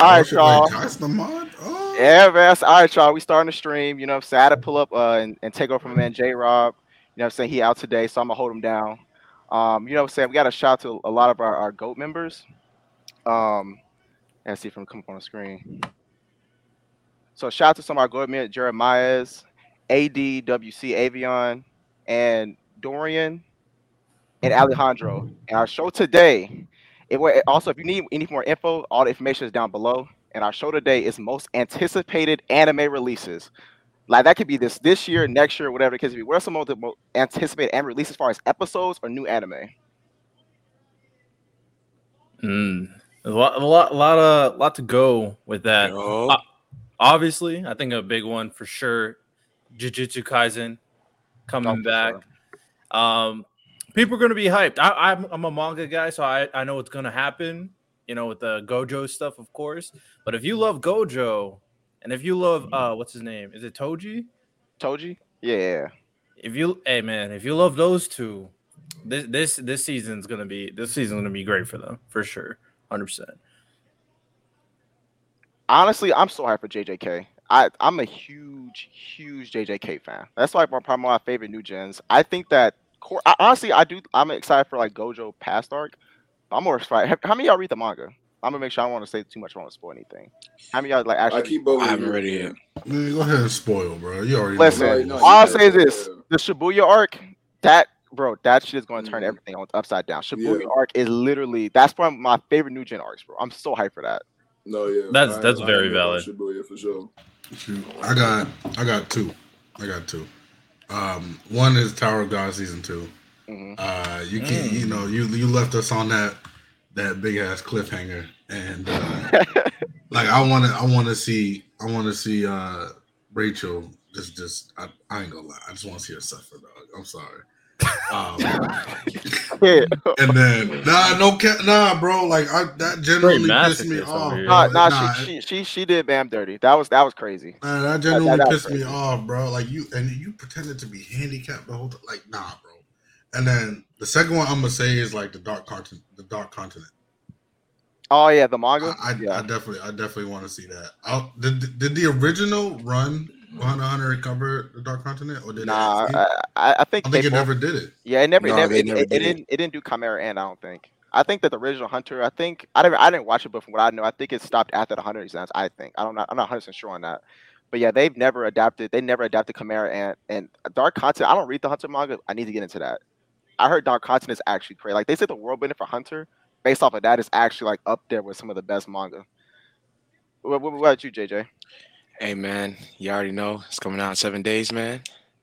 All right, y'all. Wait, Josh the mod? Oh. Yeah, man. All right, y'all. We starting the stream. You know what I'm saying? I had to pull up uh, and, and take over from my man J Rob. You know what I'm saying? He out today, so I'm gonna hold him down. Um, you know what I'm saying? We got a shout to a lot of our, our GOAT members. Um, let's see if I can come up on the screen. So shout out to some of our GOAT members, Jeremiah's, ADWC Avion, and Dorian and Alejandro. And our show today, it also if you need any more info, all the information is down below. And our show today is most anticipated anime releases. Like that could be this this year, next year, whatever the case may be. What are some of the most anticipated anime releases as far as episodes or new anime? Mm. A lot, a lot, lot of, lot to go with that. Yo. Uh, obviously, I think a big one for sure. Jujutsu Kaisen coming Oh, for back. Um, people are going to be hyped. I, I'm, I'm a manga guy, so I, I know what's going to happen. You know, with the Gojo stuff, of course. But if you love Gojo, and if you love, uh, what's his name? Is it Toji? Toji? Yeah. If you, hey man, if you love those two, this this this season's gonna be this season's gonna be great for them for sure, hundred percent. Honestly, I'm so hyped for JJK. I, I'm a huge, huge JJK fan. That's like my probably my favorite new gens. I think that core, I, honestly, I do. I'm excited for like Gojo past arc. I'm more excited. How, how many of y'all read the manga? I'm gonna make sure I don't want to say too much. I don't want to spoil anything. How many of y'all like I keep over. I haven't read it yet. Man, go ahead and spoil, bro. You already Listen, know. No, no, all I'll say is this: the Shibuya arc, that bro, that shit is going to turn Mhm. everything on upside down. Shibuya Yeah. arc is literally that's one of my favorite new gen arcs, bro. I'm so hyped for that. No, yeah. That's- I- that's I very know about valid. Shibuya for sure. I got, I got two. I got two. Um, one is Tower of God season two. Mhm. Uh, you can, Mm. you know, you you left us on that that big ass cliffhanger, and uh, like I want to, I want to see, I want to see uh Rachel. Just, just, I, I ain't gonna lie. I just want to see her suffer, dog. I'm sorry. Um, Yeah. and then nah, no, ca- nah, bro. Like I, that generally pissed me off. here. Nah, nah, Nah, she, she she she did Bam dirty. That was that was crazy. Man, that genuinely that was pissed me off, bro. Like you and you pretended to be handicapped the whole time. Like, nah, bro. And then the second one I'm gonna say is like the dark continent. The dark continent. Oh yeah, the manga. I, I, yeah. I definitely, I definitely want to see that. i did, did the original run 100 Hunter cover the dark continent, or did nah, it? I, I I think I think it both- never did it. Yeah, it never, it No, never, it, never it, it did it. didn't, it didn't do Chimera and I don't think. I think that the original Hunter, I think I didn't, I didn't watch it, but from what I know, I think it stopped after the Hunter exams. I think I don't know, I'm not 100 percent sure on that. But yeah, they've never adapted. They never adapted Chimera and and Dark Continent. I don't read the Hunter manga. I need to get into that. I heard Dark Continent is actually great. Like they said, the world building for Hunter, based off of that, is actually like up there with some of the best manga. What, what, what about you, JJ? Hey man, you already know it's coming out in seven days, man.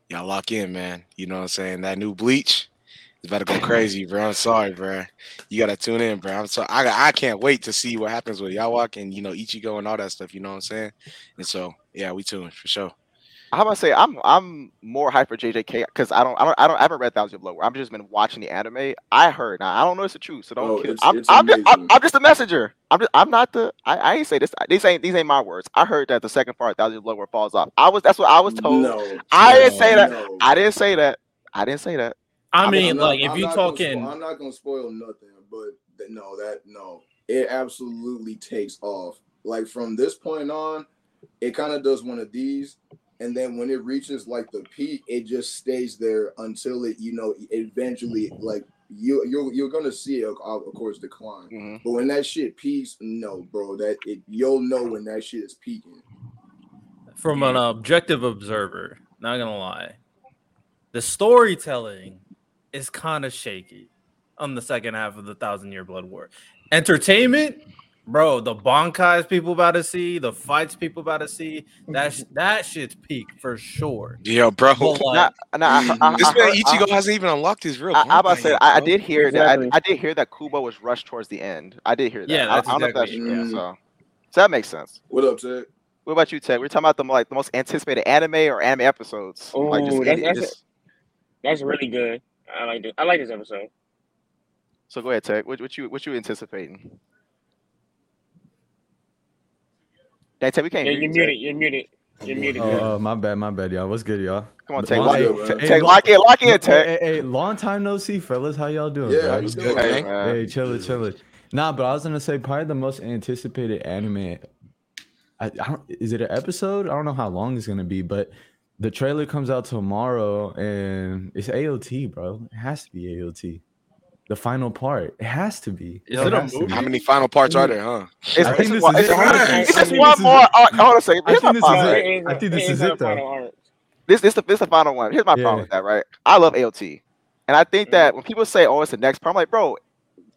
Y'all lock in, man. You know what I'm saying? That new bleach is about to go crazy, bro. I'm sorry, bro. You gotta tune in, bro. I'm so I I can't wait to see what happens with Yhwach and you know Ichigo and all that stuff. You know what I'm saying? And so yeah, we tuned for sure. How about I say I'm I'm more hyper JJK because I don't I don't I don't I haven't read Thousand Year Blood War. I've just been watching the anime. I heard now I don't know it's the truth, so don't. Oh, kill- it's- I'm, it's I'm, just, I'm. I'm just a messenger. I'm just I'm not the I, I ain't say this. These ain't these ain't my words. I heard that the second part Thousand Year Blood War falls off. I was that's what I was told. No, I no, didn't say that. no. I didn't say that. I didn't say that. I I'm mean, I'm not- like if you not talking, spoil- I'm not gonna spoil nothing, but th- no, that no, it absolutely takes off. Like from this point on, it kind of does one of these, and then when it reaches like the peak, it just stays there until it, you know, eventually like you you're you're gonna see it, of of course, decline. Mhm. But when that shit peaks, no, bro, that it you'll know when that shit is peaking. from an objective observer, not gonna lie, the storytelling is kind of shaky on the second half of the Thousand Year Blood War. Entertainment, bro, the bankais people about to see, the fights people about to see, that mm-hmm. sh- that shit's peak for sure. Yo, bro. But, like, Nah, nah, I, I, This I, man heard- Ichigo I, hasn't even unlocked his real. I, I about to say I, I did hear Exactly. that. I, I did hear that Kubo was rushed towards the end. I did hear that. Yeah, I, that's I don't know if that's true. yeah. So, so that makes sense. What up, Ted? What about you, Ted? We're talking about the like the most anticipated anime or anime episodes. like just, that's- that's just That's really good. I like this. I like this episode. so go ahead, Ted. What, what you what you anticipating? Hey, Ted, we can't Yeah, hear you're you. Muted. You're muted. You're muted. Oh, uh, my bad, my bad, y'all. What's good, y'all? Come on, take Lock, good, in, Hey, lock in, lock in, Hey, hey, hey, long time no see, fellas. How y'all doing? Yeah, bro? how What's you good, doing? gang? man. Hey, chilling, chilling. Nah, but I was gonna say probably the most anticipated anime. I, I don't, is it an episode? I don't know how long it's gonna be, but the trailer comes out tomorrow, and it's AOT, bro. It has to be AOT. The final part. It has to be. Is it a has to movie? be. How many final parts are there, huh? It's, I think just this one, is it. it's just this one is more. it. Hold on a second. I Here's my think this is it. It is I a- think this it is a it, though. This this the this the final one. Here's my problem with that, right? I love AOT, and I think that when people say, "Oh, it's the next part," I'm like, bro,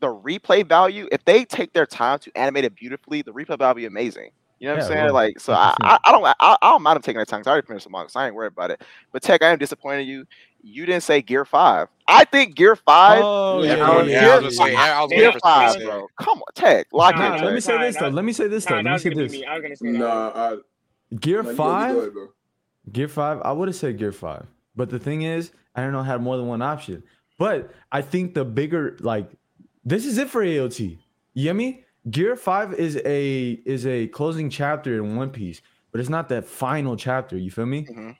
the replay value. If they take their time to animate it beautifully, the replay value will be amazing. You know what I'm saying? well, Like, so I, I, I don't I, I don't mind them taking their time. 'cause I already finished the manga, so I ain't worried about it. But Tech, I am disappointed in you. You didn't say Gear Five. I think Gear Five. Oh Yeah, yeah, I yeah, was- yeah. yeah, I was yeah, gonna say. I was Gear Gear for Five, bro. Come on, Tech, lock Nah, in. Nah, Tech. let me say Nah, this though. that- Let me say this though. Let me say this. me. I was gonna say that. Nah, I, Gear no, you go- you five. ahead. Gear five, I would have said Gear five, but the thing is, I don't know I had more than one option. But I think the bigger like this is it for AOT. You get me? Gear five is a is a closing chapter in One Piece, but it's not that final chapter. You feel me? Mhm.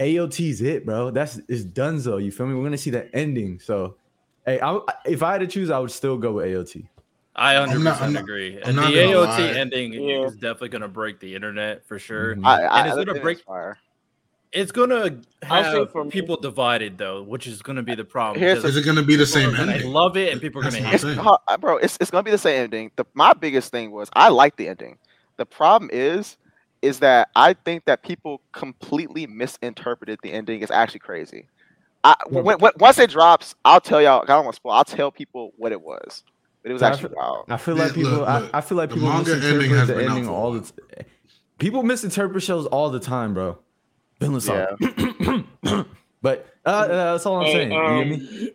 AOT is it, bro. That's is Dunzo. You feel me? We're gonna see the ending. So, hey, I, if I had to choose, I would still go with AOT. I I'm 100% not- I'm not- agree. I'm and not the AOT lie. ending Yeah. is definitely going to break the internet for sure. Mhm. I, I, And it's I gonna break- fire. It's going to I'll say have for me- people divided though, which is going to be the problem. Here's Is it going to be the same ending? gonna love it and people are That's going to hate thing. it. Bro, it's it's gonna be the same ending. The my biggest thing was I like the ending. The problem is, is that I think that people completely misinterpreted the ending. It's actually crazy. I when, when, once it drops, I'll tell y'all. I don't want to spoil. I'll tell people what it was. But it was actually wild. I feel like people. look, I, look, I feel like people manga ending misinterpret the been out ending all the. T- people misinterpret shows all the time, bro. Feeling sorry. but uh, uh, that's all I'm Hey, saying. you um, get me?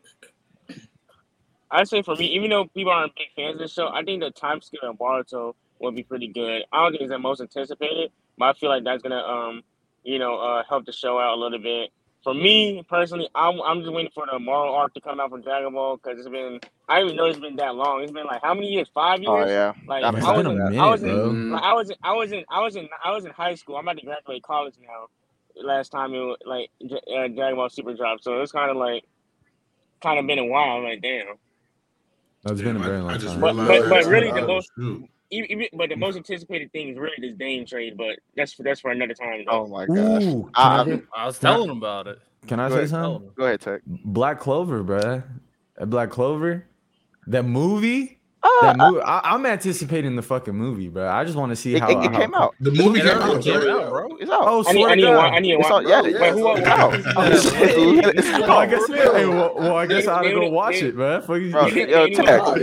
I'd say for me, even though people aren't big fans of the show, I think the time skip in Boruto would be pretty good. I don't think it's the most anticipated, but I feel like that's gonna um, you know, uh, help the show out a little bit. For me personally, I'm I'm just waiting for the Moro arc to come out from Dragon Ball because it's been I didn't even know it's been that long. It's been like how many years? Five years? Oh yeah. Like I'm I was been in, minute, I was in, like, I was in, I was in, I was in, I was in high school. I'm about to graduate college now. Last time it was, like Dra- uh, Dragon Ball Super dropped, so it's kind of like, kind of been a while. I'm like, damn. It's been a very I- long I time. But- but- but really the most- Even, even, but the most anticipated thing is really this Dame trade, but that's for that's for another time. Though. Oh my gosh. Ooh, I- I, get- I was telling them about it. can I Go say ahead. something? Go ahead, Tech. Black Clover, bruh. Black Clover, that movie. Uh, That movie. I, I'm anticipating the fucking movie, bro. I just want to see it, how it, it how- came out. The movie It came out, came out, bro. It's out. Oh, I need, swear I to need to God. watch. I need to It's watch. on- yeah, Bro, yeah, Wait, who? it's Who? out. It's- it's- it's Oh, I guess, hey, well, well, I guess I ought to go watch it, man. Fuck you- Bro, Did- yo, did Tech. anyone- Ah,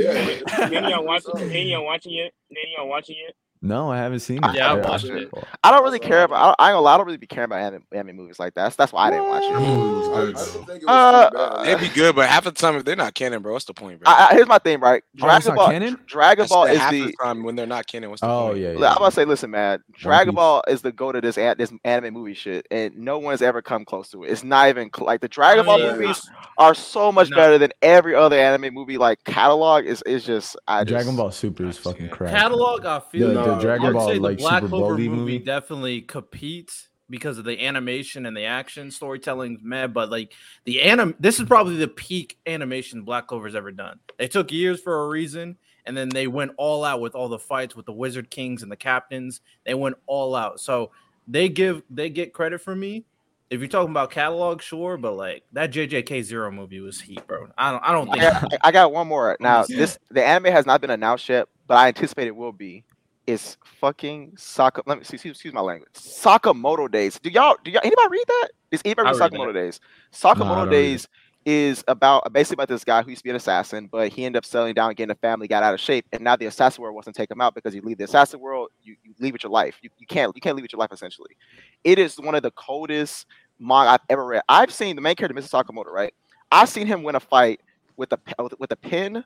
yeah. Did y'all watch it? Did y'all watch it yet? Did y'all watch it yet? No, I haven't seen it. Yeah, I I- watched it. I don't really That's care about. I, I ain't gonna. I don't really be caring about anime, anime movies like that. That's, that's why I didn't watch it. movie was I, I good, didn't though. think it was Uh, too bad. It'd be good, but half the time if they're not canon, bro, what's the point, bro? I, I, here's my thing, right? Oh, Dragon not Ball. canon? Dragon Ball said is half the. the time when they're not canon, what's the Oh point? yeah, I'm yeah. about to say, listen, man. Dragon Ball is the go to this an- this anime movie shit, and no one's ever come close to it. It's not even like the Dragon Ball Yeah. movies are so much No. better than every other anime movie. Like catalog is is just I just, Dragon Ball Super is fucking crap. Catalog, I feel The- I Dragon would Ball, say the like, Black Super Clover Broly movie movie. definitely competes because of the animation and the action storytelling, man. But like the anim, this is probably the peak animation Black Clover's ever done. They took years for a reason, and then they went all out with all the fights with the Wizard Kings and the captains. They went all out, so they give they get credit for me. If you're talking about catalog, sure, but like that JJK Zero movie was heat, bro. I don't I don't I think got, I got one more. Now this the anime has not been announced yet, but I anticipate it will be. It's fucking Saka. Let me see. Excuse, excuse my language. Sakamoto Days. Do y'all? Do y'all? Anybody read that? Is anybody read read Sakamoto that. Days? No, Sakamoto don't Days is about basically about this guy who used to be an assassin, but he ended up settling down, getting a family, got out of shape, and now the assassin world wants to take him out because you leave the assassin world, you, you leave with your life. You, you can't you can't leave with your life essentially. It is one of the coldest manga I've ever read. I've seen the main character, Mr. Sakamoto, right? I've seen him win a fight with a with- with a pin,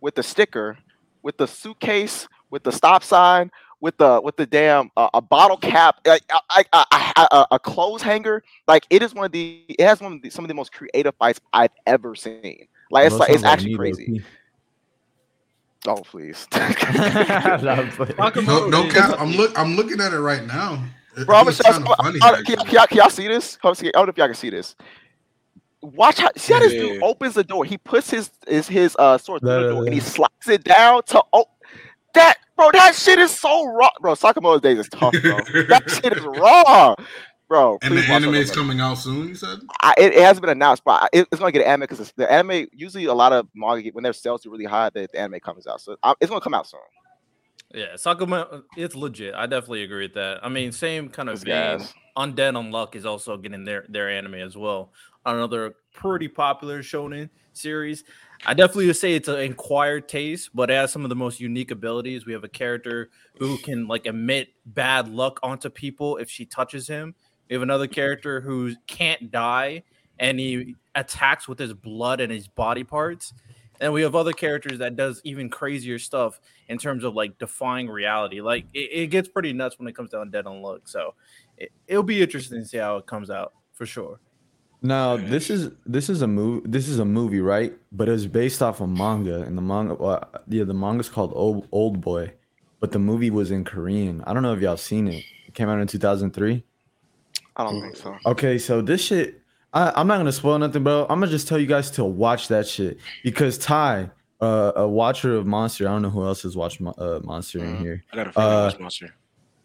with the sticker, with the suitcase, with the stop sign, with the with the damn uh, a bottle cap, like a, a, a, a, a clothes hanger. Like it is one of the it has one of the, some of the most creative fights I've ever seen. Like it's like it's actually me, crazy. Oh please, though. Nah, but- No, no cap. I'm look. I'm looking at it right now. Bro. I'm it's gonna kind of funny. uh, can, y'all- can, y'all, can y'all see this? I don't know if y'all can see this. Watch how see how this dude opens the door. He puts his his his uh sword through the door and he no. slides it down to oh that bro. That shit is so raw, bro. Sakamoto's days is tough, bro. that shit is raw, bro. And the anime is coming out soon. You said. I, it, it hasn't been announced, but it, it's gonna get an anime because the anime usually a lot of manga get- when their sales do really high, the, the anime comes out. So I, it's gonna come out soon. Yeah, Sakamoto, it's legit. I definitely agree with that. I mean, same kind of It's vein. gas. Undead Unluck is also getting their their anime as well. Another pretty popular shonen series. I definitely would say it's an inquired taste, but it has some of the most unique abilities. We have a character who can like emit bad luck onto people if she touches him. We have another character who can't die and he attacks with his blood and his body parts. And we have other characters that does even crazier stuff in terms of like defying reality. Like it, it gets pretty nuts when it comes down to Dead on Look. So it, it'll be interesting to see how it comes out for sure. Now this is this is a movie. This is a movie, right? But it's based off a manga, and the manga, yeah, the manga's called Old Old Boy, but the movie was in Korean. I don't know if y'all seen it. It came out in two thousand three. I don't think so. Okay, so this shit, I, I'm not gonna spoil nothing, bro. I'm gonna just tell you guys to watch that shit because Ty, uh, a watcher of Monster, I don't know who else has watched uh, Monster in Mhm. here. I got a friend Uh, Monster.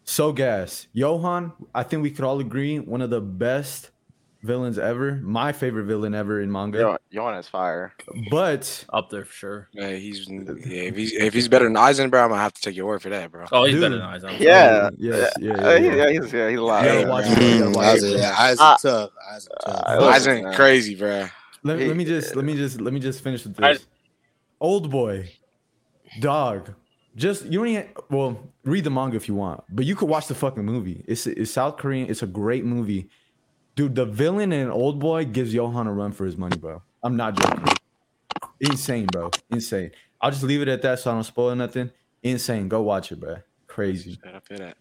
So gas, Johan. I think we could all agree one of the best villains ever. My favorite villain ever in manga. Yo, Yawn is fire. But Up there for sure. Yeah, he's yeah. If he's if he's better than Aizen bro, I'm gonna have to take your word for that, bro. Oh, he's better than Aizen. Yeah. yes, yeah, yeah, Uh, yeah. yeah, he's yeah, he's a lot. Yeah. watch Yeah. it, bro. You gotta watch Isaac, it. yeah, Isaac Uh, tough. Isaac tough. uh, Aizen listen, crazy, bro. Let, He- let me just let me just let me just finish with I- this. Old boy, dog. Just you don't even well read the manga if you want, but you could watch the fucking movie. It's it's South Korean. It's a great movie, dude. The villain in Old Boy gives Johan a run for his money, bro. I'm not joking. Insane, bro. Insane. I'll just leave it at that, so I don't spoil nothing. Insane. Go watch it, bro. Crazy. I feel that.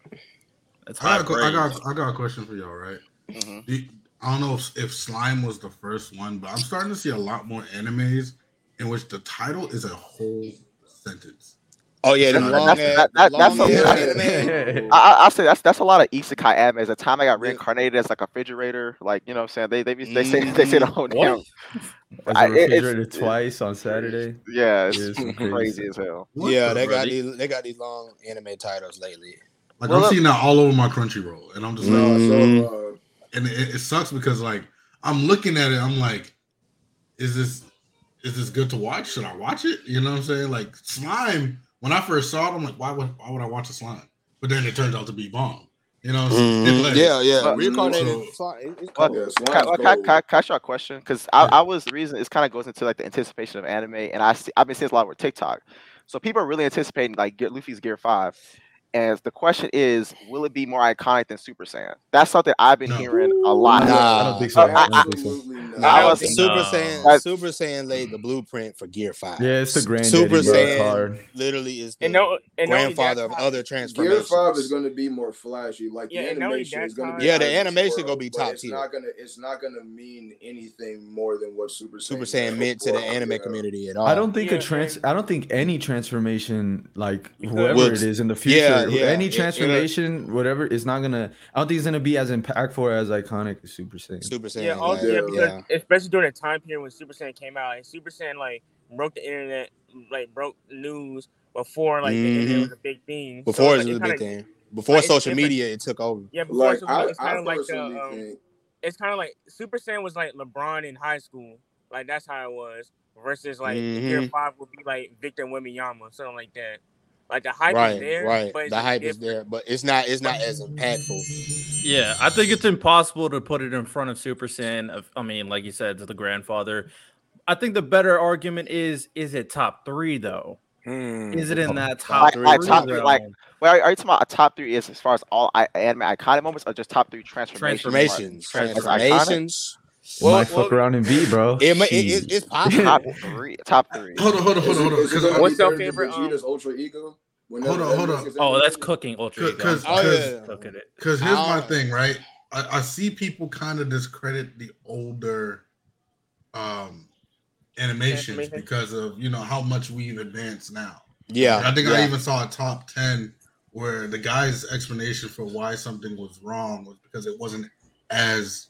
That's I got, a I got I got a question for y'all, right? Mhm. Do you- I don't know if, if slime was the first one, but I'm starting to see a lot more animes in which the title is a whole sentence. Oh yeah, That's- long that's- ass, that- that- that's a- ass. I, I, say that's that's a lot of isekai anime. At the time I got reincarnated as like a refrigerator, like you know what I'm saying? They they they say they say the whole What? damn As I- a it- it's- refrigerator twice on Saturday. yeah, it's Yeah, some crazy crazy as hell. What Yeah, the- they got these. They got these long anime titles lately. like Well, I'm look- seeing that all over my Crunchyroll, and I'm just like, Mm. Mm-hmm. Uh. Mm-hmm. and it, it sucks because like I'm looking at it, I'm like, is this is this good to watch? Should I watch it? You know what I'm saying? Like slime. When I first saw it, I'm like, why would why would I watch a slime? But then it turns out to be bomb. You know what I'm saying? Mm-hmm. Like, yeah, yeah. But- Reincarnated. So- it- it's Well, cool. Can, I- can, can, can I ask you a question? Because I, I was the reason it kind of goes into like the anticipation of anime, and I see I've been seeing a lot with TikTok. So people are really anticipating like Gear, Luffy's Gear Five, and the question is, will it be more iconic than Super Saiyan? That's something I've been No. hearing a lot. Nah. I don't think so. Uh, I- I don't think so. Absolutely I not. was- Super No. Saiyan. That's- Super Saiyan laid the blueprint for Gear Five. Yeah, it's the granddaddy, Super Saiyan hard. literally is the And no, and grandfather of other transformations. Gear. Five is going to be more flashy. Like Yeah, the and not only animation that, is going to be Yeah, the out of this animation gonna be but top it's tier. Not gonna, it's not going to mean anything more than what Super Saiyan Super Saiyan meant to the anime community at all. I don't think a trans. and- I don't think any transformation, like whoever it is in the future, yeah, who- yeah, any it- it- transformation, whatever, is not gonna. I don't think it's gonna be as impactful as iconic as Super Saiyan. Super Saiyan. yeah, also like, yeah, yeah. because especially during the time period when Super Saiyan came out, and Super Saiyan like broke the internet, like broke news before like the internet was a big thing. So, Before like, it was a kinda- big thing. Before like, social different. media, it took over. Yeah, before Like social media, it's kind of like the um, it's kind of like Super Saiyan was like LeBron in high school, like that's how it was. Versus like Gear Mhm. Five would be like Victor Wembanyama, something like that. Like the hype right, is there, right. but it's The hype is there, but it's not. It's not as impactful. Yeah, I think it's impossible to put it in front of Super Saiyan. I mean, like you said, to the grandfather. I think the better argument is: is it top three though? Hmm. Is it in that Like- top three? like top three, like- Well, are, are you talking about a top three is as far as all I, anime iconic moments, or just top three transformations? Transformations, As iconic? transformations. Well, Well, fuck around and be, bro. It, it, it, it's possible. Top three. Top three. Hold on, hold on, hold on, hold on. is it 'cause going I- to What's your better than favorite, um, Ultra Ego? When Hold on, hold on. Oh, that's cooking ultra. Ego. Cause- Oh sorry. yeah. cooking it. Because here's my Ah. thing, right? I, I see people kind of discredit the older um animations Animation. because of you know how much we've advanced now. Yeah. I think yeah. I even saw a top ten where the guy's explanation for why something was wrong was because it wasn't as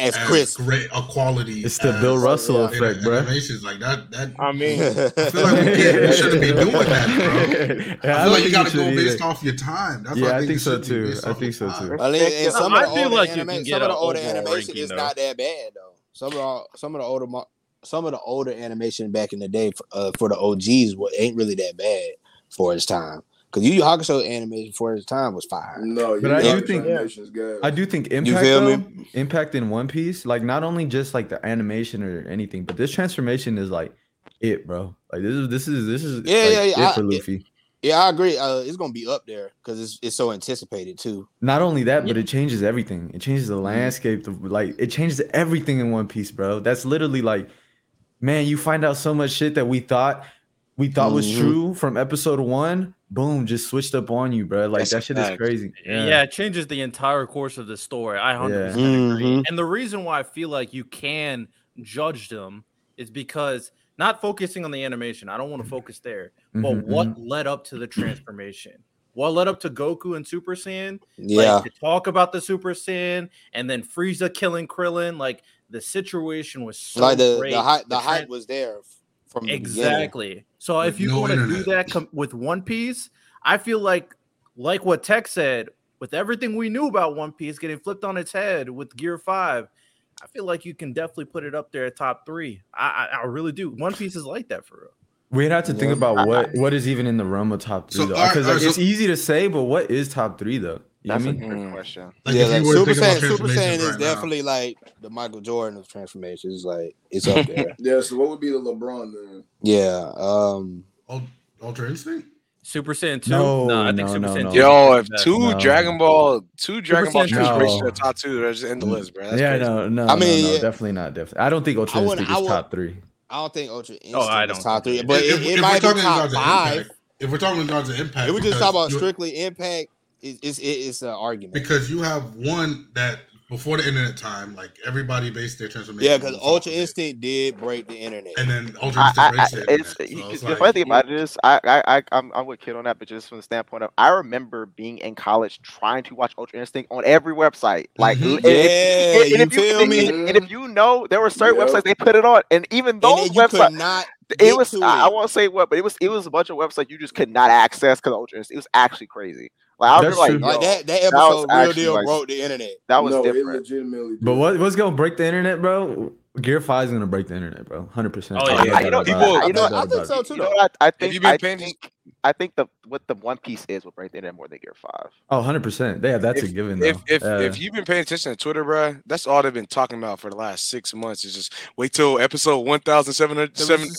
as as crisp. great a quality. It's the Bill Russell yeah. effect, bro. Animations like that. That I mean, I feel like we, can't, we shouldn't be doing that, bro. Yeah, I don't feel like you gotta should go either. based off your time. That's Yeah, what I I think, think it so should be too. I think so too. Well, and, and some I of the older like you can anima- get some of the older animation is not that bad though. Some of the some of the older some of the older animation back in the day for, uh, for the OGs what ain't really that bad for its time. Because Yu Yu Hakusho animation for its time was fire. No, But I you do think- animation's good. I do think impact feel though, me? impact in One Piece, like not only just like the animation or anything, but this transformation is like it, bro. Like this is this is this is Yeah, like, yeah, yeah, it I- for Luffy. Yeah, I agree. Uh, it's gonna be up there because it's it's so anticipated too. Not only that, but it changes everything. It changes the Mm-hmm. landscape. The, like it changes everything in One Piece, bro. That's literally like, man, you find out so much shit that we thought we thought was Mhm. true from episode one. Boom, just switched up on you, bro. Like That's that a shit is crazy. Yeah. it changes the entire course of the story. I 100% agree. Mhm. And the reason why I feel like you can judge them is because not focusing on the animation. I don't want to focus there, but Mhm, what led up to the transformation? What led up to Goku and Super Saiyan? Yeah, Like to talk about the Super Saiyan and then Frieza killing Krillin. Like the situation was so like the great. the hype the tran- hype was there from the beginning. Exactly. So if you no want to do that com- with One Piece, I feel like, like what Tech said, with everything we knew about One Piece getting flipped on its head with Gear Five, I feel like you can definitely put it up there at top three. I, I, I really do. One Piece is like that for real. We'd have to think about what what is even in the realm of top three So, though, because alright, like, it's so- easy to say, but what is top three though? You know That's what a I good Mm. question. Like yeah, like you were to Super Saiyan. Super transformations Saiyan is right now. definitely like the Michael Jordan of transformations. It's like it's up there. Yeah, so what would be the LeBron then? yeah. Um. Ultra Instinct. Super Saiyan Two. No, I think no, Super no, Saiyan no. 2 Yo, if two No. Dragon Ball, two Dragon Ball Saiyan transformations No. are top two, they're just in the list, bro. That's yeah, crazy. no, no, I mean, no, no, yeah. definitely not. Definitely, I don't think Ultra I Instinct is top three. I don't think Ultra Instinct Oh, I is don't top three, but If- it, if- it if might we're be talking top five. Impact- if we're talking Gods of Impact, If we just because talk about strictly Impact, it, it's it's an argument. because you have one that before the internet time, like everybody based their transformation. yeah, because Ultra of it. Instinct did break the internet. and then Ultra Instinct breaks I, the it's, internet. you- it's the like, funny thing about it is, I, I, I, I'm, I'm with Kid on that, but just from the standpoint of, I remember being in college trying to watch Ultra Instinct on every website. Like, Mhm. and if- Yeah, and you if feel me? and- and if you know, there were certain Yeah. websites they put it on, and even those then you websites, could not. it was, to I, I won't say what, but it was, it was a bunch of websites you just could not access because Ultra Instinct. It was actually crazy. Like, I was like, Like that, that was episode, real deal like, broke the internet. that was no, it different. legitimately. But what what's gonna break the internet, bro? Gear Five is gonna break the internet, bro. Hundred percent. Oh, I, yeah, I, you know, people- I, I you know, think, I think so too. you know Though. I, I Have think, you been I paying think, I think the what the One Piece is will break the internet more than Gear Five. Oh, 100 percent. Yeah, that's a If- given. Though. If if, Yeah. if you've been paying attention to Twitter, bro, that's all they've been talking about for the last six months. Is just wait till episode one thousand seven hundred seventy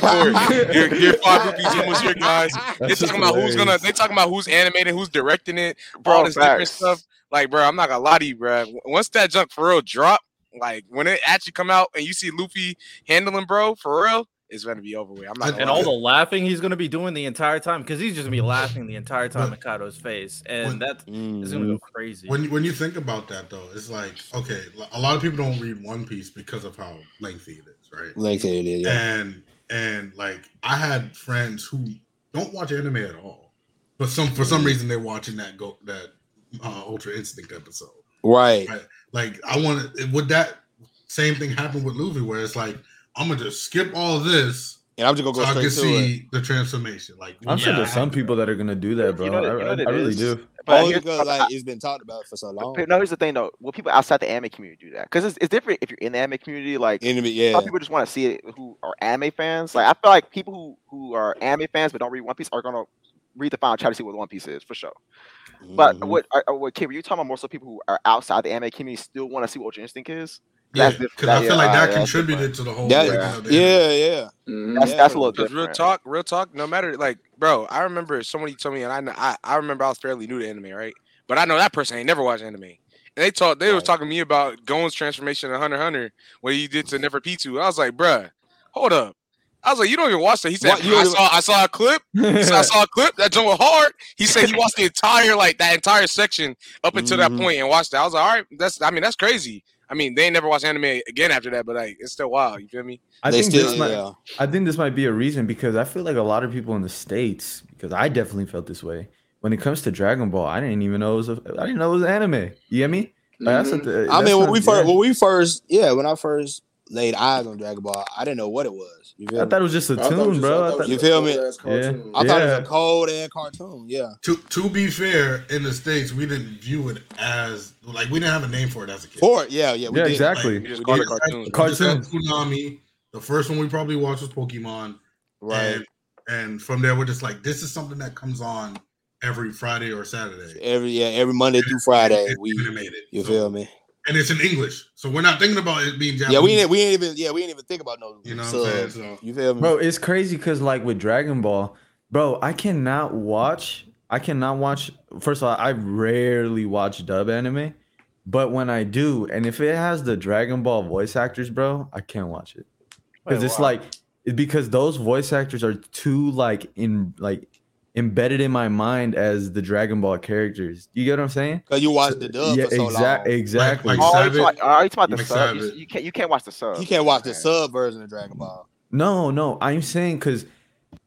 four. Gear, year five rupees almost here, guys. They That's talking about who's gonna. hilarious. They talking about who's animating, who's directing it, Bro, all this different stuff. Like, bro, I'm not gonna lie to you, bro. Once that junk for real drop, like when it actually come out and you see Luffy handling, bro, for real, it's gonna be over with. I'm not. And Gonna And lie. all the laughing he's gonna be doing the entire time because he's just gonna be laughing the entire time in Kaido's face, and When- that Mm. is gonna go crazy. when when you think about that though, it's like okay, a lot of people don't read One Piece because of how lengthy it is, right? Like it is, yeah. And and like I had friends who don't watch anime at all, but some for some reason they're watching that go that uh, Ultra Instinct episode. Right. Right. Like I want to. Would that same thing happen with Luffy, where it's like I'm gonna just skip all this And I'm just gonna so go I can straight to it. see the transformation? Like I'm sure there's some people that are gonna do that, bro. You know, I, you know I- I really is? do. But Only here's- because but like it's been talked about for so long. But no, here's the thing though. Will people outside the anime community do that? Because it's, it's different if you're in the anime community. Like Enemy, yeah. some people just want to see it who are anime fans. Like I feel like people who who are anime fans but don't read One Piece are gonna read the final chapter to see what One Piece is for sure. But Mhm. what uh, what Kim, were you talking about more so people who are outside the anime community still want to see what Ultra Instinct is? Yeah, because I feel yeah, like uh, that that's contributed to the whole. That- breaking of the yeah, yeah. Mhm. That's Yeah, that's a little Because different. real talk, real talk. No matter like, bro, I remember somebody told me, and I, kn- I I remember I was fairly new to anime, right? But I know that person ain't never watched anime. And they talked, they was Right. talking to me about Gon's transformation in Hunter x Hunter, what he did to Neferpitou. I was like, bruh, hold up. I was like, you don't even watch that. He said, What, you I saw, I saw a clip. He said, I saw a clip that jumped hard. He said he watched the entire like that entire section up until Mhm. that point and watched that. I was like, all right, that's I mean that's crazy. I mean they ain't never watched anime again after that, but like it's still wild. You feel me? I they think still, this might, yeah. I think this might be a reason because I feel like a lot of people in the states, because I definitely felt this way when it comes to Dragon Ball. I didn't even know it was a, I didn't know it was anime. You get me? That's what the, I mean, when we first, yeah. when we first, yeah, when I first laid eyes on Dragon Ball, I didn't know what it was. You feel I me? thought it was just a I thought it was tune, just- bro. I I thought it thought, You feel me? cold-ass cartoon. I thought it was a cold ass cartoon. Yeah. To to be fair, in the states, we didn't view it as like we didn't have a name for it as a kid. For it, yeah, yeah, we yeah, did. exactly. You just We call did. it cartoons. We just had Cartoons. Toonami. The first one we probably watched was Pokemon, Right. and and from there we're just like, this is something that comes on every Friday or Saturday. Every yeah, every Monday through Friday, It's we animated. you So- feel me? And it's in English, so we're not thinking about it being Japanese. Yeah, we didn't we ain't even yeah we ain't even think about no You know what I'm saying? subs. So You feel me? Bro, it's crazy because like with Dragon Ball, bro, I cannot watch. I cannot watch. First of all, I rarely watch dub anime, but when I do, and if it has the Dragon Ball voice actors, bro, I can't watch it because it's why? like because those voice actors are too like in like embedded in my mind as the Dragon Ball characters. You get what I'm saying? Cause you watched the dub yeah, for so exact- long. exactly. like Oh, are you Savage- talking, are you talking about the like sub? You, you can't you can't watch the sub. You can't watch the Okay. sub version of Dragon Ball. No, no, I'm saying because,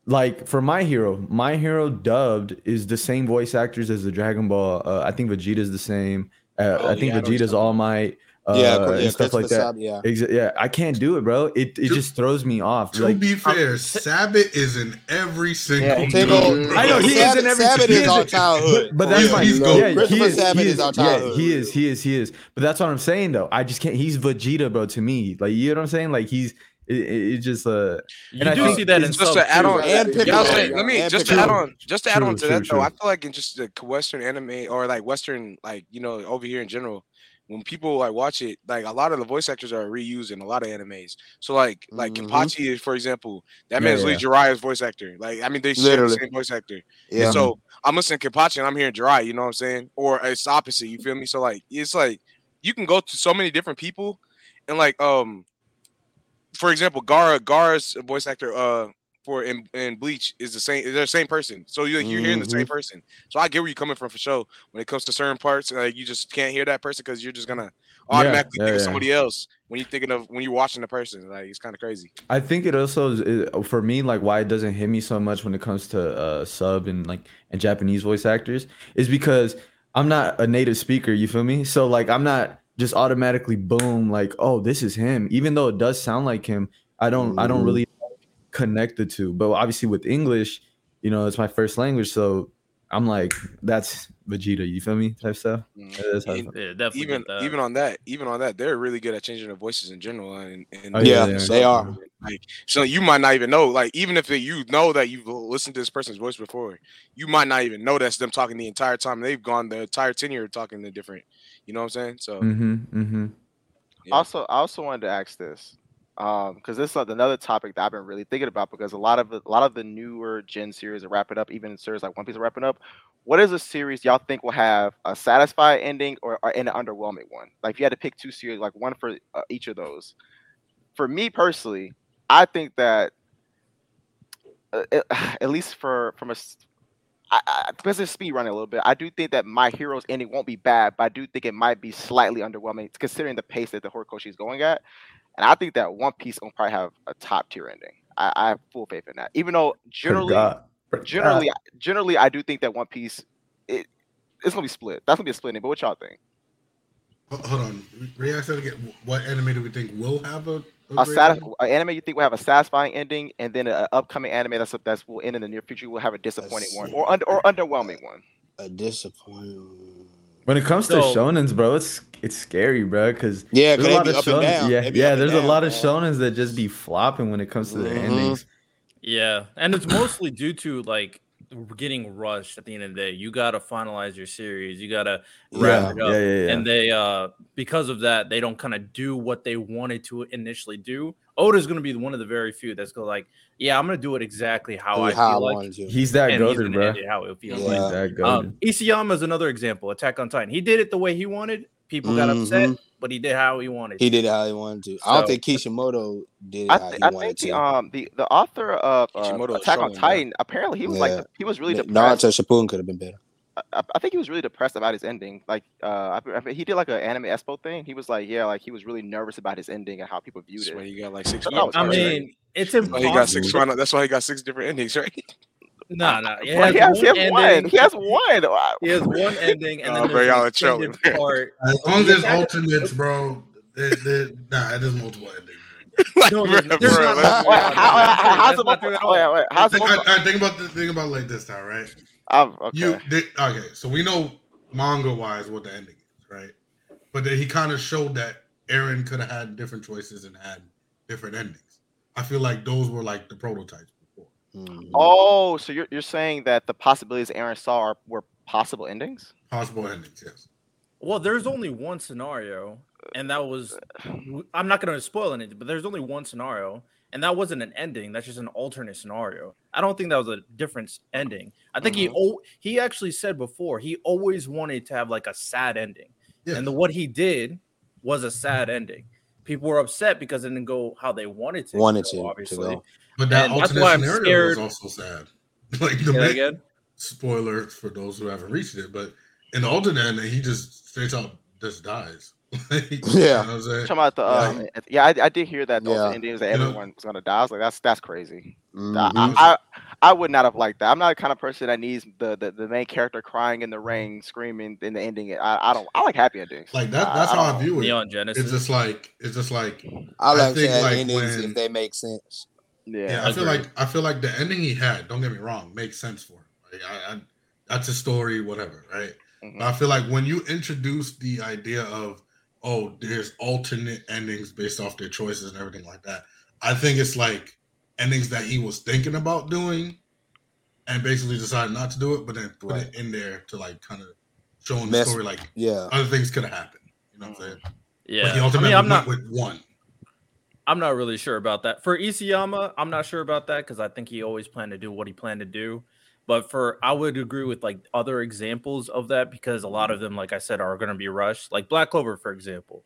like, for My Hero, My Hero dubbed is the same voice actors as the Dragon Ball. Uh, I think Vegeta's the same. Uh, Oh, I think yeah, I know what you're Vegeta's talking All Might. Uh, yeah, yeah, and stuff like Christopher that. Sab- yeah. Exa- yeah, I can't do it, bro. It it To- just throws me off. to Like, be fair, Sabat is in every single. Yeah, Tingle- dub. I know he is Sabat- in every. Sabat is is our in- childhood. But, but that's real. fine. He's yeah, gold. he is, Sabat he is our Yeah, childhood. he is. He is. He is. But that's what I'm saying, though. I just can't. He's Vegeta, bro. To me, like you know what I'm saying. Like he's. It, it, it just uh. You And I do think see that in Just to add on, And Piccolo. Yeah, I was Piccolo. let me just to add on, just to add on to true, that though. I feel like in just the Western anime or like Western, like you know, over here in general, when people like watch it, like a lot of the voice actors are reused in a lot of animes. So like, like Mhm. Kenpachi, for example, that Yeah, man's yeah. Lee Jiraiya's voice actor. Like, I mean, they share the same voice actor. Yeah. And so I'm listening to Kenpachi and I'm hearing Jiraiya. You know what I'm saying? Or it's opposite. You feel me? So like, it's like you can go to so many different people, and like, um, for example, Gaara, Gaara's voice actor, uh, for in, in Bleach is the same. They're the same person. So you you're hearing the same person. So I get where you're coming from for sure. When it comes to certain parts, like you just can't hear that person because you're just gonna automatically yeah, think of somebody else when you're thinking of when you're watching the person. Like it's kind of crazy. I think it also is, is- for me like why it doesn't hit me so much when it comes to uh sub and like and Japanese voice actors is because I'm not a native speaker, you feel me? So like I'm not just automatically boom like oh this is him even though it does sound like him. I don't I don't Mhm. really connect the two. But obviously with English, you know, it's my first language so I'm like that's Vegeta, you feel me? Type stuff. That's how I Yeah, definitely. even even on that, even on that, they're really good at changing their voices in general. And, and Oh, yeah, yeah, they are. Like so, you might not even know. Like even if you know that you've listened to this person's voice before, you might not even know that's them talking the entire time. They've gone the entire tenure talking to different. You know what I'm saying? So Mm-hmm. Mm-hmm. Yeah. Also, I also wanted to ask this, um, because this is another topic that I've been really thinking about because a lot of the, a lot of the newer Gen series are wrapping up, even series like One Piece are wrapping up. What is a series y'all think will have a satisfying ending or, or an underwhelming one? Like if you had to pick two series, like one for uh, each of those. For me personally, I think that uh, at least for from a I, I, because it's speed running a little bit, I do think that my hero's ending won't be bad, but I do think it might be slightly underwhelming considering the pace that the Horikoshi is going at. And I think that One Piece will probably have a top tier ending. I, I have full faith in that. Even though generally, Forgot. generally, generally, I do think that One Piece it it's gonna be split. That's gonna be a split ending. But what y'all think? Hold on. React that again. What anime do we think will have a, a, A great satis- an anime you think will have a satisfying ending, and then an upcoming anime that's that's will end in the near future will have a disappointing one or under, or underwhelming one. A disappointment. When it comes to So- shonens, bro, it's it's scary, bro, because Yeah, there's because a lot of be shonens. Yeah, yeah. up and There's a lot of shonens that just be flopping when it comes to their Mhm. endings. Yeah, and it's mostly due to like getting rushed at the end of the day. You got to finalize your series. You got to wrap Yeah, it up. yeah, yeah, yeah. And they uh because of that, they don't kind of do what they wanted to initially do. Oda's going to be one of the very few that's going to like, yeah, I'm going to do it exactly how I How I feel like. wanted to. He's that and he's goaded, bro. how it feels Yeah. like. He's that goaded. Um, Isayama is another example. Attack on Titan. He did it the way he wanted. People got upset, but he did how he wanted. He did it how he wanted to. I don't So- think Kishimoto did it I, how th- he I wanted think to. the um the the author of uh, Kishimoto is Attack on showing, bro. Titan apparently he was Yeah. like he was really N- depressed. Naruto Shippuden could have been better. I, I think he was really depressed about his ending. Like, uh, I, I, he did like an anime expo thing. He was like, yeah, like he was really nervous about his ending and how people viewed That's why he got like six. Yeah, finals, I right? mean, it's That's why he got six. final- That's why he got six different endings, right? No, no. He has, he has, he one has one. He has one. Wow. He has one ending, and Oh, then bro, there's y'all an are part. As long as there's alternates, bro. There, there, nah, there's multiple endings. like, No, bro, there's- there's bro, not- let's- Wait, how, how, That's how's not it true at multiple? all. Wait, wait, how's it I. I think about the thing about it like this time, right? Okay. You did okay, so we know manga wise what the ending is, right? But then he kind of showed that Eren could have had different choices and had different endings. I feel like those were like the prototypes before. Mhm. Oh, so you're you're saying that the possibilities Eren saw are, were possible endings? Possible endings, yes. Well, there's only one scenario, and that was I'm not going to spoil anything, but there's only one scenario, and that wasn't an ending. That's just an alternate scenario. I don't think that was a different ending. I think he oh, he actually said before he always wanted to have like a sad ending, Yeah. and the what he did was a sad ending. People were upset because it didn't go how they wanted to. Wanted go, to- to obviously. go. but that and that's alternate why I'm scenario scared- was also sad. like the Say that main- again. spoiler for those who haven't reached it, but in the alternate ending, he just straight up just dies. Like, you Yeah. know what I'm? Talking about the uh, yeah, I, I did hear that those Yeah. endings that You know- everyone's gonna die. I was like, that's that's crazy. I, Mhm. I I would not have liked that. I'm not the kind of person that needs the, the, the main character crying in the ring, screaming, then the ending. I, I don't. I like happy endings. Like that. That's I how I don't- view it. Neon Genesis. It's just like it's just like I I like think, sad like, endings when- if they make sense. Yeah. Yeah, I feel like I feel like the ending he had, don't get me wrong, makes sense for him. Like I, I that's a story, whatever, right? Mhm. But I feel like when you introduce the idea of oh, there's alternate endings based off their choices and everything like that, I think it's like endings that he was thinking about doing and basically decided not to do it, but then put Right. it in there to like kind of show showing the Mess- story like Yeah. other things could have happened. You know what I'm saying? Mm. But yeah. he I ultimately mean, I'm went not. with one. I'm not really sure about that. For Isayama, I'm not sure about that because I think he always planned to do what he planned to do. But for I would agree with like other examples of that because a lot of them, like I said, are going to be rushed. Like Black Clover, for example.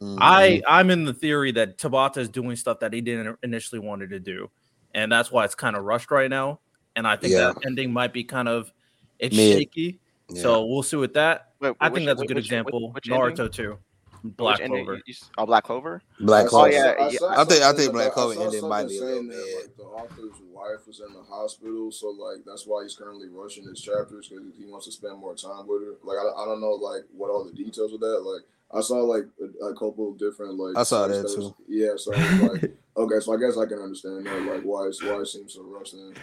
Mhm. I I'm in the theory that Tabata is doing stuff that he didn't initially wanted to do, and that's why it's kind of rushed right now. And I think Yeah. that ending might be kind of it's Mid. shaky. Yeah. So we'll see with that. Wait, I which- think that's a good which- example. which Naruto ending? too. Which Black ending? Clover. You- you Oh, Black Clover. Black I saw- Clover. yeah, I yeah. saw I think- I think Black Clover I saw ending might something be a little saying that. Like the author's wife was in the hospital, so like that's why he's currently rushing his chapters because he wants to spend more time with her. Like I, I don't know like what all the details of that. Like I saw like a, a couple of different like I saw sites that too. Yeah, so like okay, so I guess I can understand that like why it's, why it seems so rushed. Then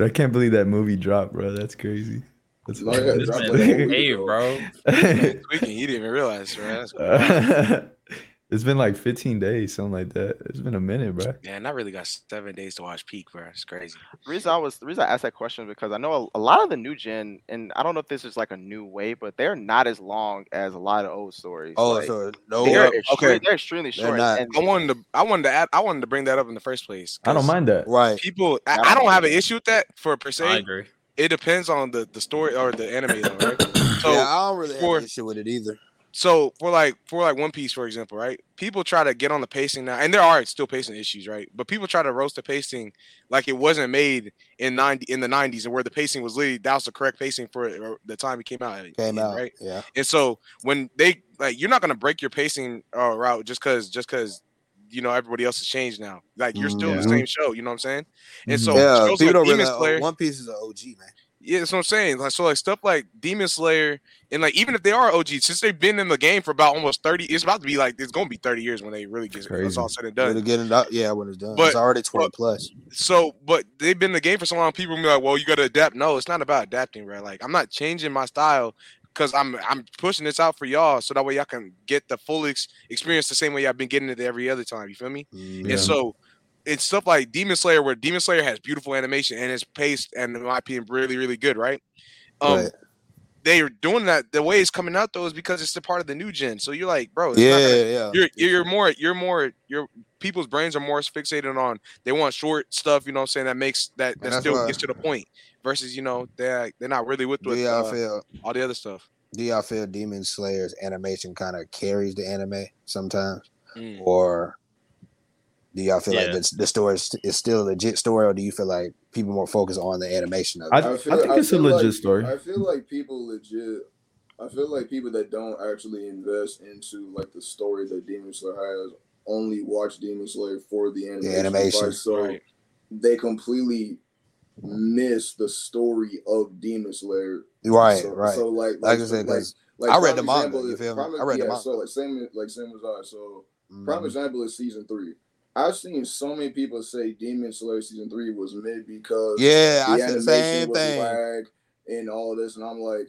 I can't believe that movie dropped, bro. That's crazy. That's No, yeah, crazy. it This dropped man like a is week hey, bro. Tweaking, he didn't even realize, man. That's it's been like 15 days, something like that. It's been a minute, bro. Man, I really got seven days to watch Peak, bro. It's crazy. The reason I was the reason I asked that question is because I know a, a lot of the new gen, and I don't know if this is like a new way, but they're not as long as a lot of old stories. Oh, Like, so no. they're uh, okay. they're extremely They're short. and- I wanted to, I wanted to, add, I wanted to bring that up in the first place. I don't mind that. Right. People, I, I I don't don't have an issue with that for per se. I agree. It depends on the the story or the anime, though, right? So, yeah, I don't really have for- an issue with it either. so for like for like One Piece, for example, right? People try to get on the pacing now, and there are still pacing issues, right? But people try to roast the pacing like it wasn't made in ninety in the nineties, and where the pacing was literally that was the correct pacing for it, or the time it came out. Came in, out. right. Yeah. And so when they like, you're not gonna break your pacing uh, route just because just because you know everybody else has changed now. Like you're still the Mhm. same show. You know what I'm saying? And so yeah. shows like Demon realize Slayer, oh, One Piece is an OG, man. yeah, that's what I'm saying. Like so, like stuff like Demon Slayer, and like even if they are OG, since they've been in the game for about almost 30, it's about to be like it's gonna be 30 years when they really get it's Crazy. all said and When done. it getting up, yeah, when it's done, But- it's already twenty but- plus. So, but they've been in the game for so long. People be like, "Well, you got to adapt." No, it's not about adapting, bro. Like I'm not changing my style because I'm I'm pushing this out for y'all so that way y'all can get the full ex- experience the same way y'all been getting it every other time. You feel me? Mhm. And so it's stuff like Demon Slayer, where Demon Slayer has beautiful animation and it's paced and in my opinion really really good, right? Um, Right. they are doing that. The way it's coming out though is because it's a part of the new gen. So you're like, bro, it's not Yeah, gonna- yeah. you're more, you're more you're more your people's brains are more fixated on they want short stuff. You know what I'm saying? That makes that that that's still gets to the point. Versus you know they're they're not really with Do with y'all uh, feel? all the other stuff. Do y'all feel Demon Slayer's animation kind of carries the anime sometimes, Mm. or do y'all feel Yeah. like the, the story is, is still a legit story, or do you feel like people more focus on the animation of it? I, I I think I it's a legit like- story. I feel like people legit. I feel like people that don't actually invest into like the story that Demon Slayer has only watch Demon Slayer for the animation. animation, right? So Right. they completely miss the story of Demon Slayer. Right, so, right. So like, Like I said, like, 'cause like I read the manga, example you is- feel me? prime- I read the manga. So like same like same as I. So Mhm. prime example is season three. I've seen so many people say Demon Slayer season three was mid because Yeah, I the said the animation same was thing. lag and all this, and I'm like,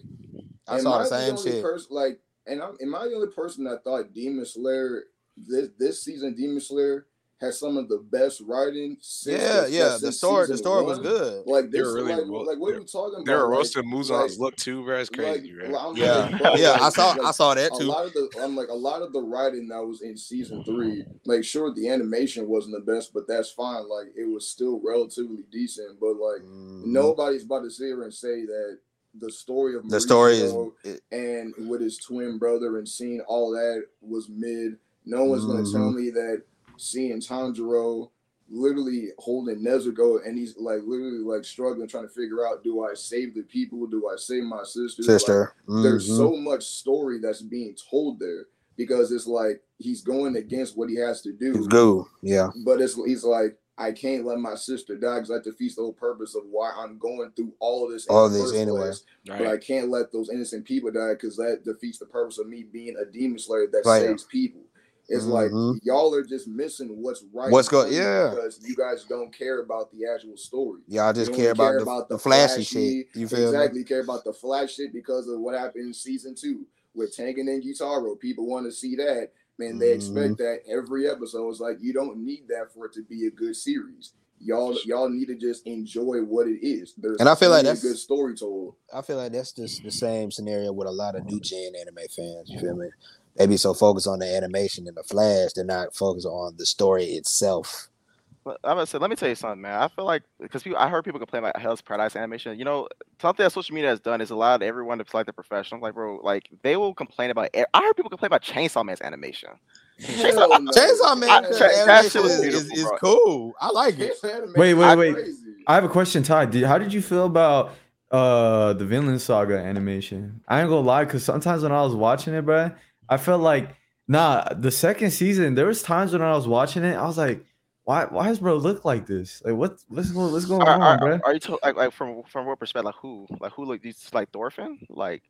I am saw the same only shit. Person, like, and I'm am I the only person that thought Demon Slayer this this season Demon Slayer has some of the best writing? Since Yeah, the, yeah. The story, the season story was good. Like They this, were really like, ro- like what they- are we talking They were about? Like- roasting Muzan's like- look too, bro. It's crazy, like, bro. I'm Yeah, like, bro, yeah. I saw, like, I saw that a too. lot of the I'm like a lot of the writing that was in season three, like sure the animation wasn't the best, but that's fine. Like it was still relatively decent. But like Mhm. nobody's about to sit here and say that the story of The story is. It- and with his twin brother and seeing all that was mid. No one's gonna Mhm. tell me that seeing Tanjiro literally holding Nezuko and he's like literally like struggling trying to figure out do I save the people? Do I save my sister? Like, sister. there's so much story that's being told there because it's like he's going against what he has to do. It's good. Yeah. But it's he's like, I can't let my sister die because that defeats the whole purpose of why I'm going through all of this. in All the this first anyway. place. But I can't let those innocent people die because that defeats the purpose of me being a demon slayer that Right. saves people. It's like Mhm. y'all are just missing what's right. What's in go- front of you yeah. because you guys don't care about the actual story. Y'all just You care only about, the, the flashy, shit. You feel exactly care about the flash shit because of what happened in season two with Tengen and Gyutaro. People want to see that. Man, they Mhm. expect that every episode. It's like you don't need that for it to be a good series. Y'all, y'all need to just enjoy what it is. There's And I feel like that's- good story told. I feel like that's just the same scenario with a lot of new gen anime fans. You feel me? They be so focused on the animation and the flash, they're not focused on the story itself. But I'm gonna say, let me tell you something, man. I feel like because people, I heard people complain about Hell's Paradise animation. You know, something that social media has done is allowed everyone to play like the professional. Like, bro, like they will complain about. I heard people complain about Chainsaw Man's animation. Hell no. Chainsaw Man I- Cha- that animation shit was is, is, beautiful, is bro. cool. I like it. Wait, wait, I- wait. Crazy. I have a question, Ty. Did, how did you feel about uh the Vinland Saga animation? I ain't gonna lie, because sometimes when I was watching it, bro, I felt like nah. The second season, there was times when I was watching it, I was like, why? Why does bro look like this? Like, what? What's going? What's going Are, on, are, bro? are you to, like, like from from what perspective? Like who? Like who look these like Thorfinn? Like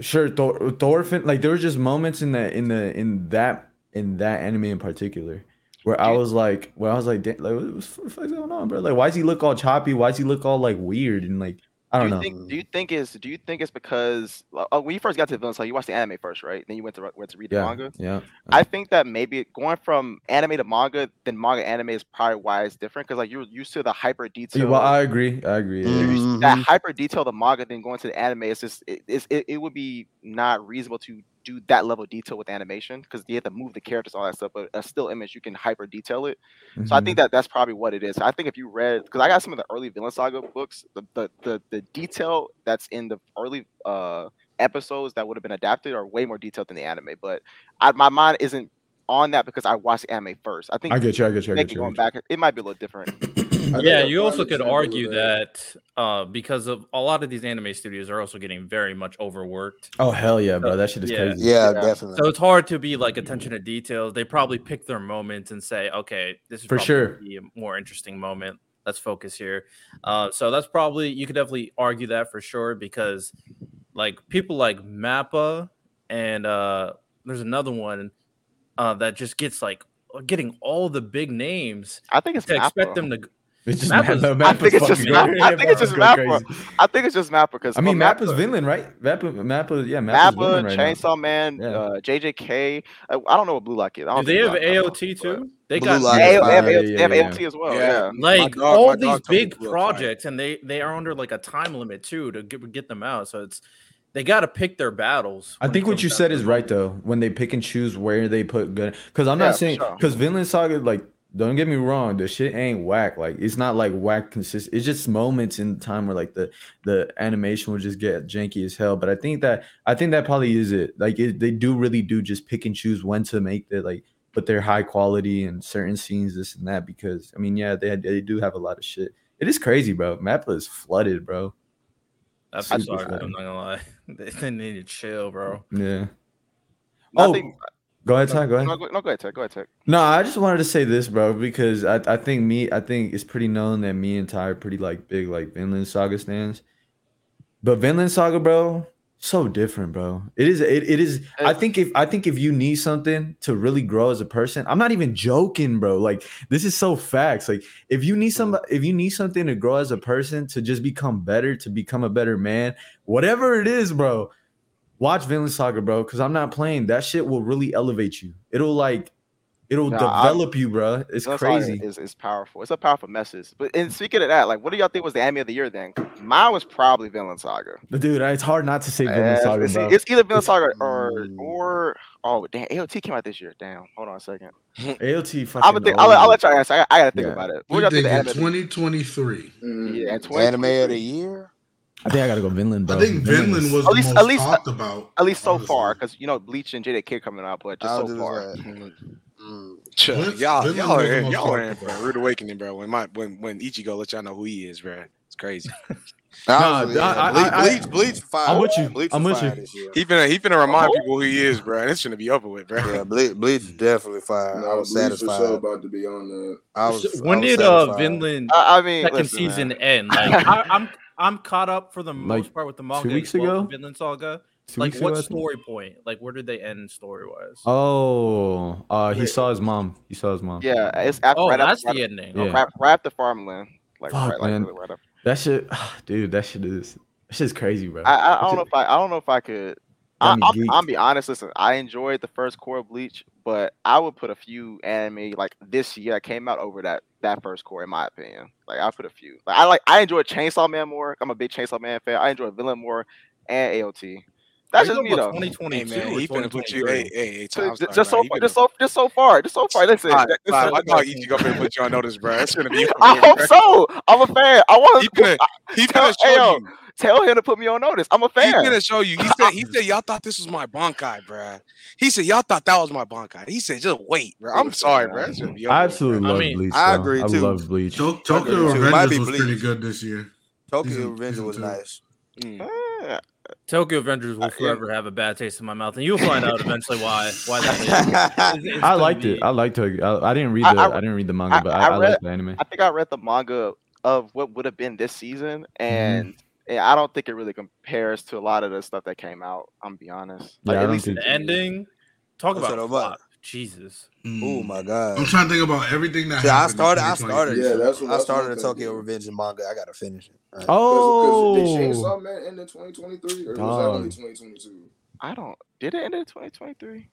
Sure, Thor, Thorfinn. Like there were just moments in the in the in that in that anime in particular where I was like, where I was like, like what the fuck going on, bro? Like, why does he look all choppy? Why does he look all like weird and like I do don't you know? think? Do you think is? Do you think it's because? Oh, when you first got to the villain, so you watched the anime first, right? Then you went to went to read the Yeah, manga. yeah. I think that maybe going from anime to manga, then manga anime is probably why it's different because like you're used to the hyper detail. Yeah, detail. well, I agree. I agree. yeah. you're used to Mhm. that hyper detail the manga, then going to the anime, it's just it, it's, it, it would be not reasonable to do that level of detail with animation because you have to move the characters, all that stuff. But a still image, you can hyper detail it. So I think that that's probably what it is. I think if you read, because I got some of the early Vinland Saga books, the the the, the detail that's in the early uh episodes that would have been adapted are way more detailed than the anime. But I, my mind isn't on that because I watched the anime first. I think I get you. I get you. I get you. I going get back, it might be a little different. I yeah, you also could argue that uh, because of a lot of these anime studios are also getting very much overworked. Oh hell yeah, bro! That shit is Yeah. crazy. Yeah, Yeah. definitely. So it's hard to be like attention to details. They probably pick their moments and say, okay, this is For sure. be a more interesting moment. Let's focus here. Uh, so that's probably you could definitely argue that for sure because like people like Mappa and uh, there's another one uh, that just gets like getting all the big names I think it's to expect them to. It's just Mappa's- Mappa. I think it's just fucking Mappa. I think it's just Mappa's Mappa. I think it's just Mappa because I mean, well, Mappa's villain, right? Mappa, Mappa, yeah, Mappa's Mappa, villain right now. Chainsaw Man, Yeah. uh, JJK. I, I don't know what Blue Lock is. I Do don't they have Lock- AOT but- too? They Blue got Lock They have, they have. AOT, Yeah, they have yeah, yeah. AOT as well. Yeah. Yeah. like dog- all these dog told me big Blue Lock fire. projects and they they are under like a time limit too to get, get them out so it's they got to pick their battles I think what you said is right though. When they pick and choose where they put good, because I'm Yeah, not for saying sure. because Vinland Saga, like, don't get me wrong, the shit ain't whack. Like, it's not like whack consistent. It's just moments in time where like the the animation will just get janky as hell. But I think that I think that probably is it. Like, it, they do really do just pick and choose when to make the like put their high quality and certain scenes, this and that. Because I mean, yeah, they they do have a lot of shit. It is crazy, bro. Mappa is flooded, bro. that's Super sorry i'm not gonna lie they, they need to chill bro Yeah. I Oh, think Go ahead, Ty. Go ahead. No, go, no, go ahead, Ty. Go ahead, Ty. No, I just wanted to say this, bro, because I, I think me, I think it's pretty known that me and Ty are pretty like big like Vinland Saga stands. But Vinland Saga, bro, so different, bro. It is. It, it is. I think if I think if you need something to really grow as a person, I'm not even joking, bro. Like this is so facts. Like if you need some, if you need something to grow as a person, to just become better, to become a better man, whatever it is, bro watch Vinland Saga, bro, because I'm not playing. That shit will really elevate you. It'll like it'll nah, develop I, you, bro. It's crazy. It's, powerful. It's a powerful message. But and speaking of that, like, what do y'all think was the anime of the year then? Mine was probably Vinland Saga. But dude, it's hard not to say uh, Vinland Saga. It's, bro. it's either Vinland Saga or or oh damn, AOT came out this year. Damn, hold on a second. AOT, fucking. I'm think, I'll, I'll, let y'all answer. I, I gotta think yeah. about it. What y'all think? 2023. Yeah, 2023. anime of the year. I think I gotta go Vinland. bro. I think Vinland, Vinland was at least, at least, talked about. At least so honestly. far, because you know Bleach and JJK coming out, but just I'll so far. Mm. Y'all, Vinland y'all, are, y'all are in for a rude awakening, bro. When my when when Ichigo let y'all know who he is, bro. It's crazy. nah, I, Bleach, I, Bleach, Bleach, fire. I'm with you. Bleach I'm with you. He finna, he finna remind oh. people who he is, bro. It's gonna be over with, bro. Yeah, Bleach, Bleach definitely fire. No, I was Bleach satisfied. Was so about to be on the. I was, when I was did uh, satisfied. uh Vinland? I mean, second listen, season man. end? Like, I, I'm I'm caught up for the most part with the manga. Two weeks ago, Vinland Saga. Two like what ago, story point? Like where did they end story wise? Oh, uh, he saw his mom. He saw his mom. Yeah, it's after, oh, right that's after, the right ending. Right, yeah. right, right after farmland. Like, Fuck, right, like, man. Really right. That shit, dude. That shit is. This is crazy, bro. I, I, I don't know if I, I don't know if I could I, I'll, I'm be honest. Listen, I enjoyed the first cour of Bleach, but I would put a few anime like this year that came out over that that first cour, in my opinion. Like I put a few. Like I like I enjoy Chainsaw Man more. I'm a big Chainsaw Man fan. I enjoy Vinland more and AOT. That's just me though. 2020, hey, man. He put you. Hey, hey, hey just, so, far, just so, just so far, just so far. Listen, right, I thought you go and put you on notice, bro. That's gonna be. I hope so. I'm a fan. I want to. He finna, he finna show you. Tell him to put me on notice. I'm a fan. He's gonna show you. He said, he said, y'all thought this was my bankai, bro. He said, y'all thought that was my bankai. He said, just wait, bro. I'm sorry, bro. I absolutely love I mean, Bleach. Though. I agree too. I love Bleach. Tokyo Revengers was pretty good this year. Tokyo Revengers was nice. Mm. Uh, Tokyo Revengers will forever have a bad taste in my mouth, and you'll find out eventually why. Why that. I liked it. I liked it. I, didn't read the. I, didn't read the manga, but I, read, liked the anime. I think I read the manga of what would have been this season, mm-hmm. and. Yeah, I don't think it really compares to a lot of the stuff that came out. I'm be honest. Yeah, like, at least the ending. Talk about. About. Jesus. Mm. Oh my god. I'm trying to think about everything that. Yeah, I started. I started. Yeah, that's what I started the Tokyo Revenge manga. I gotta finish it. Right. Oh. Cause, cause did Chainsaw end oh. in 2023 or was oh. that only 2022? I don't. Did it end in 2023?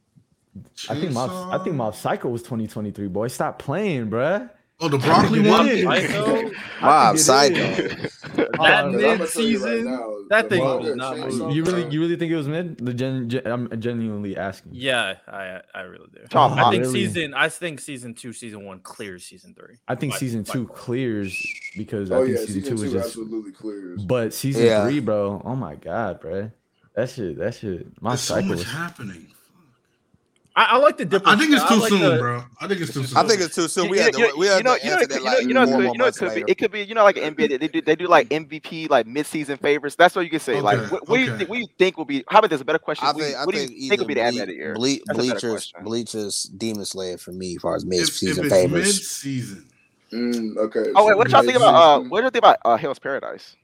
I think my I think Mob Psycho was 2023. Boy, stop playing, bruh. Oh, the broccoli one. Wow, psycho. that mid season. Right that thing was not. You really, you really think it was mid? The gen, gen, I'm genuinely asking. Yeah, I, I really do. Oh, I think really? season. I think season two, season one clears season three. I think by, season by two clears because oh, I think yeah, season, season two, is just absolutely clears. But season yeah. three, bro. Oh my god, bro. That shit. That shit. My There's cycle. So much was, happening. I, I like the difference. I think it's too like soon, the, bro. I think it's too soon. I think it's too soon. We had to, we had you know, to you know, that, like, you know, it could be. It could be, you know, like NBA. They do, they do like MVP, like midseason favorites. That's what you can say. Okay, like, what, what okay. do you think? What do you think will be? How about this? A better question. I think, what, do you think, think will be the ble- ad of the year? Bleachers, bleachers, Demon Slayer for me, as far as midseason favorites. Midseason. Mm, okay. Oh wait, what y'all think about? Uh, what do you think about uh, Hell's Paradise?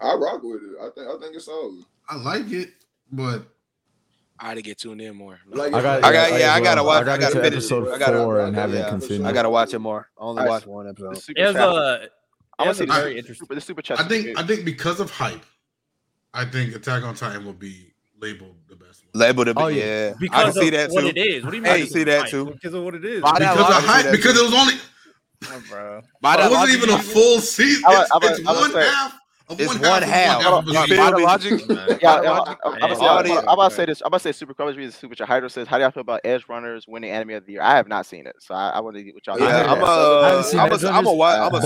I rock with it. I think I think it's solid. I like it, but I gotta get tuned in more. Like, I got, I got, yeah, I, gotta watch. I gotta, episode four and have yeah, it. I gotta watch it more. I only watch one episode. It was, uh, I was very I, interesting. The super chat. I think. I think because of hype, I think Attack on Titan will be labeled the best. Labeled the. Oh, yeah. yeah. Because I can see that what too. it is. What do you mean? I can see that hype? too. Because of what it is. By because of hype. Because it was only. Oh, bro. It wasn't even a full season. It's one half. It's one, one half. half. One half. Yeah, logic. yeah, I'm about to say this. I'm about to say super coverage reason. Super Hydro says, "How do y'all feel about Edgerunners winning Anime of the Year?" I have not seen it, so I, I want to get what y'all. Yeah, I'm a, I'm a. I'm a. I'm a. I'm a.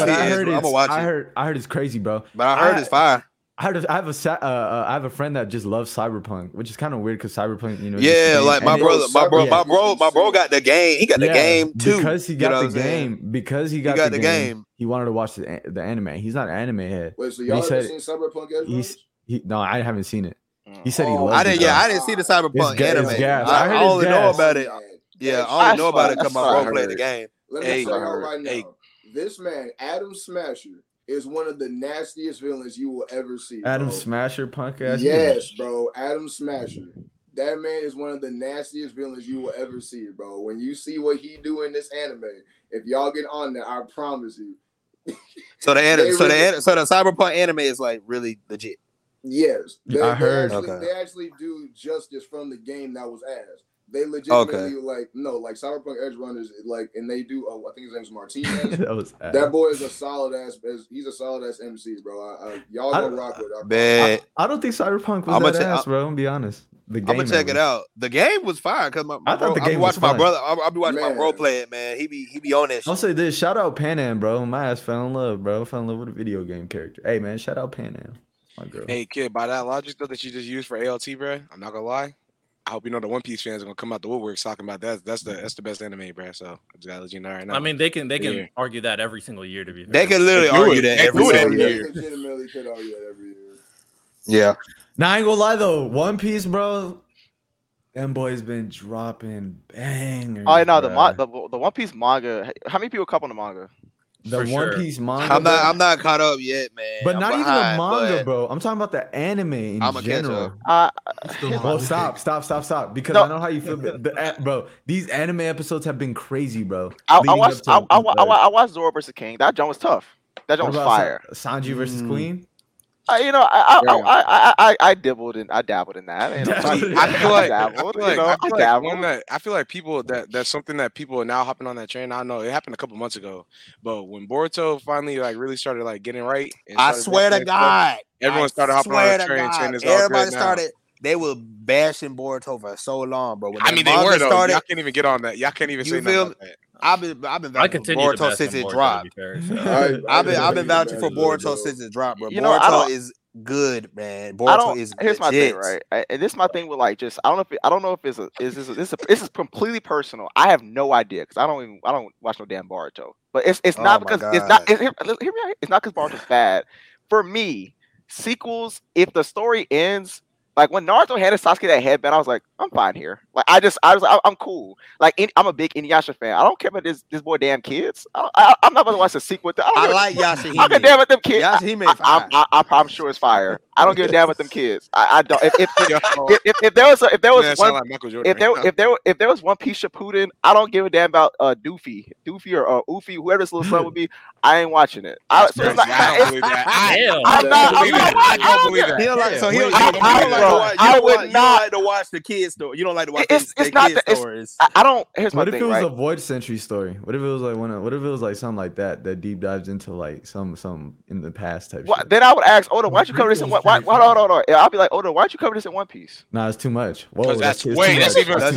I heard it's crazy, bro. But I heard it's fine. I have a uh, uh, I have a friend that just loves cyberpunk, which is kind of weird because cyberpunk, you know. Yeah, like my brother, my bro, yeah. my bro, my bro got the game. He got yeah, the game too because he got you know the game. Saying? Because he got, he got the, the game, game, He wanted to watch the, the anime. He's not an anime head. Wait, so y'all he said, seen cyberpunk? He's he, no, I haven't seen it. He said he oh, loved. I didn't. It, yeah, I didn't see the cyberpunk it's, anime. It's I, I only know about it. Yeah, I only know about it because my bro played the game. Let me tell you right now. This man, Adam Smasher is one of the nastiest villains you will ever see. Adam bro. Smasher, punk ass. Yes, bro. Adam Smasher. That man is one of the nastiest villains you will ever see, bro. When you see what he do in this anime, if y'all get on there, I promise you. so the anime, so really, the so the cyberpunk anime is like really legit. Yes, they, I heard. They actually, okay. they actually do justice from the game that was asked. They legitimately okay. like no, like Cyberpunk Edgerunners, like, and they do. Oh, I think his name's Martinez. that, was that boy is a solid ass. He's a solid ass MC, bro. I, I, y'all gonna rock with. I, I, I, don't think Cyberpunk was I'm that t- ass, bro. I'm gonna be honest. I'm gonna check was. it out. The game was fire because my, my, I thought bro, the game I was my brother. I'll, I'll be watching man. my bro play it, man. He be he be on this. I'll say this: shout out Panam, bro. My ass fell in love, bro. Fell in love with a video game character. Hey, man, shout out Pan girl. Hey, kid, by that logic though that you just used for ALT, bro, I'm not gonna lie. I hope you know the One Piece fans are gonna come out the woodworks talking about that. That's the that's the best anime, bro. So I just gotta let you know right now. I mean, they can they can yeah. argue that every single year. To be fair. they can literally they argue it. that every, year. year. Yeah. Now I ain't gonna lie though, One Piece, bro. Them boys been dropping bangers. Oh, no, the, the the One Piece manga. How many people cop on the manga? The One sure. Piece manga. I'm not. I'm not caught up yet, man. But I'm not behind, even the manga, bro. I'm talking about the anime in I'm general. Uh, oh, stop, stop, stop, stop. Because no. I know how you feel, the, bro. These anime episodes have been crazy, bro. I, I watched. To, I, I, I, watched Zoro versus King. That John was tough. That John was fire. Sanji versus mm. Queen. I, you know, I I, I, I, I, dabbled in I dabbled in that. I, feel like, I feel like, people that that's something that people are now hopping on that train. I know it happened a couple months ago, but when Boruto finally like really started like getting right, I swear to God, stuff, everyone started hopping on that train. Everybody started. Now they were bashing Boruto for so long, bro. When I mean, they were though. Started, Y'all can't even get on that. Y'all can't even say nothing about that. I've been I've been vouching for Boruto since it dropped. I've been I've been vouching for Boruto since it dropped, bro. You know, Boruto is good, man. Boruto is here's legit. my thing, right? I, and this is my thing with like just I don't know if I don't know if it's a is this a, this a, this is completely personal. I have no idea because I don't even I don't watch no damn Boruto. But it's it's oh not oh because God. it's not it's, here, it's not because Boruto's bad. For me, sequels if the story ends like when Naruto handed Sasuke that headband, I was like, I'm fine here. Like I just, I was, like, I'm cool. Like I'm a big Inuyasha fan. I don't care about this this boy damn kids. I, am not gonna watch a sequel. To, I, I like Yashahime. I can damn with them kids. Yashahime, I, I, I, I'm sure it's fire. I don't give a damn with them kids. I, I don't. If if, if, if, if there was a, if there was yeah, one like Jordan, if there right? if there if there was one piece of Putin, I don't give a damn about uh Doofy, Doofy or uh, Oofy, whoever this little son would be. I ain't watching it. I, so it's not, I don't believe that. I, am. I'm not. I'm not. I don't believe that. So he'll you I would not like to watch the kids story. You don't like to watch it's, the, it's not the, stories. It's, I don't. Here's what my if thing, it was right? a void century story? What if it was like one? What if it was like something like that that deep dives into like some some in the past type? Well, then I would ask Oda, why'd you cover this in one? Why, why, hold on, hold on. I'll be like Oda, why'd you cover this in one piece? Nah, it's too much. Whoa, that's, that's way. That's even. That's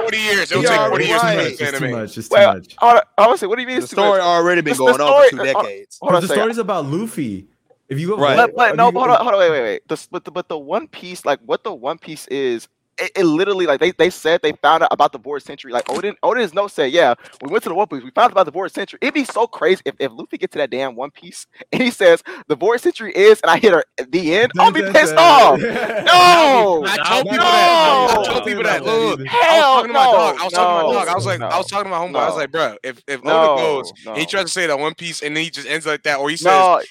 forty years. It'll take forty years to finish. Too much. It's too much. Honestly, what do you mean? The story already been going on for two decades. The story's about Luffy. If you go right, but, but no, hold on, hold on, wait, wait, wait. The, but the, but the One Piece, like what the One Piece is, it, it, literally like they, they said they found out about the void century. Like Oda, Oda's no say. yeah, we went to the One Piece, we found out about the void century. It'd be so crazy if, if Luffy gets to that damn One Piece and he says the void century is, and I hit her at the end. I'll be pissed off. No, I told people that. I told people that. Look, hell no. I was talking to my dog. I was like, I was talking to my homeboy. I was like, bro, if if Oda goes, he tries to say that One Piece, and then he just ends like that, or he says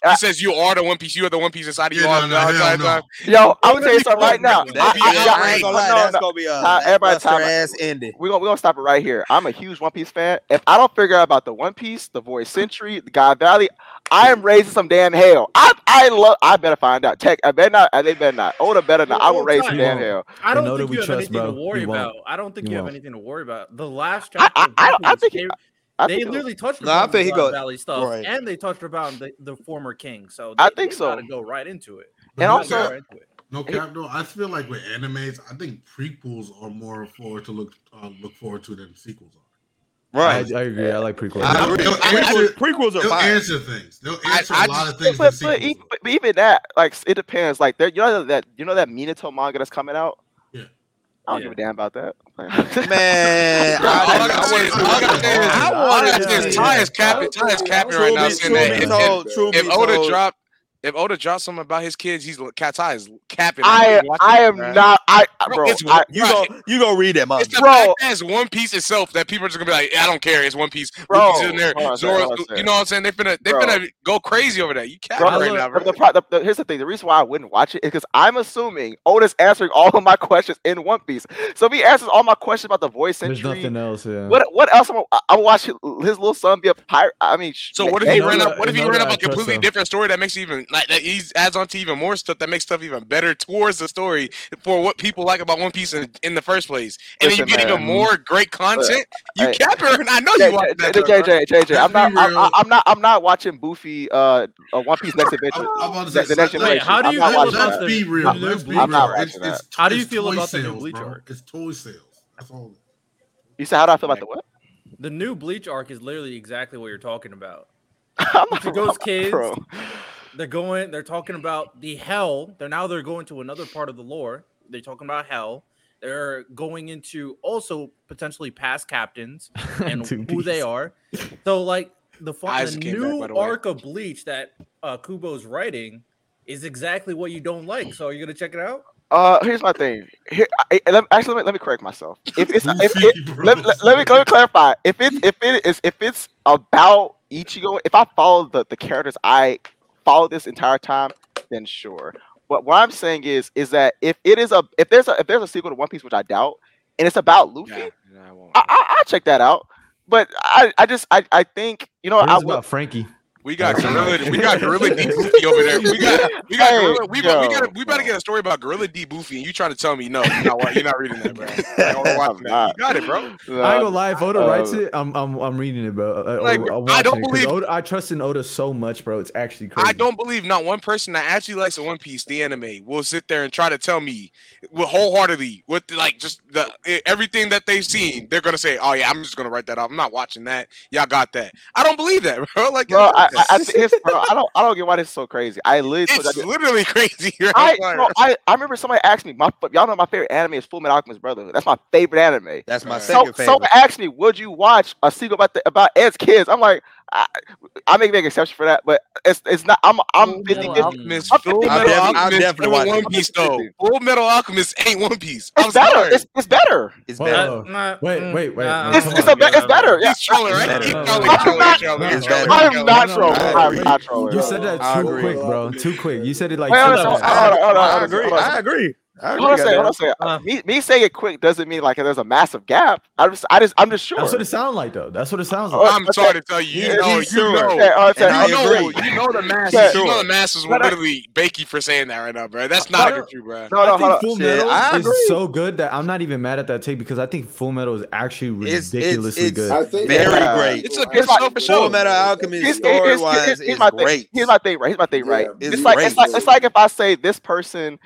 he says you are the One Piece, you are the One Piece inside of you. Yo, I'm gonna tell you something right now that's no. gonna be a uh, everybody time ass ending. We're gonna we gonna stop it right here. I'm a huge One Piece fan. If I don't figure out about the One Piece, the Void Century, the God Valley, I am raising some damn hell. I I love. I better find out. Tech. I better not. They better not. Oda better not. I will raise some damn hell. I don't think you have anything bro. to worry about. I don't think you, you have anything to worry about. The last chapter. I, I, I, I think. He, I they literally touched no, about I think he Valley stuff, right. and they touched about the, the former king. So I think so. To go right into it. And also, right into it. No cap, though. I feel like with animes, I think prequels are more forward to look uh, look forward to than sequels are. Right, I, I, agree. I like prequels. I agree. Prequels, prequels are they'll fine. answer things. They'll answer I, a lot of things. But, but even, even, that, like, it depends. Like, there, you know that you know that Minato manga that's coming out. Yeah. I don't yeah. give a damn about that. Man, I want to say is Ty is capping. Ty is capping right now, if Oda dropped if Oda drops something about his kids, he's cat's eye is capping. I I am not. I bro, bro I, you go you go read that, mom. It's bro, as One Piece itself that people are just gonna be like, I don't care. It's One Piece. Bro, in there. On, Zoro, you know what I'm saying? They're gonna they're gonna go crazy over that. You capping right look, now. Bro. The, the, the, here's the thing. The reason why I wouldn't watch it is because I'm assuming Oda's answering all of my questions in One Piece. So if he answers all my questions about the void century, there's nothing else. Yeah. What what else? I'm, I'm watching his little son be a pirate. I mean, so what if he ran up? What if he ran up a completely different story that makes even like that he adds on to even more stuff that makes stuff even better towards the story for what people like about One Piece in, in the first place. And Listen, then you get man. even more great content. You hey, kept and I know J- you want that. JJ, JJ, I'm not, I'm, I'm, not, I'm not watching Boofy, uh, uh One Piece Next Adventure. I'm, I'm say, the, the next wait, how do you feel about the? Be real. I'm, how do you feel about the Bleach arc? It's toy sales. That's all. You said, how do I feel about the what? The new Bleach arc is literally exactly what you're talking about. I'm not, goes kids. Bro they're going, they're talking about the hell. They're now they're going to another part of the lore. They're talking about hell. They're going into also potentially past captains and who they are. So like the, the new back, the arc of Bleach that uh, Kubo's writing is exactly what you don't like. So are you gonna check it out? Uh, here's my thing. Here, I, actually, let me, let me, correct myself. If it's if it, let, let, let, me let me clarify. If it's if it is if it's about Ichigo, if I follow the the characters I followed this entire time, then sure. But what I'm saying is, is that if it is a, if there's a, if there's a sequel to One Piece, which I doubt, and it's about Luffy, yeah, yeah, I, I, I, I check that out. But I, I just, I, I think, you know, I about Frankie. We got gorilla. we got gorilla D Boofy over there. We got we got hey, gorilla, we, yo, we got we better get a story about gorilla D Boofy, and you trying to tell me no, you're not, you're not reading that, bro. That. You got it, bro. No, I go live. lie. Oda uh, writes it, I'm I'm I'm reading it, bro. I, like, I, I don't believe Oda, I trust in Oda so much, bro. It's actually crazy. I don't believe not one person that actually likes the One Piece the anime will sit there and try to tell me with wholeheartedly with like just the everything that they've seen. They're gonna say, oh yeah, I'm just gonna write that off. I'm not watching that. Y'all got that. I don't believe that, bro. Like. Bro, I, I, I, bro, I don't I don't get why this is so crazy. I literally it's literally crazy. Right? I, bro, I, I remember somebody asked me my y'all know my favorite anime is Full Metal Alchemist Brotherhood. That's my favorite anime. That's my so, second favorite. Someone asked me, "Would you watch a sequel about the, about Ed's kids?" I'm like, I, I may make an exception for that, but it's it's not. I'm I'm Full Metal Alchemist. I'm, Full Metal Definitely one, one Piece though. Full Metal Alchemist ain't One Piece. It's I'm better. It's, it's better. It's better. Uh, mm, wait, wait, wait. Uh, it's it's, a, it's better. Yeah. He's trolling, right? He's trolling. I'm not trolling. I'm not trolling. I'm not trolling. You said that too quick, bro. Too quick. You said it like. I agree. I agree. Hold on a second. Hold on a second. Uh, me, me saying it quick doesn't mean like there's a massive gap. I just, I just, I'm just sure. That's what it sounds like, though. That's what it sounds oh, like. I'm okay. sorry to tell you, you know, you know, you, know the masses. Sure. You know the masses were literally bake you for saying that right now, bro. That's not a you, bro. No, no, I think Full Metal yeah, is so good that I'm not even mad at that take because I think Full Metal is actually ridiculously it's, it's, good. I think very yeah. great. It's a good show for sure. Full Metal Alchemist story wise is great. Here's my thing, right? Here's my thing, right? It's like, it's like, it's like if I say this person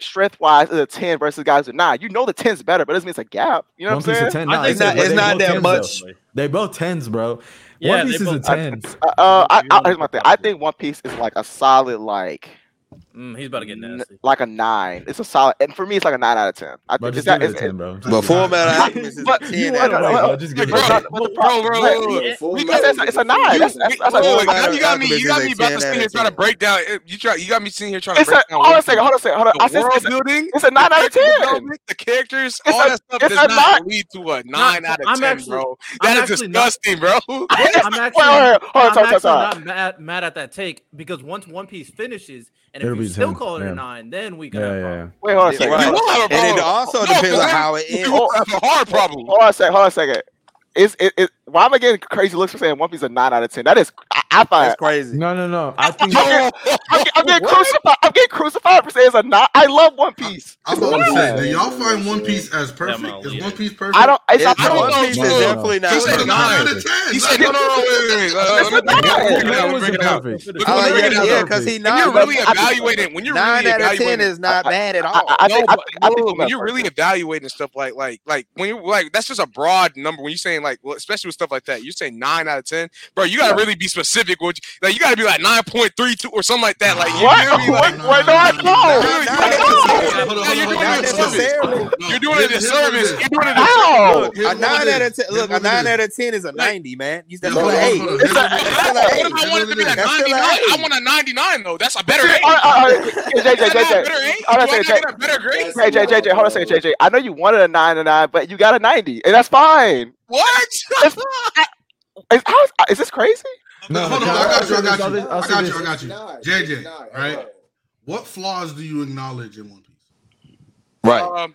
strength wise is a 10 versus guys who are nine. You know the 10's better, but it doesn't mean it's a gap. You know One what I'm saying? 10, I think it's not, it's not that much. Though. They both tens, bro. Yeah, One Piece is both, a ten. Uh, uh, I, I, here's my thing. I think One Piece is like a solid like Mm, he's about to get nasty. N- like a nine. It's a solid, and for me, it's like a nine out of ten. I think it's not, it's, 10, bro. Just but full metal is ten out of ten. Bro, bro, bro, it's a nine. That's, you got me. You got me about to sitting here trying to break down. You try. You got me sitting here trying to break down. Hold on a second. Hold on a second. Hold on. The world building. It's a nine out of ten. The characters, all that stuff does not lead to a nine out of ten, bro. That is disgusting, bro. I'm actually not mad at that take because once One Piece finishes and if you still 10. call it yeah. a nine, then we got yeah, a problem. Wait, hold on a second. Right. You will have a problem. And it also no, depends man. on how it oh, ends. Hold on a second. Hold on a second. It's, it, it, why am I getting crazy looks for saying One Piece is a nine out of ten? That is, I, I find that's crazy. No, no, no. I think I'm, getting, I'm, getting, crucified. I'm getting crucified for saying it's a nine. I love One Piece. I, I'm about to say, do y'all find One Piece as perfect? Is. One Piece perfect? I don't. It's, don't One Piece no, is definitely not. He said nine out of ten. He said no, no, no, wait, wait, wait. That was perfect. Yeah, because he nine. You're really evaluating when you're nine out of ten is not bad at all. I think when you're really evaluating stuff like like like when you like that's just a broad number when you're saying like especially with stuff like that. You say nine out of ten, bro. You gotta yeah. really be specific. With, like you gotta be like nine point three two or something like that. Like you what? Like, what? No, no, no, no, You're doing it disservice. You're doing it disservice. You're doing it. A nine out of ten. Look, a nine out of ten is a ninety, man. You said eight. I wanted to be a ninety nine? I want a ninety nine though. That's a better eight. JJ, JJ, JJ, JJ, JJ. Hold on a second, JJ. I know you wanted a nine and nine, but you got a ninety, and that's fine. What? Is, how is, is this crazy? No, hold on, I got you, I got you. I'll I say got you, I got you. JJ, right? What flaws do you acknowledge in One Piece? Right. Um,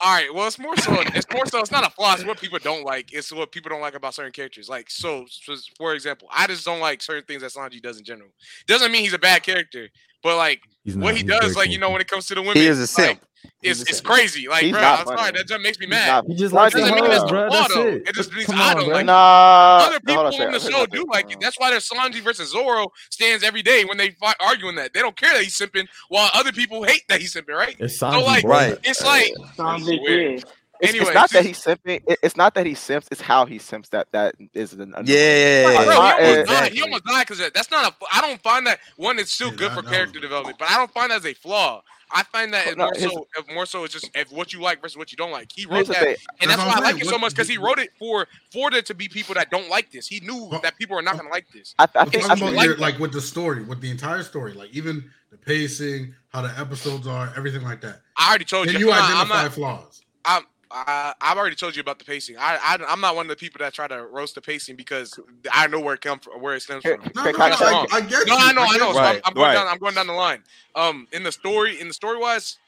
all right. Well, it's more so. It's more so. It's not a flaw. It's what people don't like. It's what people don't like about certain characters. Like so, so for example, I just don't like certain things that Sanji does in general. Doesn't mean he's a bad character, but like He's what he does, like you know, when it comes to the women, He is a like, simp. it's it's crazy. Like, He's bro, not I'm sorry, that just makes me mad. He just Why likes does the it mean hoes, it's bro. flaw, That's though? it. It just means Come I don't bro. like Nah, Other people hold on the show do like it. That's why there's Sanji versus Zoro stands every day when they fight arguing that. They don't care that he's simping, while other people hate that he's simping, right? It's Sanji, So Sanji, like. Right. it's like Sounds It's weird. Weird. It's, Anyway, it's not that just- he's simping. It, it's not that he simps. It's how he simps that that is an Yeah, yeah, yeah, Like, he almost died. exactly. He almost died because that's not a. I don't find that one. It's still Yeah, good for character development, but I don't find that as a flaw. I find that it's No, more his- so. More so, it's just if what you like versus what you don't like. He wrote that, and That's that's why I'm like it so much because he wrote it for for there to be people that don't like this. He knew Well- that people are not gonna like this. I, I think. I think like your, like with the story, with the entire story, like even the pacing, how the episodes are, everything like that. I already told Then you. you I'm I'm identify not- flaws. I'm, I, I've already told you about the pacing. I, I, I'm not one of the people that try to roast the pacing because I know where it comes from, where it stems from. No, Okay, no, I- no, can I, I- I get No, you. I know, I get know. you. So I'm, I'm going right. down. I'm going down the line. Um, in the story, in the story wise,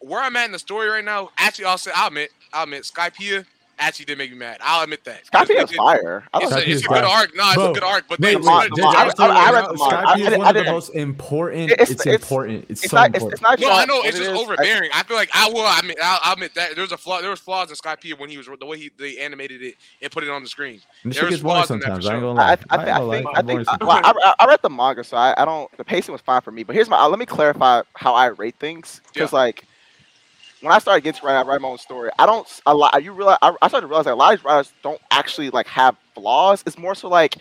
where I'm at in the story right now, actually, I'll say, I'll admit, I'll admit, Skypiea actually did make me mad. I'll admit that. Skypiea It's- is fire. I It's, a, it's is a good arc. No, it's Bro, a good arc, but Wait, they wait, Mom- I'll I- I- I read the manga. I- Skype is one of the most important. It's- It's, it's- important. It's, It's so not. Important. it's not. No, I know it's just is, overbearing. I feel like I will. I mean, I'll, I'll admit that there's a flaw. There was flaws in Skypiea when he was the way he they animated it and put it on the screen. And this There was flaws in that sometimes. for I ain't gonna lie. I, I, I think. I think. I, I read the manga, so I, I don't. The pacing was fine for me. But here's my. Uh, let me clarify how I rate things, because like, when I started getting to write, I write my own story. I don't. A lot. You realize. I, I started to realize that a lot of these writers don't actually like have flaws. It's more so like,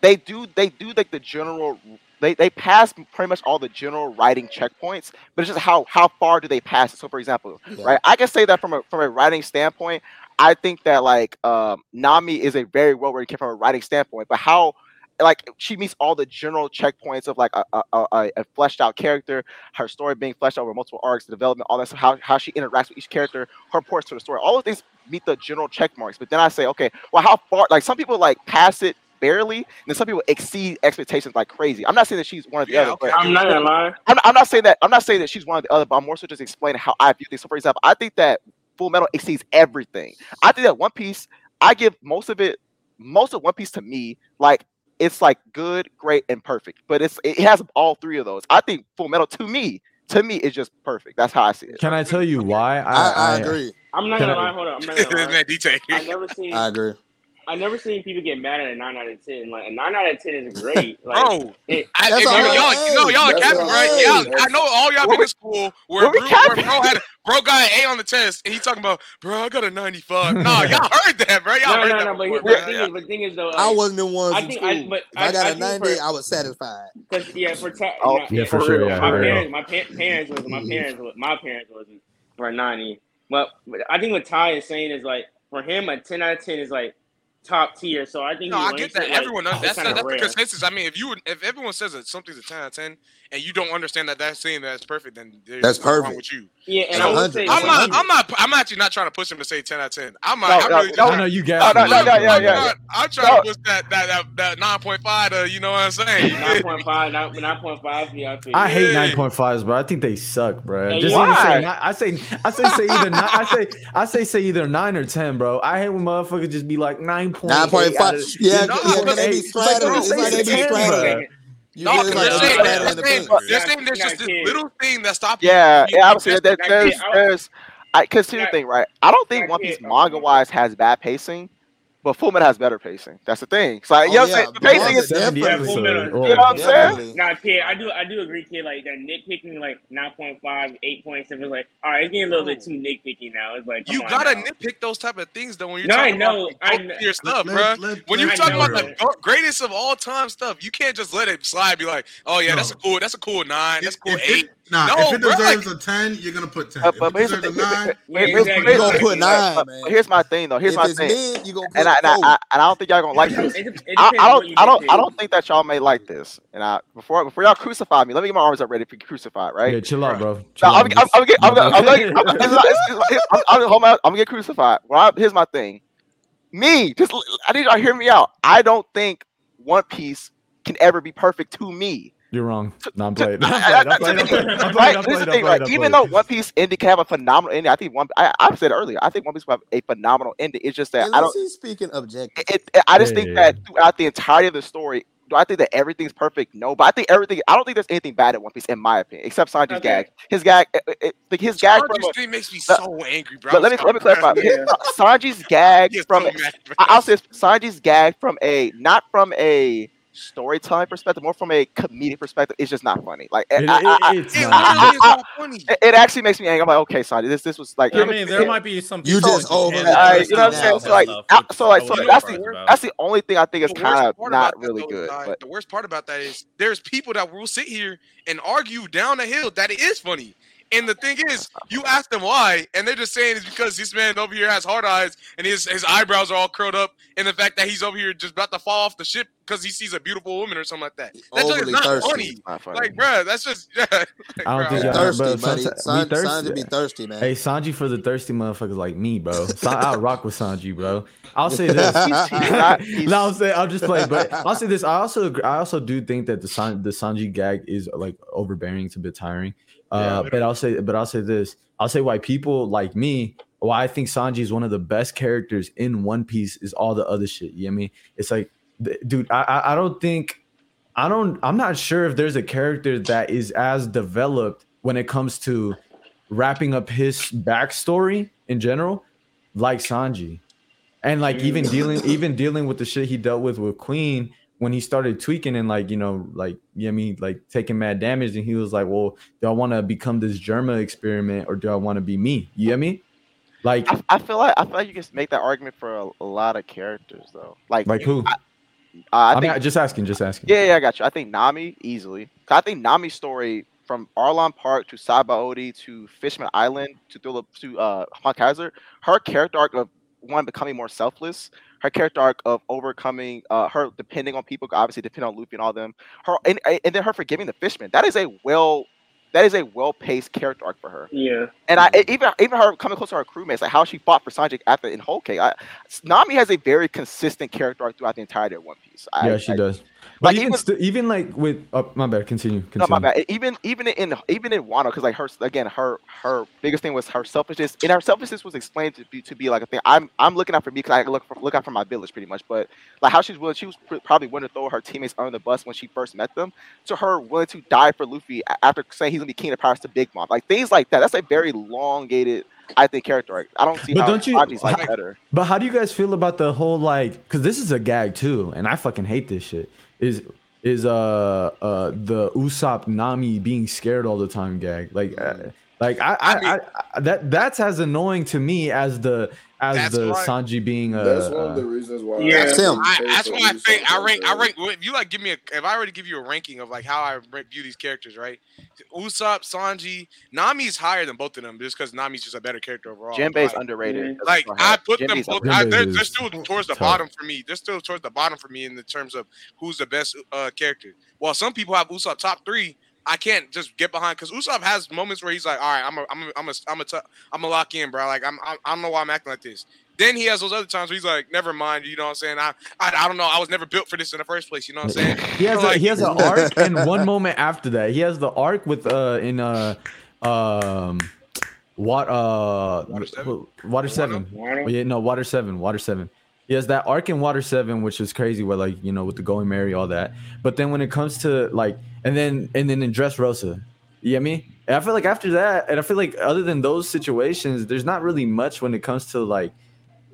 they do. They do like the general. They, they pass pretty much all the general writing checkpoints, but it's just how how far do they pass it? So, for example, Yeah. right, I can say that from a from a writing standpoint, I think that like um, Nami is a very well written kid from a writing standpoint, but how like she meets all the general checkpoints of like a, a, a, a fleshed out character, her story being fleshed out over multiple arcs, the development, all that stuff, how, how she interacts with each character, her ports to the story, all of these meet the general check marks. But then I say, okay, well, how far? Like some people like pass it barely, and then some people exceed expectations like crazy. I'm not saying that she's one of the Yeah, other, okay. but I'm not gonna lie. I'm, I'm not saying that I'm not saying that she's one of the other, but I'm more so just explaining how I view things. So, for example, I think that Full Metal exceeds everything. I think that One Piece, I give most of it, most of One Piece to me, like it's like good, great, and perfect. But it's it has all three of those. I think Full Metal to me, to me, is just perfect. That's how I see it. Can I tell you why? I, I agree. I'm not gonna I- lie. Hold on. I'm not gonna lie. Man, detail. I never seen. I agree. I never seen people get mad at a nine out of ten. Like a nine out of ten is great. Like, Bro, it, I, That's if all you, right. y'all, no, y'all That's capping, all right? right. Y'all, I know all y'all been in school where what bro, where capping? bro had bro got an A on the test and he talking about, bro, I got a 95. Nah, y'all heard that, bro. Y'all no, heard no, that no. But before, here- bro. the thing is, but the thing is though, I wasn't the ones I in think school. I- but if I I- got I a 90, for- I was satisfied. Cause yeah, for ta- Oh, nah, yeah, for for sure, real. yeah, my for real. parents, my pa- parents was my mm-hmm. parents was my parents wasn't for a ninety. But, but I think what Ty is saying is like for him a ten out of ten is like top tier. So I think No, I get that. like, Everyone knows that's kinda that's the consensus. I mean, if you if everyone says that something's a 10 out of 10 and you don't understand that that's saying that's perfect, then there's That's something wrong perfect. with you. Yeah, and It's I would 100. say It's I'm not. I'm not. I'm actually not trying to push him to say 10 out of 10. I'm. not No, I'm no, really just. no, know you got no, me. no, no, yeah, I'm, yeah. I'm trying No. to push that that that, that 9.5 to you know what I'm saying. Nine point five, nine point five. Yeah, I feel I hate nine point fives, bro. I think they suck, bro. Hey, Just why? say, I say, I say, say either nine, I say, I say, say either nine or ten, bro. I hate when motherfuckers just be like nine point Nine point five. Yeah, yeah, because they be it's like, straddling. It's like they be 10, straddling. Bro. You No, feel because like they're they be saying, straddling the saying, fence. they're there's just this little thing that stops. Yeah, from yeah. Obviously, there, there's, there's, I because here's the thing, right? I don't think not One Piece manga wise has bad pacing, but Full Metal has better pacing. That's the thing. So like, Oh, you know what I'm yeah, saying? The pacing is the Seventy Yeah, Full episodes. Metal- episode. You know what I'm saying? Nah, kid, I do I do agree, kid. Like that nitpicking, like 9.5, 8.7, like all right, it's getting a little bit too oh. nitpicky now. It's like You gotta now. nitpick those type of things though when you're No, I talking know, about I know. your stuff, Let- bruh. let- When you let talking it about go. the go- greatest of all time stuff, you can't just let it slide. Be like, oh yeah, that's a cool, that's a cool nine, that's a cool eight. it, nah, No, if it bro, deserves like- a ten, you're gonna put ten. But, If but, it but here's the deserves thing. a nine, Yeah, here's- exactly. gonna put here's- nine, but man. Here's my thing though. Here's if my thing. mid, you gonna put And I, and I. I and I don't think y'all gonna like this. it, it I, I don't what you I don't. I don't think that y'all may like this. And I before before y'all crucify me, let me get my arms up ready to be crucified, right? Yeah, chill out, bro. Chill I'm. I'm, I'm, get, I'm, gonna- I'm, gonna- I'm, it's not- it's- it's- I'm, I'm, hold on, I'm gonna get crucified. Well, I, here's my thing. Me, just I need y'all hear me out. I don't think One Piece can ever be perfect to me. You're wrong. No, I'm playing. I- I'm playing. I'm playing. I'm playing. I'm right? playing. I'm This is the playing. thing, I'm right? playing. Even though One Piece ending can have a phenomenal ending, I think one. I, I've said earlier, I think One Piece will have a phenomenal ending. It's just that At I don't. he's speaking objective. It, it, I just Yeah, think yeah, that throughout the entirety of the story, do I think that everything's perfect? No, but I think everything. I don't think there's anything bad at One Piece, in my opinion, except Sanji's Okay. gag. His gag, it, it, like his gag from. A- thing makes me No, so angry, bro. But let me let me clarify. Yeah. Sanji's gag from so mad, bro. I- I'll say it's Sanji's gag from a not from a storytelling perspective, more from a comedic perspective. It's just not funny. Like It- I- I- I- it- it's It not. literally is not funny. it, it actually makes me angry. I'm like, okay, Sanji, this this was like. I mean, there might be some. You just over can't it. Understand you know what I'm saying? So like, so like, so that's the that's the only thing I think is kind of not really good. But the worst part about that is there's people that will sit here and argue down the hill that it is funny. And the thing is, you ask them why, and they're just saying it's because this man over here has hard eyes and his his eyebrows are all curled up, and the fact that he's over here just about to fall off the ship because he sees a beautiful woman or something like that. That's just not thirsty. funny. funny. Like, bro, that's just yeah. Like, I don't bruh. think He Yeah, thirsty, but buddy. someti- Son, thirsty. Sanji be thirsty, man. Hey, Sanji for the thirsty motherfuckers like me, bro. Sa- I'll rock with Sanji, bro. I'll say this. He's- he's not- no, I'm saying I'll just play, but I'll say this. I also I also do think that the San, the Sanji gag is like overbearing. It's a bit tiring. Uh, but I'll say, but I'll say this. I'll say why people like me, why I think Sanji is one of the best characters in One Piece is all the other shit. You know what I mean? It's like, th- dude, I, I I don't think, I don't, I'm not sure if there's a character that is as developed when it comes to wrapping up his backstory in general, like Sanji, and like even dealing, even dealing with the shit he dealt with with Queen when he started tweaking and like you know like you know I mean like taking mad damage and he was like well do I want to become this Germa experiment or do I want to be me you know what I mean like I, I feel like I feel like you can make that argument for a, a lot of characters though. Like, like who I, uh, I I'm think not, just asking just asking Yeah, yeah, I got you. I think Nami easily. I think Nami's story from Arlong Park to Sabaody to Fishman Island to Thula, to uh Hawk Hazard, her character arc of one becoming more selfless, her character arc of overcoming uh her depending on people, obviously depending on Luffy and all them, her and, and then her forgiving the Fishman. That is a well that is a well paced character arc for her. Yeah. And I even even her coming close to her crewmates, like how she fought for Sanji after in Whole Cake. I, Nami has a very consistent character arc throughout the entirety of One Piece. I, yeah she I- does but like, even even- st- even like with oh, my bad continue, continue. No, my bad. Even even in even in Wano, because like her again, her her biggest thing was her selfishness, and her selfishness was explained to be to be like a thing. I'm I'm looking out for me because I look for, look out for my village pretty much. But like how she's willing, she was pr- probably willing to throw her teammates under the bus when she first met them. To her willing to die for Luffy after saying he's gonna be king of pirates to Big Mom, like things like that. That's a very elongated, I think, character arc. I don't see But how don't you- like better. But how do you guys feel about the whole like? Because this is a gag too, and I fucking hate this shit. Is is uh uh the Usopp Nami being scared all the time gag? Like, uh, like I I, I mean- I, I that that's as annoying to me as the as the right. Sanji being a. That's one of the uh, reasons why. Yeah. That's him. I, that's why I think I rank. I rank. If you like, give me a. If I were to give you a ranking of like how I view these characters, right? Usopp, Sanji, Nami's higher than both of them, just because Nami's just a better character overall. Jinbei's Like, underrated. As a like I Hat. put them Jinbei's both. I, they're, they're still towards the tough. bottom for me. They're still towards the bottom for me in the terms of who's the best uh, character. While some people have Usopp top three, I can't just get behind because Usopp has moments where he's like, "All right, I'm a, I'm a, I'm a, I'm a, t- I'm a lock in, bro. Like I'm, I'm, I don't know why I'm acting like this." Then he has those other times where he's like, "Never mind," you know what I'm saying? I, I, I don't know. I was never built for this in the first place. You know what I'm saying? he has a, Like- he has an arc, and one moment after that, he has the arc with uh in uh um what uh Water seven? water seven. Wano? Oh, yeah, no, Water Seven, Water Seven. He has that arc in Water Seven, which is crazy. Where like you know with the Going Merry, all that. But then when it comes to like, and then and then in Dressrosa, you get me? And I feel like after that, and I feel like other than those situations, there's not really much when it comes to like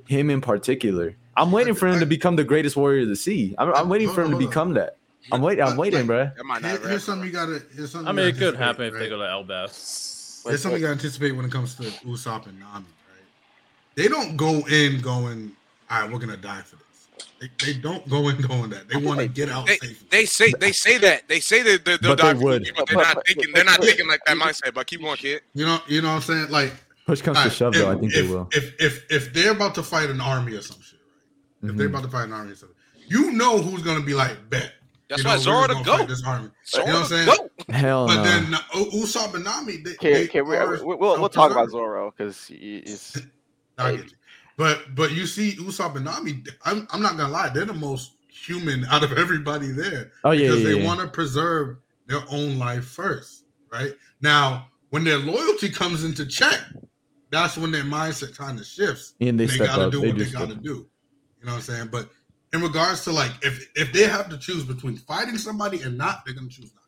him in particular. I'm waiting for him to become the greatest warrior of the sea. I'm, I'm waiting for him to become that. I'm waiting. I'm waiting, like, bro. That might Here- not here's something you gotta. Here's something I mean, it could anticipate, happen if they go to Elbaf. There's something you gotta anticipate when it comes to Usopp and Nami, right? They don't go in going, all right, we're gonna die for this. They, they don't go in going that. They want to get out They, safely. they say they say that they say that they, they'll But die they for would. you, but they're not thinking they're not thinking like that mindset. But keep going, kid. You know, you know what I'm saying? Like, Push comes all to right, shove, though. I think if, they will. If if if they're about to fight an army or some shit, right? If they're Mhm. about to fight an army or something, you know who's gonna be like, bet. That's you why know, Zoro we're the gonna fight goat. This army. Zoro you know what I'm saying? goat. Hell But no. then uh, Usopp and Nami, they, Okay, they okay, we, are we, we'll we'll talk about self-preserved. Zoro because he's I get you. But but you see Usopp and Nami, I'm, I'm not gonna lie, they're the most human out of everybody there Oh yeah, because yeah, they yeah. want to preserve their own life first, right? Now, when their loyalty comes into check, that's when their mindset kind of shifts. And they They, step gotta up. do They what they gotta up. do. You know what I'm saying? But in regards to like if if they have to choose between fighting somebody and not, they're gonna choose not.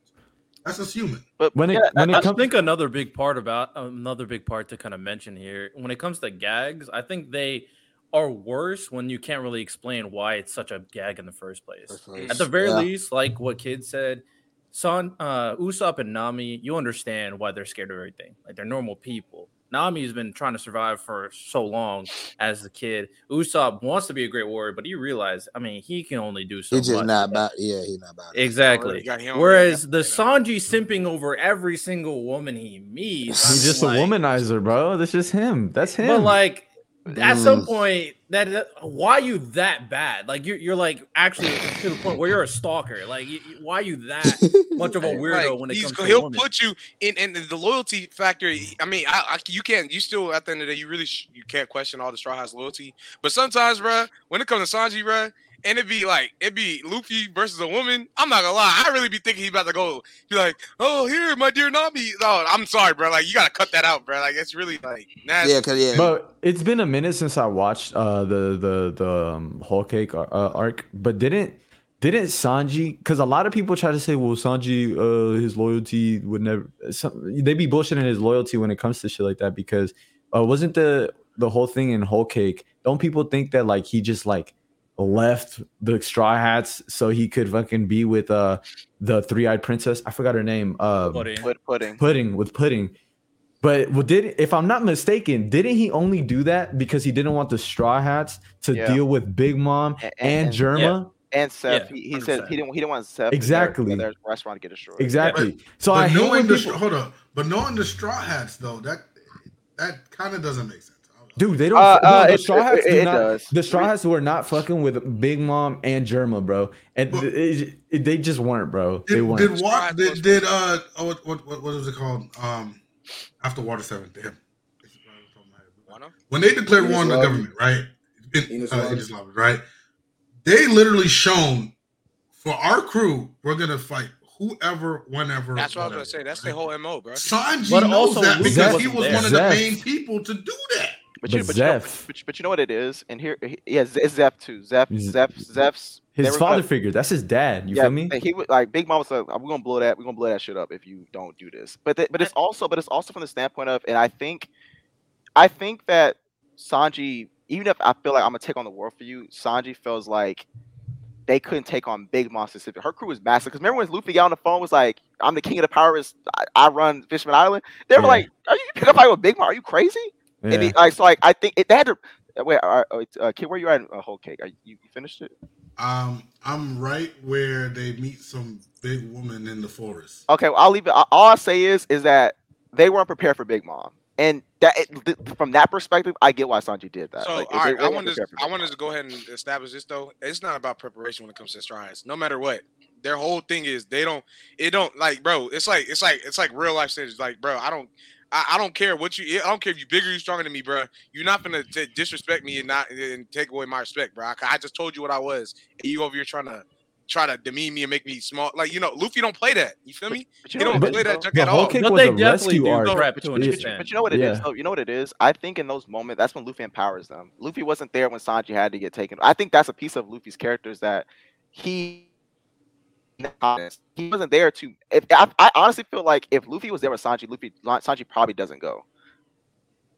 That's just human. but When it yeah, when I it comes, I think another big part about another big part to kind of mention here when it comes to gags, I think they are worse when you can't really explain why it's such a gag in the first place. At the very Yeah. least, like what kid said, Son, uh, Usopp and Nami, you understand why they're scared of everything. Like they're normal people. Nami's been trying to survive for so long as a kid. Usopp wants to be a great warrior, but you realize, I mean, he can only do so He's just much. not about. Yeah, he's not about. Exactly. got- he already Whereas the. Sanji simping over every single woman he meets, he's just like- a womanizer, bro. That's just him. That's him. But like at some Mm. point, that that- why you that bad? Like you're you're like actually to the point where you're a stalker. Like you, you- why you that much of a weirdo Like, when it comes to he'll women? put you in, and the loyalty factor. I mean, I, I, you can't. You still at the end of the day, you really sh- you can't question all the Straw Hats loyalty. But sometimes, bruh, when it comes to Sanji, bruh, and it'd be like it'd be Luffy versus a woman. I'm not gonna lie, I really be thinking he about to go. Be like, oh here, my dear Nami. No, I'm sorry, bro. Like you gotta cut that out, bro. Like it's really like nasty. Yeah, cause yeah, But it's been a minute since I watched uh, the the the um, whole cake uh, arc. But didn't didn't Sanji? Because a lot of people try to say, well, Sanji, uh, his loyalty would never. Some, they be bullshitting his loyalty when it comes to shit like that. Because uh, wasn't the the whole thing in whole cake? Don't people think that like he just like left the straw hats so he could fucking be with uh the three eyed princess? I forgot her name. Um, Buddy. put, pudding. pudding with pudding. But well, did if I'm not mistaken, didn't he only do that because he didn't want the straw hats to Yeah. deal with Big Mom A- and, and- He And Zeff, Yeah, he, he said he didn't he didn't want Zeff Exactly. their, their restaurant to get destroyed. Exactly. So but I hate knowing when the people, hold up, but knowing the straw hats though, that that kind of doesn't make sense. Dude. They don't. Uh, no, uh, the straw hats it- do it not. does. The straw hats were not fucking with Big Mom and Germa, bro. And But- it- it- they just weren't, bro. They Did, weren't. did what did, did uh oh, what, what what what was it called um after Water Seven? Damn. When they declared war on the government, right? In, Enies uh, Lobby. Enies Lobby, right? They literally shown for our crew, we're gonna fight whoever, whenever. That's what I was gonna say. That's right? the whole mo, bro. Sanji But knows also that because he wasn't there. one of the main people to do that. But you, But but, you know, Zeff. but, but you know what it is, and here, he- yeah, Z- it's Zeff too. Zeff, Z- Zeff, Zeff's His father gonna- figure. That's his dad. You yeah, feel me? He was like Big Mom was like, "We're gonna blow that. We're gonna blow that shit up if you don't do this." But th- but it's also but it's also from the standpoint of, and I think, I think that Sanji, even if I feel like I'm gonna take on the world for you, Sanji feels like they couldn't take on Big Mom specific. Her crew was massive. Because remember when Luffy got on the phone was like, "I'm the king of the pirates. I, I run Fishman Island." They were Yeah. like, "Are you pick up fight with Big Mom? Are you crazy?" And Yeah. he, like so, like I think it, they had to. Wait, uh, uh, kid, where you at? A Uh, whole cake. Are you, you finished it? Um, I'm right where they meet some big woman in the forest. Okay, well, I'll leave it. All I'll say is, is that they weren't prepared for Big Mom, and that it, th- from that perspective, I get why Sanji did that. So Like, all they- I wanted to, I wanted to go ahead and establish this though. It's not about preparation when it comes to strides. No matter what, their whole thing is they don't. It don't like, bro. It's like it's like it's like real life stages. Like, bro, I don't. I, I don't care what you. I don't care if you're bigger, you're stronger than me, bro. You're not gonna t- disrespect me and not and take away my respect, bro. I, I just told you what I was, and you over here trying to try to demean me and make me small. Like you know, Luffy don't play that. You feel me? But you He don't what it play that junk at all. cake But was they definitely rescue do arc. prep to an But you, extent. but you know what it is, Yeah. though. You know what it is. I think in those moments, that's when Luffy empowers them. Luffy wasn't there when Sanji had to get taken. I think that's a piece of Luffy's character is that he he wasn't there to. If I, I honestly feel like if Luffy was there with Sanji, Luffy Sanji probably doesn't go.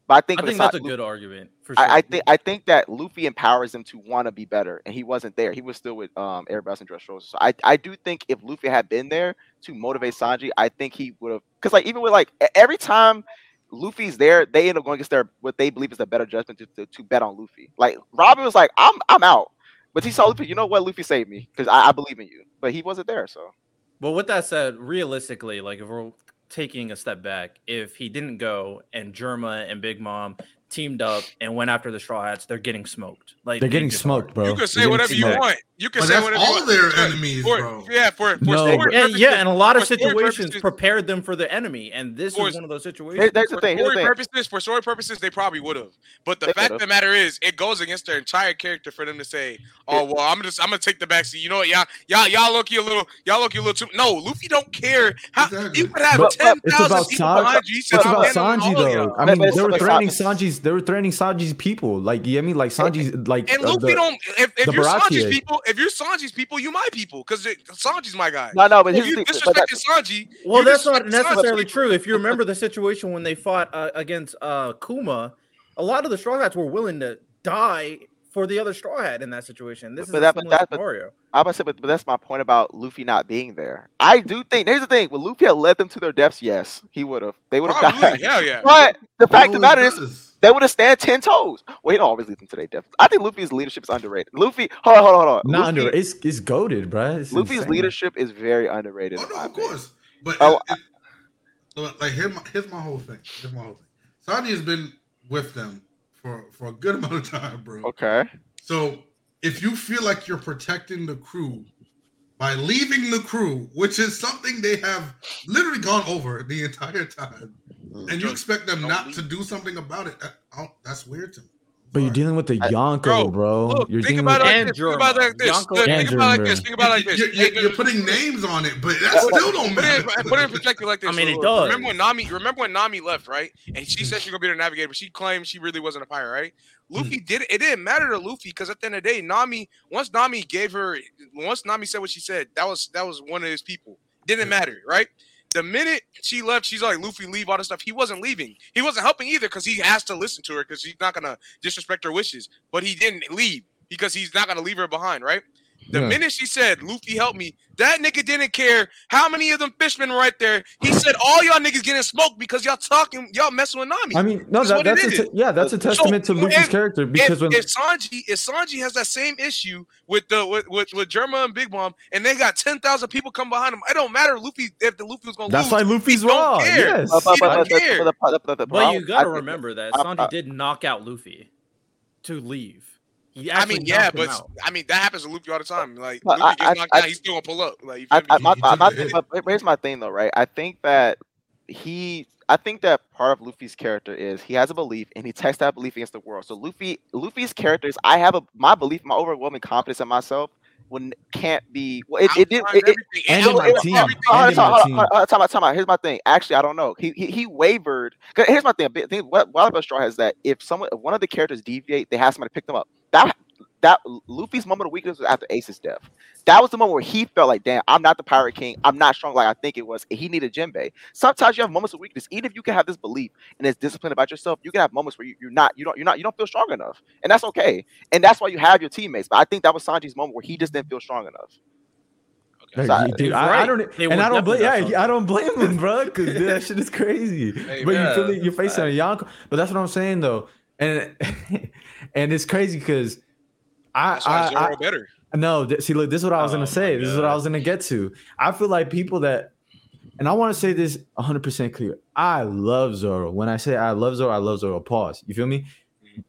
But I think I think that's a good argument for sure. I, I think I think that Luffy empowers him to want to be better, and he wasn't there. He was still with um Airbus and Dressrosa. So I, I do think if Luffy had been there to motivate Sanji, I think he would have. Because like even with like every time Luffy's there, they end up going against their what they believe is a better judgment to, to, to bet on Luffy. Like Robin was like, I'm I'm out, but he saw Luffy. You know what? Luffy saved me because I, I believe in you. But he wasn't there, so But with that said, realistically, like if we're taking a step back, if he didn't go and Germa and Big Mom teamed up and went after the Straw Hats, they're getting smoked. Like They're they getting smoked, are. bro. You can say whatever getting you want. You can But say that's whatever you all want. their enemies, for- bro. Yeah, for, for No, story bro. Yeah, purposes, yeah, and a lot of situations prepared them for the enemy, and this For- was one of those situations. there's the for thing. Here's the story thing. purposes, for story purposes, they probably would have. But the They fact of the matter is, it goes against their entire character for them to say, "Oh well, I'm just I'm gonna take the backseat." You know what? Y'all y'all y'all look you a little y'all look you a little too. No, Luffy don't care. How Exactly. you could have But- ten it's about people Sanji- behind you. He said, It's "I'm about Sanji though. I mean, they were threatening it's- Sanji's. They were threatening Sanji's people. Like, you know what I mean? Like Sanji's, like And uh, Luffy the- don't. If, if you're Sanji's people, if you're Sanji's people, you my people, because Sanji's my guy. No, no, but If you the thing. But disrespecting that, Sanji, Well, that's not disrespecting Sanji. necessarily true. If you remember the situation when they fought uh, against uh, Kuma, a lot of the Straw Hats were willing to die for the other Straw Hat in that situation. This But is that- a but similar that- but- scenario. I was say, but, but that's my point about Luffy not being there. I do think here's the thing. When Luffy had led them to their deaths, yes, he would have. They would have died. hell yeah. But the fact of the matter is, does. They would have stand ten toes. Well, he don't always lead them to their death. I think Luffy's leadership is underrated. Luffy, hold on, hold on, hold on. not Luffy, under. It's it's goaded, bro. It's Luffy's insane. leadership is very underrated. Oh no, of course. But Oh, it- it- like here's my here's my whole thing. Here's my whole thing. Sanji has been with them for for a good amount of time, bro. Okay. So if you feel like you're protecting the crew by leaving the crew, which is something they have literally gone over the entire time, mm. and you expect them Don't to do something about it, that, oh, that's weird to me. But you're dealing with the Yonko, Bro, bro. Look, you're think dealing about with it like this. Think about it like this. Yonko Look, and Think about it like this. Think about it like this. You're, you're- you're putting names on it, but that still don't Put it, matter. put it in perspective like this. I mean, it does. Remember when Nami? Remember when Nami left, right? And she said she was gonna be their navigator, but she claimed she really wasn't a pirate, right? Luffy mm-hmm. did it. It didn't matter to Luffy because at the end of the day, Nami. Once Nami gave her, once Nami said what she said, that was that was one of his people. Didn't matter, right? The minute she left, she's like Luffy leave all this stuff. He wasn't leaving. He wasn't helping either because he has to listen to her because he's not gonna disrespect her wishes. But he didn't leave because he's not gonna leave her behind, right? The Yeah. minute she said, Luffy help me, that nigga didn't care how many of them fishmen were right there. He said, all y'all niggas getting smoked because y'all talking, y'all messing with Nami. I mean, no, That's that, that's a te- yeah, that's a testament to Luffy's if- character because if, when if Sanji, if Sanji has that same issue with the with with, with Germa and Big Mom, and they got ten thousand people come behind him, it don't matter. Luffy if the Luffy was gonna that's lose. why Luffy's don't Yes, But, you got to think- remember that I- Sanji I- did knock out Luffy to leave. He I mean, yeah, but out. I mean that happens to Luffy all the time. Like But Luffy I- gets I- knocked I- out, he's still gonna pull up. Like you I, I, my, my, took my, the hit. but but here's my thing though, right? I think that he, I think that part of Luffy's character is he has a belief and he tests that belief against the world. So Luffy, Luffy's character is I have a my belief, my overwhelming confidence in myself when can't be. Well, it, it did. Outside It, it, everything, And outside my it- team. everything. Hold on, And in hold my on, team. hold on, time out, time out. Here's my thing. Actually, I don't know. He he, he wavered. 'cause Here's my thing. A bit- thing. What Wild Bell Straw has that if someone, if one of the characters deviate, they have somebody pick them up. That that Luffy's moment of weakness was after Ace's death. That was the moment where he felt like, damn, I'm not the Pirate King. I'm not strong like I think it was. He needed Jinbei. Sometimes you have moments of weakness. Even if you can have this belief and this discipline about yourself, you can have moments where you, you're not, you don't, you're not, you don't feel strong enough, and that's okay. And that's why you have your teammates. But I think that was Sanji's moment where he just didn't feel strong enough. Like, Sorry. dude, He's I, I don't, They and I don't blame, yeah, I don't blame him, bro, because that shit is crazy. Hey, but you feel it, you're facing a Yonko, but that's what I'm saying though, and and it's crazy because I, I, I better. no, see, look, this is what I was Oh gonna say. This is what I was gonna get to. I feel like people that, and I want to say this 100 percent clear. I love Zoro. When I say I love Zoro, I love Zoro. Pause. You feel me?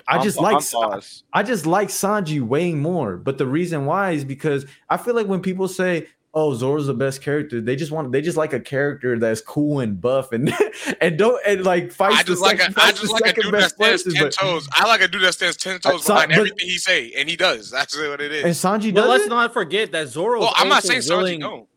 I I'm- just I'm like paused. I just like Sanji way more. But the reason why is because I feel like when people say, "Oh, Zoro's the best character," they just want they just like a character that's cool and buff and and don't and like fight. I just the like second, I fights just like a second dude that best stands person. ten But, toes. I like a dude that stands ten toes so- behind but- everything he say, and he does. That's what it is. and is. Sanji But does let's it? not forget that Zoro. Well, I'm not saying Sanji willing, don't.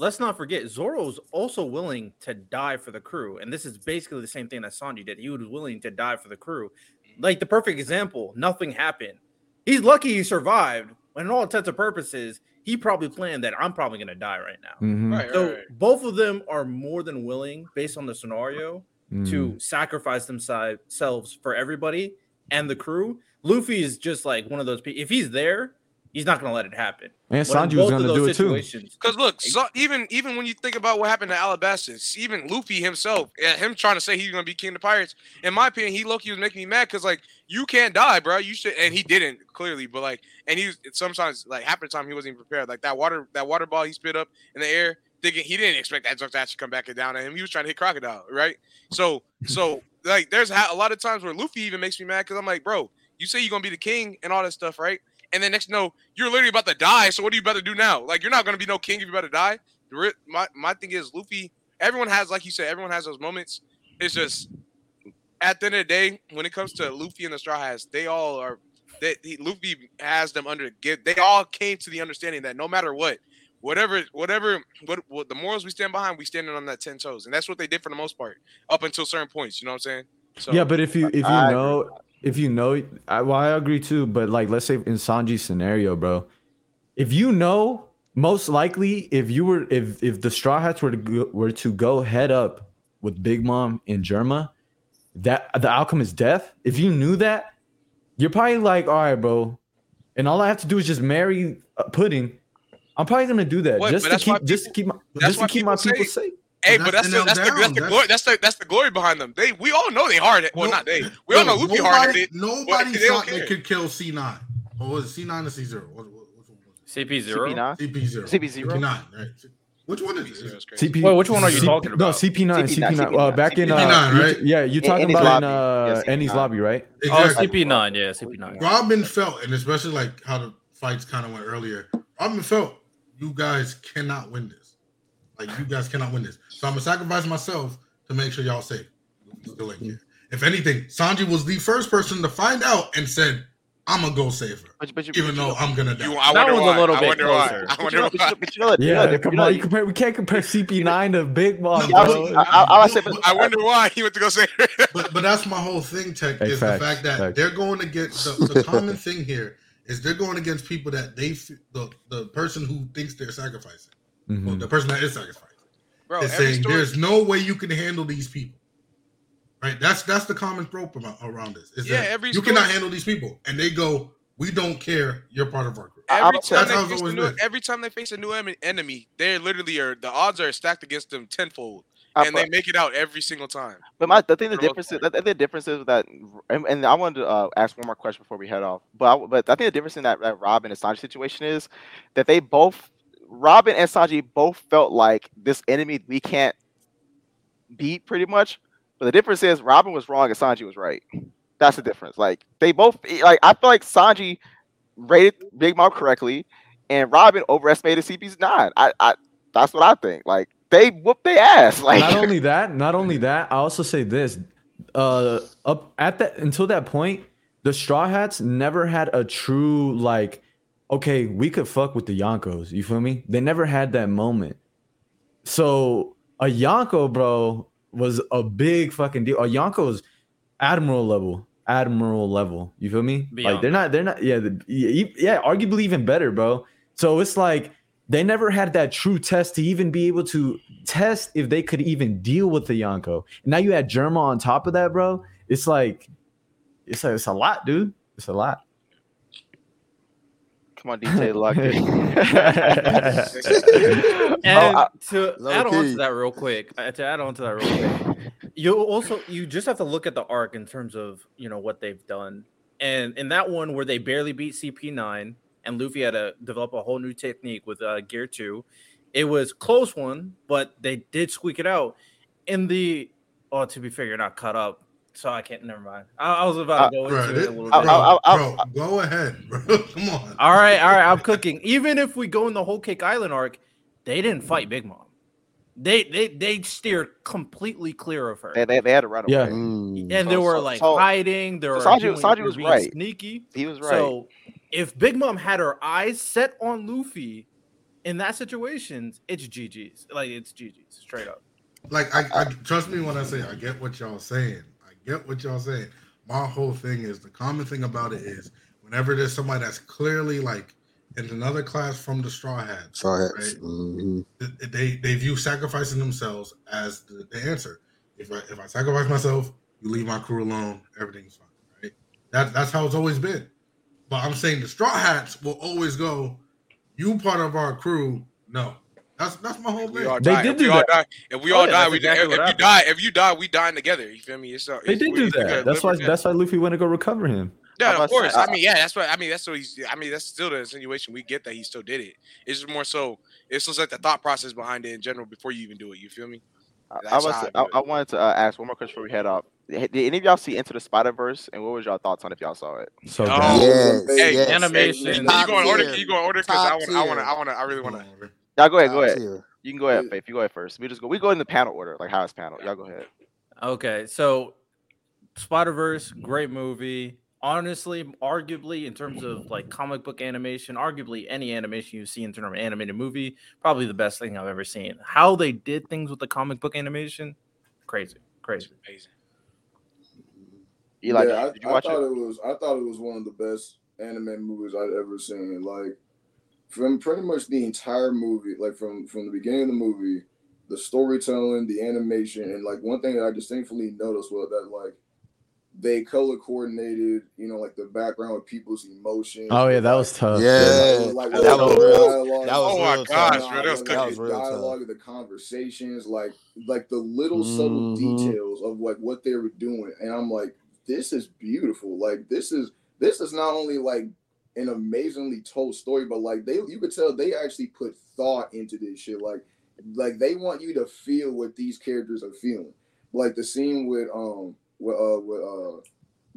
Let's not forget Zoro's also willing to die for the crew, and this is basically the same thing that Sanji did. He was willing to die for the crew. Like the perfect example, nothing happened. He's lucky he survived. When in all intents and purposes, he probably planned that I'm probably gonna die right now. Mhm. Right, So right, right. both of them are more than willing, based on the scenario, Mm. to sacrifice themselves for everybody and the crew. Luffy is just like one of those people. If he's there, he's not going to let it happen. And But Sanji was gonna do those it too. situations- Because look, so even even when you think about what happened to Alabastus, even Luffy himself, him trying to say he's gonna be king of the pirates, in my opinion, he Loki was making me mad because like you can't die, bro. You should, and he didn't clearly, but like, and he was sometimes like half the time he wasn't even prepared. Like that water that water ball he spit up in the air, thinking he didn't expect that junk to actually come back and down at him. He was trying to hit crocodile, right? So so like there's a lot of times where Luffy even makes me mad because I'm like, bro, you say you're gonna be the king and all that stuff, right? And then next, no, you're literally about to die. So what are you about to do now? Like you're not gonna be no king if you're about to die. My my thing is Luffy. Everyone has, like you said, everyone has those moments. It's just at the end of the day, when it comes to Luffy and the Straw Hats, they all are. They, he, Luffy has them under. Give they all came to the understanding that no matter what, whatever, whatever, what, what the morals we stand behind, we standing on that ten toes, and that's what they did for the most part, up until certain points. You know what I'm saying? So yeah, but if you if you I agree know if you know, I, well, I agree too. But like, let's say in Sanji's scenario, bro, if you know, most likely, if you were if if the Straw Hats were to go, were to go head up with Big Mom and Germa, that the outcome is death. If you knew that, you're probably like, all right, bro, and all I have to do is just marry Pudding. I'm probably gonna do that just to keep just to keep my just to keep my people people say- safe. Hey, But but that's that's the the, that's the, that's the glory. That's the that's the glory behind them. They we all know they hard. Well, No- not they. We all know No, Luffy hard nobody, nobody they thought they could kill C9. Or was it C9 or C0? What, what, which one was CP zero. CP9. CP0. CP0? CP9, right? Which one is it? CP, Wait, which one are you CP talking about? No, CP9, CP9, CP9. Uh, back in uh, CP9, you- right? yeah, you talking Enies about in lobby. uh, Yeah, Enies lobby, right? Oh, Exactly. CP9. Yeah, CP9. Robin felt, and especially like how the fights kind of went earlier, Robin felt you guys cannot win this. Like you guys cannot win this. So I'm gonna sacrifice myself to make sure y'all safe. Still ain't here. If anything, Sanji was the first person to find out and said, "I'm gonna go save her," But, but you, even though I'm gonna die. You, I That wonder one's a little I bit wonder closer. why. I but you wonder know, but you why. but you know, that- you know, Yeah, that- come you know, on. You compare. We can't compare CP9 to Big Mom, Yeah, I bro. was- I- I- I said, but- I wonder why he went to go say. but but that's my whole thing, Tech, Hey, is facts, the fact that facts. they're going against the, the common thing here is they're going against people that they the the person who thinks they're sacrificing, Mhm. well, the person that is sacrificing, Bro, is saying story. there's no way you can handle these people. Right? That's that's the common trope around this. Is Yeah, that every you cannot handle these people, and they go, "We don't care. You're part of our group." Every I- time, that's they face a new, been. every time they face a new enemy, they literally are the odds are stacked against them tenfold, I- and they make it out every single time. But my the thing, the For the most difference is, I think the difference is that, and, and I wanted to uh, ask one more question before we head off. But I, but I think the difference in that, that Robin and Sanji situation is that they both, Robin and Sanji both felt like this enemy we can't beat pretty much. But the difference is Robin was wrong and Sanji was right. That's the difference. Like they both like I feel like Sanji rated Big Mom correctly, and Robin overestimated CP's nine. I, I that's what I think. Like they whooped their ass. Like not only that, not only that, I also say this. Uh up at that until that point, the Straw Hats never had a true like, okay, we could fuck with the Yonkos. You feel me? They never had that moment. So a Yonko, bro, was a big fucking deal. A Yonko's admiral level. Admiral level. You feel me? Like they're not, they're not, yeah, the, yeah, yeah, arguably even better, bro. So it's like they never had that true test to even be able to test if they could even deal with the Yonko. And now you had Germa on top of that, bro. It's like it's a, it's a lot, dude. It's a lot. Come on, DJ Luck. And Oh, I- to Low add on to key. that real quick, uh, to add on to that real quick, you also you just have to look at the arc in terms of you know what they've done. And in that one where they barely beat CP9 and Luffy had to develop a whole new technique with uh, Gear 2, it was close one, but they did squeak it out. In the oh, to be fair, you're not caught up, so I can't. Never mind. I, I was about to go Bro, into this- it a little bro, bit. I- I- bro, go ahead, bro. Come on. All right, all right, I'm cooking. Even if we go in the whole Cake Island arc, they didn't fight Big Mom. They they they steered completely clear of her. they, they, they had to run away. Yeah. Mm. and they were so- like so- hiding. They so were Sanji- doing- Sanji was being right. Sneaky. He was right. So if Big Mom had her eyes set on Luffy in that situation, it's GG's. Like it's GG's straight up. Like I, I trust me when I say I get what y'all saying. Get what y'all saying. My whole thing is the common thing about it is whenever there's somebody that's clearly like in another class from the straw hats, Straw hats. right? Mhm. they they view sacrificing themselves as the, the answer. if I if I sacrifice myself, you leave my crew alone, everything's fine, right? That that's how it's always been. But I'm saying the Straw Hats will always go. You part of our crew? No, that's that's my whole thing. all They die. did if do we all that. die, if we Oh, all yeah, die, we exactly if, if you die, if you die, we dying together. You feel me? It's, uh, They it's- did we do that. That's why. or. That's why Luffy went to go recover him. Yeah, of about to say, course. I I- mean, yeah, that's what I mean. That's what he's. I mean, that's still the insinuation we get that he still did it. It's just more so. It's just like the thought process behind it in general before you even do it. You feel me? I, I, was, I I, do it. I wanted to uh, ask one more question before we head off. Did any of y'all see Into the Spider Verse, and what was y'all thoughts on if y'all saw it? So Oh. Yes, Hey, yes. animation. Can you Top go in order? you go in order? Because I want. I want. tier. I want. To. I really want to. Y'all go ahead. Go ahead. tier. You can go ahead, Faith. You go ahead first. We just go. We go in the panel order, like how it's panel. Y'all go ahead. Okay, so Spider Verse, great movie. Honestly, arguably in terms of like comic book animation, arguably any animation you see in terms of an animated movie, probably the best thing I've ever seen. How they did things with the comic book animation, crazy, crazy. Amazing. Eli, yeah, I, did you I watch thought it? it? was I thought it was one of the best anime movies I'd ever seen. Like from pretty much the entire movie, like from from the beginning of the movie, the storytelling, the animation, and like one thing that I distinctly noticed was that like they color coordinated, you know, like the background with people's emotions. Oh yeah, that was tough. Yeah, like, like, that with was the real. That was Oh my gosh, bro, that was like, That the was real dialogue, tough. the conversations, like like the little subtle Mhm. details of like what they were doing, and I'm like, this is beautiful. Like this is this is not only like an amazingly told story, but like they you could tell they actually put thought into this shit. Like like they want you to feel what these characters are feeling. Like the scene with um with uh with uh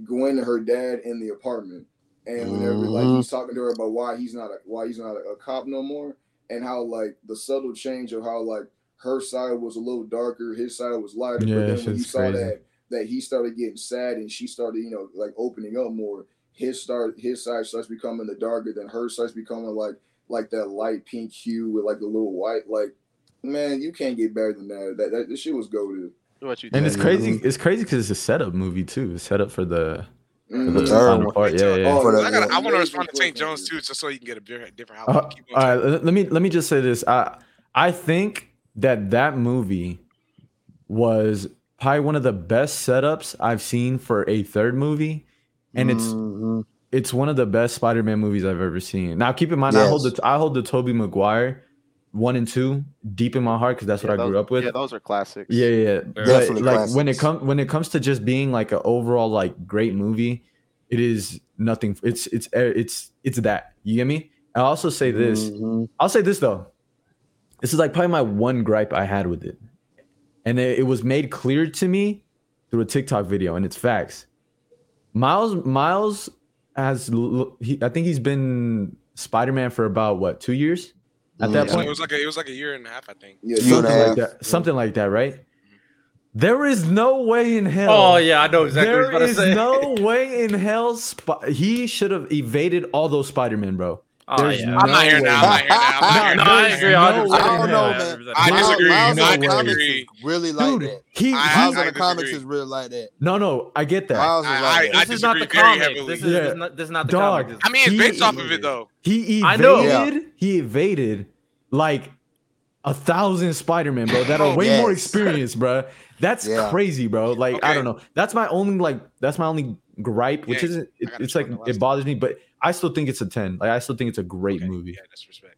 Gwen and her dad in the apartment, and whenever like Mhm. he's talking to her about why he's not a, why he's not a, a cop no more, and how like the subtle change of how like her side was a little darker, his side was lighter. Yeah, but then when you saw crazy. that that he started getting sad and she started you know like opening up more, his start his side starts becoming the darker, then her starts becoming like like that light pink hue with like a little white. Like man, you can't get better than that. That that this shit was goaded. What you And it's crazy. It's crazy because it's a setup movie too. It's set up for the, for Mhm. the Third part. Yeah, yeah. Oh, I got. I yeah. want to respond to Amazing St. Jones too, just so you can get a different, different Uh, outlook. Keep all going. right, let let me let me just say this. I I think that that movie was probably one of the best setups I've seen for a third movie, and it's Mhm. it's one of the best Spider-Man movies I've ever seen. Now, keep in mind, I hold the I hold the Tobey Maguire one and two deep in my heart because that's Yeah, what I grew up with. Yeah, those are classics. Yeah, yeah. yeah. But, Definitely like when it classics. comes when it comes to just being like an overall like great movie, it is nothing. It's it's eh, it's it's that. You get me? I'll also say this. Mhm. I'll say this though. This is like probably my one gripe I had with it, and it, it was made clear to me through a TikTok video, and it's facts. Miles Miles has he, I think he's been Spider Man for about what two years at that Yeah. Point it was like a, it was like a year and a half, I think. Yeah, Year and a something half. like that. Something like that, right? There is no way in hell. Oh yeah, I know exactly There what he's is about to say. no way in hell. Sp- he should have evaded all those Spider Men, bro. Oh, There's yeah. I'm not here way. now. I'm not here now. I'm not here No, now. I I'm not agree. here I don't know, man. I disagree. Miles I in the comics disagree. is really like Dude, that. he, Miles in the disagree. comics is really like that. no, no, I get that. Miles is I- like I- that. This is not the comic. This is, Yeah. this is not, this is not the Dog. comic. I mean, it's based off of it though. He I know. evaded. He evaded like a thousand Spider-Man, bro, that are way more yes. experienced, bro. That's Yeah. crazy, bro. Like I don't know. That's my only like. That's my only gripe, which Yeah, isn't. It, it's like it last bothers me, but I still think it's a ten. Like I still think it's a great Okay, movie. Yeah, that's respect.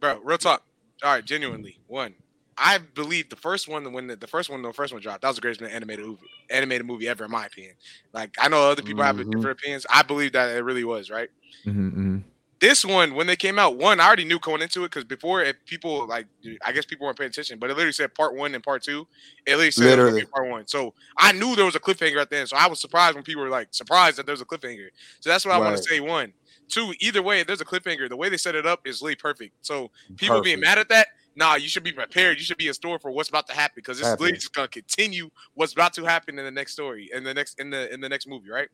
Bro, real talk. All right, genuinely. One, I believe the first one when the, the first one the first one dropped, that was the greatest animated movie animated movie ever, in my opinion. Like I know other people have Mhm. different opinions. I believe that it really was, right? Mhm, mhm. This one, when they came out, one, I already knew going into it because before if people like I guess people weren't paying attention, but it literally said part one and part two. It literally said it was gonna be Literally. part one. So I knew there was a cliffhanger at the end. So I was surprised when people were like surprised that there was a cliffhanger. So that's what I want to say. One. Two, either way, there's a cliffhanger, the way they set it up is really perfect. So people being mad at that, nah, you should be prepared. You should be in store for what's about to happen because this is literally just gonna continue what's about to happen in the next story, in the next in the in the next movie, right?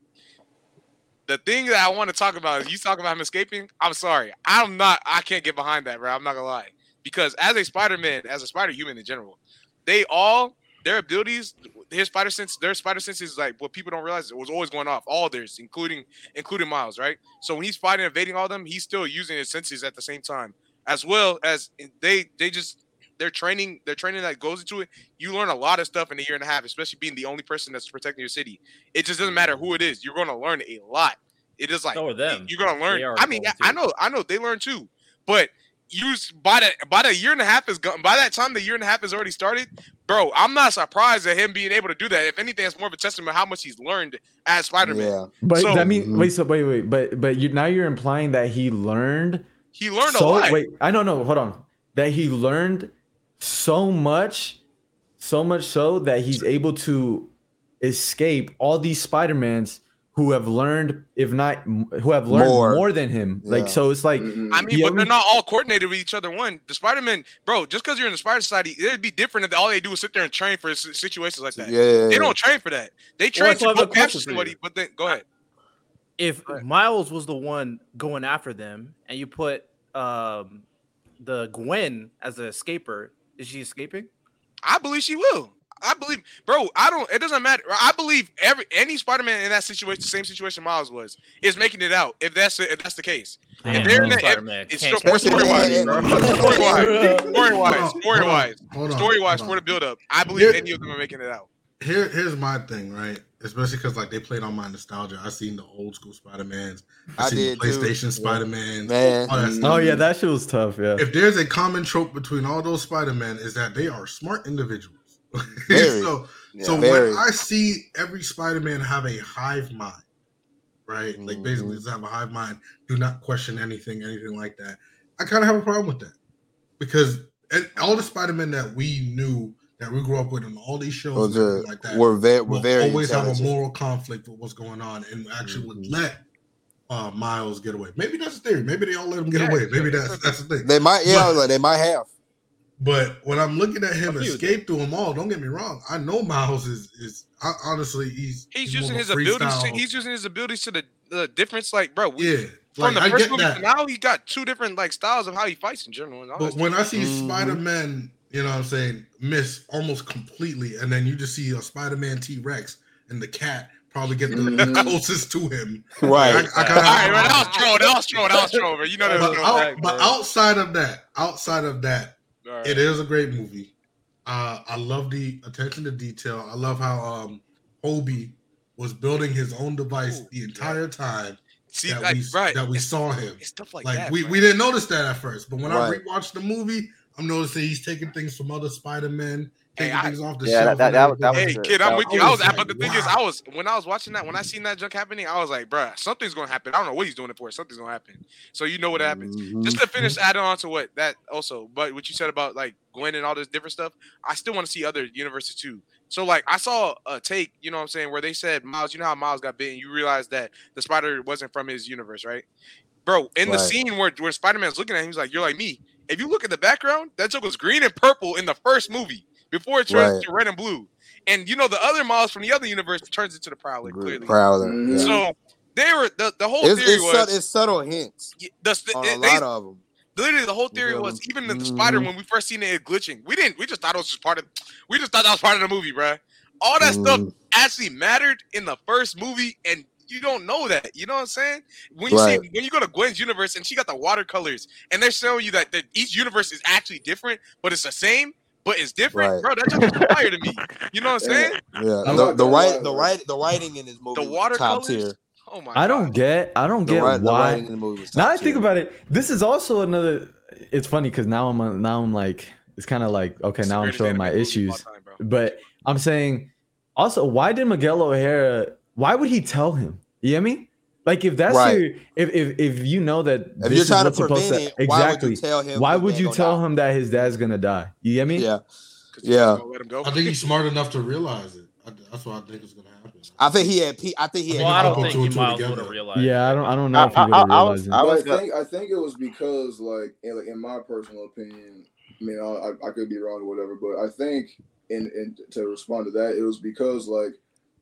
The thing that I want to talk about is you talk about him escaping. I'm sorry, I'm not. I can't get behind that, bro. I'm not gonna lie, because as a Spider-Man, as a Spider human in general, they all their abilities, their spider sense, their spider sense is like what people don't realize. It was always going off, all theirs, including including Miles, right? So when he's fighting, evading all them, he's still using his senses at the same time, as well as they they just their training, their training that goes into it, you learn a lot of stuff in a year and a half, especially being the only person that's protecting your city. It just doesn't matter who it is. You're going to learn a lot. It is like So are them. you're going to learn. I mean, I know, I know they learn too, but you by the by the year and a half is gone. By that time, the year and a half has already started, bro. I'm not surprised at him being able to do that. If anything, it's more of a testament of how much he's learned as Spider-Man. Yeah. But So- that mean Mhm. wait, so wait, wait, but but you now you're implying that he learned He learned so a lot. wait, I don't know, hold on. That he learned so much, so much so that he's able to escape all these Spider-Mans who have learned, if not who have learned More. more, than him. Yeah. Like so it's like Mhm. I mean, Yeah, but they're not all coordinated with each other. One, the Spider-Man, bro, just because you're in the Spider Society, it'd be different if all they do is sit there and train for situations like that. Yeah, yeah, They don't train for that. They train that's why to go they're closer capture somebody. But then, go ahead. if Right. Miles was the one going after them, and you put um the Gwen as an escaper, is she escaping? I believe she will. I believe, bro. I don't. It doesn't matter. I believe every any Spider-Man in that situation, the same situation Miles was, is making it out. If that's if that's the case, Damn, they're in the- Spider-Man it's can't still more escape. story wise, story wise, story wise, story wise, story wise for the build up. I believe Here- any of them are making it out. Here, here's my thing, right? Especially because like they played on my nostalgia. I seen the old school Spider Mans. I, I seen did the. PlayStation Spider Man. Man. All that stuff. Oh yeah, that shit was tough, yeah. If there's a common trope between all those Spider Men, is that they are smart individuals. So, Yeah. so Very. when I see every Spider Man have a hive mind, right? Like basically, Mhm. just have a hive mind, do not question anything, anything like that. I kind of have a problem with that because and all the Spider Men that we knew that we grew up with on all these shows Was, and like that we're very, we're will very always have a moral conflict with what's going on and actually would Mhm. let uh, Miles get away. Maybe that's the theory. Maybe they all let him get Yeah, away. Maybe yeah. that's that's the thing. They might, yeah, But- like, they might have. But when I'm looking at him escape through them all, don't get me wrong. I know Miles is is I, honestly he's He's more using his abilities. To, he's using his abilities to the, the difference. Like, bro, we, yeah. from Like, I the first get movie that. to now, he got two different like styles of how he fights in general. And all But when I see Mhm. Spider Man, you know what I'm saying, miss almost completely, and then you just see a Spider Man T Rex and the cat probably get the Mhm. closest to him. Right. I, I All kinda right, man, that was troll. That was troll. That was troll. You know that but, troll. out- Fact, but outside of that, outside of that, All right. it is a great movie. Uh, I love the attention to detail. I love how um Hobie was building his own device Ooh, the yeah. entire time See, that like, we right. that we It's- saw him. Stuff like, Like, that. we, bro. we didn't notice that at first, but when Right. I rewatched the movie, I'm noticing he's taking things from other Spider Men, Hey, taking I- things off the Yeah, shelf. that- and that was- that was. Hey good. kid, I'm That with you. I was, I was but the like, thing is. I was when I was watching that, when I seen that junk happening, I was like, bruh, something's gonna happen. I don't know what he's doing it for. Something's gonna happen. So you know what happens. Mhm. Just to finish adding on to what that also, but what you said about like Gwen and all this different stuff, I still want to see other universes too. So like I saw a take, you know what I'm saying, where they said Miles, you know how Miles got bitten, you realize that the spider wasn't from his universe, right? Bro, in the scene where, where Spider-Man's looking at him, he's like, You're like me. If you look at the background, that joke was green and purple in the first movie before it turns Right. to red and blue. And you know, the other Miles from the other universe turns into the Prowler, clearly. Prowler. Mhm. yeah. So they were the, the whole It's, theory it's, was sub- it's subtle hints the, the, on a they- lot of them. literally the whole theory feel was even the, the spider Mhm. when we first seen it glitching. We didn't. We just thought it was just part of. We just thought that was part of the movie, bruh. All that stuff Mhm. actually mattered in the first movie, and you don't know that. You know what I'm saying? When you Right. see when you go to Gwen's universe and she got the watercolors, and they're showing you that, that each universe is actually different, but it's the same, but it's different, Right. bro. That just fire to me. You know what I'm saying? Yeah, I'm the, not the right, the right, the writing in this movie, The was top watercolors. tier. Oh my! I don't God. get I don't The, get right, why writing in the movie. Now I think about it. This is also another. It's funny because now I'm now I'm like it's kind of like okay It's now I'm showing my animated movie of all issues, time, but I'm saying also why did Miguel O'Hara? Why would he tell him? You know what I mean? Like if that's Right. your if if if you know that If this you're is trying to what's supposed prevent to it, why would exactly you tell him? why would you tell die? him that his dad's gonna die? You get me? Yeah, Yeah. let him go. I think he's smart enough to realize it. I, that's what I think is going to happen. I think he had. P- I think he had. Well, I don't think he and two Miles together. would have realized. Yeah, I don't I don't know I, if he I, would I, have was realized I it. But was I think I think it was because like in, like in my personal opinion, I mean I, I- I could be wrong or whatever, but I think and in to respond to that, it was because like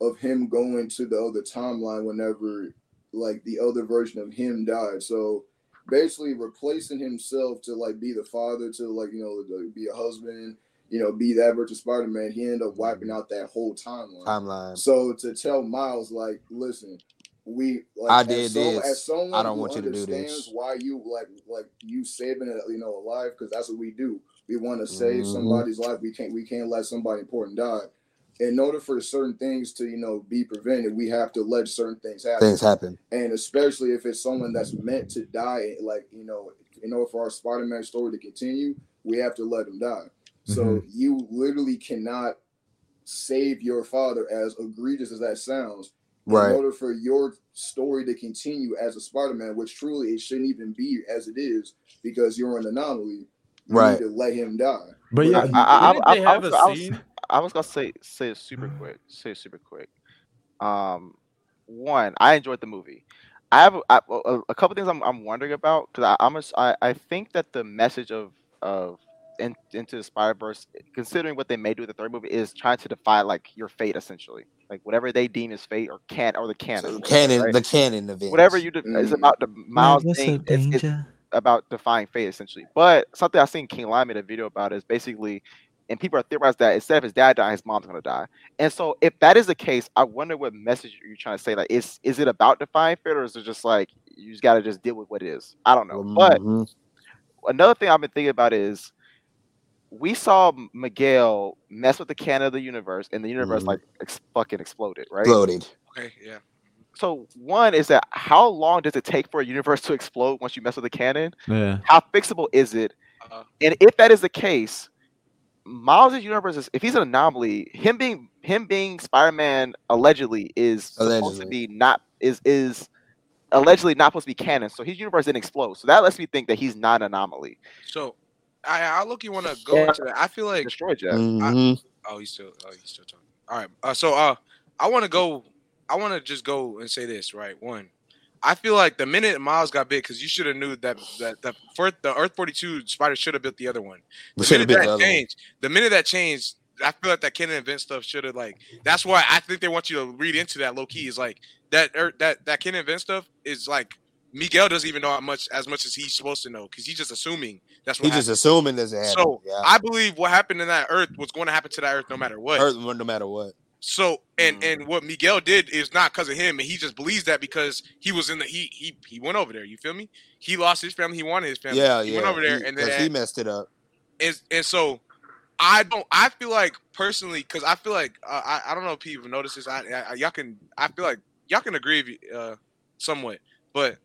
of him going to the other timeline whenever like the other version of him died. So basically replacing himself to like be the father to like you know be a husband, you know, be that version of Spider Man. He ended up wiping out that whole timeline. timeline. So to tell Miles, like, listen, we like I as did some- this. As someone I don't want you to do this. why you like like you saving it, you know, alive because that's what we do. We want to save Mhm. somebody's life. We can't we can't let somebody important die. In order for certain things to you know be prevented, we have to let certain things happen Things happen. and especially if it's someone that's meant to die like you know in order for our spider-man story to continue we have to let him die so Mhm. you literally cannot save your father as egregious as that sounds Right. in order for your story to continue as a spider-man which truly it shouldn't even be as it is because you're an anomaly you Right. need to let him die But yeah, I, I, I, Didn't I, they I have was, a I was- scene? I was gonna say say it super quick. Say it super quick. Um, one, I enjoyed the movie. I have a, a, a couple things I'm, I'm wondering about because I'm a s I, I think that the message of of in, into the Spider Verse, considering what they may do with the third movie, is trying to defy like your fate essentially, like whatever they deem as fate or can or the canon, So whatever, canon, right? the canon event. whatever you do is Mhm. about the Miles thing. It's, it's about defying fate essentially. But something I seen King Lion made a video about is basically, and people are theorizing that instead of his dad dying, his mom's gonna die. And so if that is the case, I wonder what message you're trying to say. Like, is is it about defying fate, or is it just like you just gotta just deal with what it is? I don't know. But Mhm. another thing I've been thinking about is we saw Miguel mess with the canon of the universe, and the universe Mhm. like ex- fucking exploded, right? exploded. Okay, yeah. So one is that how long does it take for a universe to explode once you mess with the canon? yeah. How fixable is it? Uh, And if that is the case, Miles' universe is if he's an anomaly, him being him being Spider-Man allegedly is supposed to Allegedly. be not is is allegedly not supposed to be canon. So his universe didn't explode. So that lets me think that he's not an anomaly. so I I look you want to go Yeah. into that. I feel like Destroy Jeff. Mhm. Oh, he's still. Oh, he's still talking. All right. Uh, so, uh, I want to go. I want to just go and say this. Right. One, I feel like the minute Miles got big, because you should have knew that that that first the Earth Forty Two Spider should have built the other one. The minute been the that other one. changed, the minute that changed, I feel like that Canon event stuff should have like. That's why I think they want you to read into that low key. Is like that er, that that Canon event stuff is like Miguel doesn't even know how much as much as he's supposed to know because he's just assuming that's what He's just assuming doesn't happen. So yeah. I believe what happened in that Earth was going to happen to that Earth no matter what. Earth, no matter what. So and Mm. and what Miguel did is not because of him, and he just believes that because he was in the he he he went over there. You feel me? He lost his family. He wanted his family. Yeah, he yeah. went over there, He- and then he messed it up. and, and so I don't. I feel like personally, because I feel like uh, I I don't know if people notice this. I, I y'all can I feel like y'all can agree with uh, somewhat, but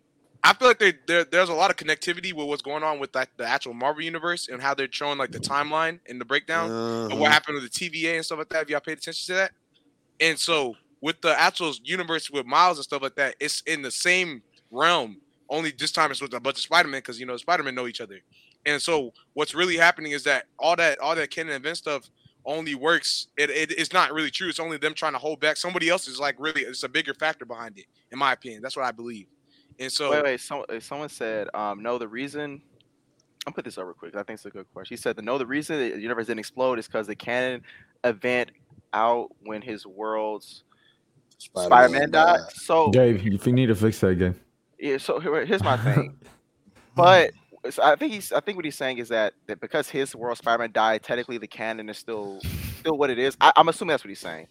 I feel like they, there there's a lot of connectivity with what's going on with like the actual Marvel universe and how they're showing like the timeline and the breakdown of Mhm. what happened with the TVA and stuff like that. If y'all paid attention to that, and so with the actual universe with Miles and stuff like that, it's in the same realm. Only this time it's with a bunch of Spider Man because you know Spider Man know each other. And so what's really happening is that all that all that canon event stuff only works. It, it it's not really true. It's only them trying to hold back. Somebody else is like really it's a bigger factor behind it, in my opinion. That's what I believe. And so wait, wait. Some, uh, someone said, um, no, the reason. I'll put this over quick. I think it's a good question. He said, the, no, the reason the universe didn't explode is because the canon event out when his world's Spider-Man, died. So Dave, if you need to fix that game. yeah. So here- here's my thing. but so I think he's. I think what he's saying is that, that because his world Spider-Man died, technically the canon is still still what it is. I, I'm assuming that's what he's saying.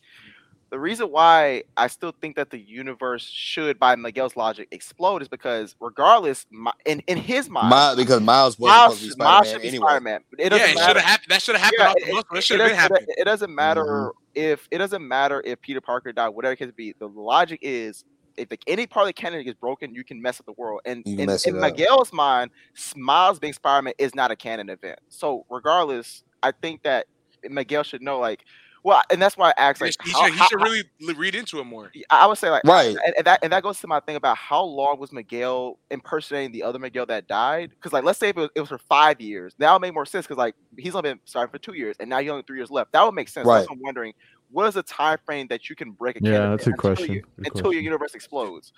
The reason why I still think that the universe should, by Miguel's logic, explode is because regardless, my, in in his mind, Miles, because Miles wasn't Miles, supposed to be Miles Spider-Man should be anyway. Spider-Man. It yeah, it should have happened. That should have happened Yeah, off the it, bus. It it, should have doesn't, happened. it doesn't matter mm-hmm. if it doesn't matter if Peter Parker died, whatever it could be. The logic is if the, any part of the canon gets broken, you can mess up the world. And in, in. Miguel's mind, Miles being Spider-Man is not a canon event. So regardless, I think that Miguel should know, like, well, and that's why I asked, like, he how- should, how- really li- read into it more. I would say like Right. and, and that and that goes to my thing about how long was Miguel impersonating the other Miguel that died? Because like let's say if it was, it was for five years, that would make more sense because like he's only been starting for two years and now you only three years left. That would make sense. Right. So I'm wondering what is the time frame that you can break a Yeah, that's a until question. you- Good until question. your universe explodes.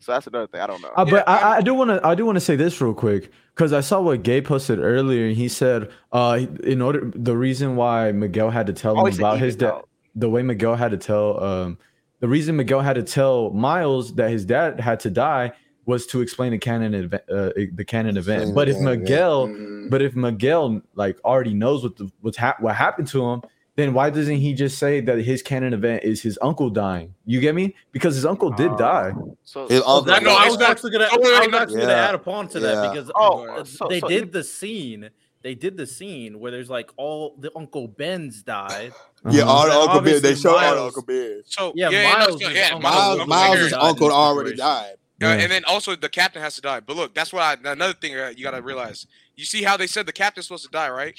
So that's another thing. I don't know. Uh, but Yeah, I, I do want to I do want to say this real quick because I saw what Gabe posted earlier. and He said, uh, in order the reason why Miguel had to tell Oh, him about his dad, the way Miguel had to tell, um, the reason Miguel had to tell Miles that his dad had to die was to explain the canon event, uh, the canon event. Explain But if canon event. Miguel, Mhm. but if Miguel like already knows what the, what's hap- what happened to him, then why doesn't he just say that his canon event is his uncle dying? You get me? Because his uncle did Uh, die. So His so- uncle- That, No, I was actually gonna, I oh, wait, was no. actually gonna Yeah. add upon to Yeah. that because Oh, uh, so- they so did even- the scene they did the scene where there's like all the Uncle Ben's died. Yeah, Uh-huh. all the Uncle Ben. They obviously show all the Uncle Ben. So Yeah, yeah, yeah, Miles no, yeah, Uncle- Miles, Miles, Uncle Miles' died uncle already died. Yeah, Yeah. and then also the captain has to die. But look, that's what I, another thing uh, you gotta realize. You see how they said the captain's supposed to die, right?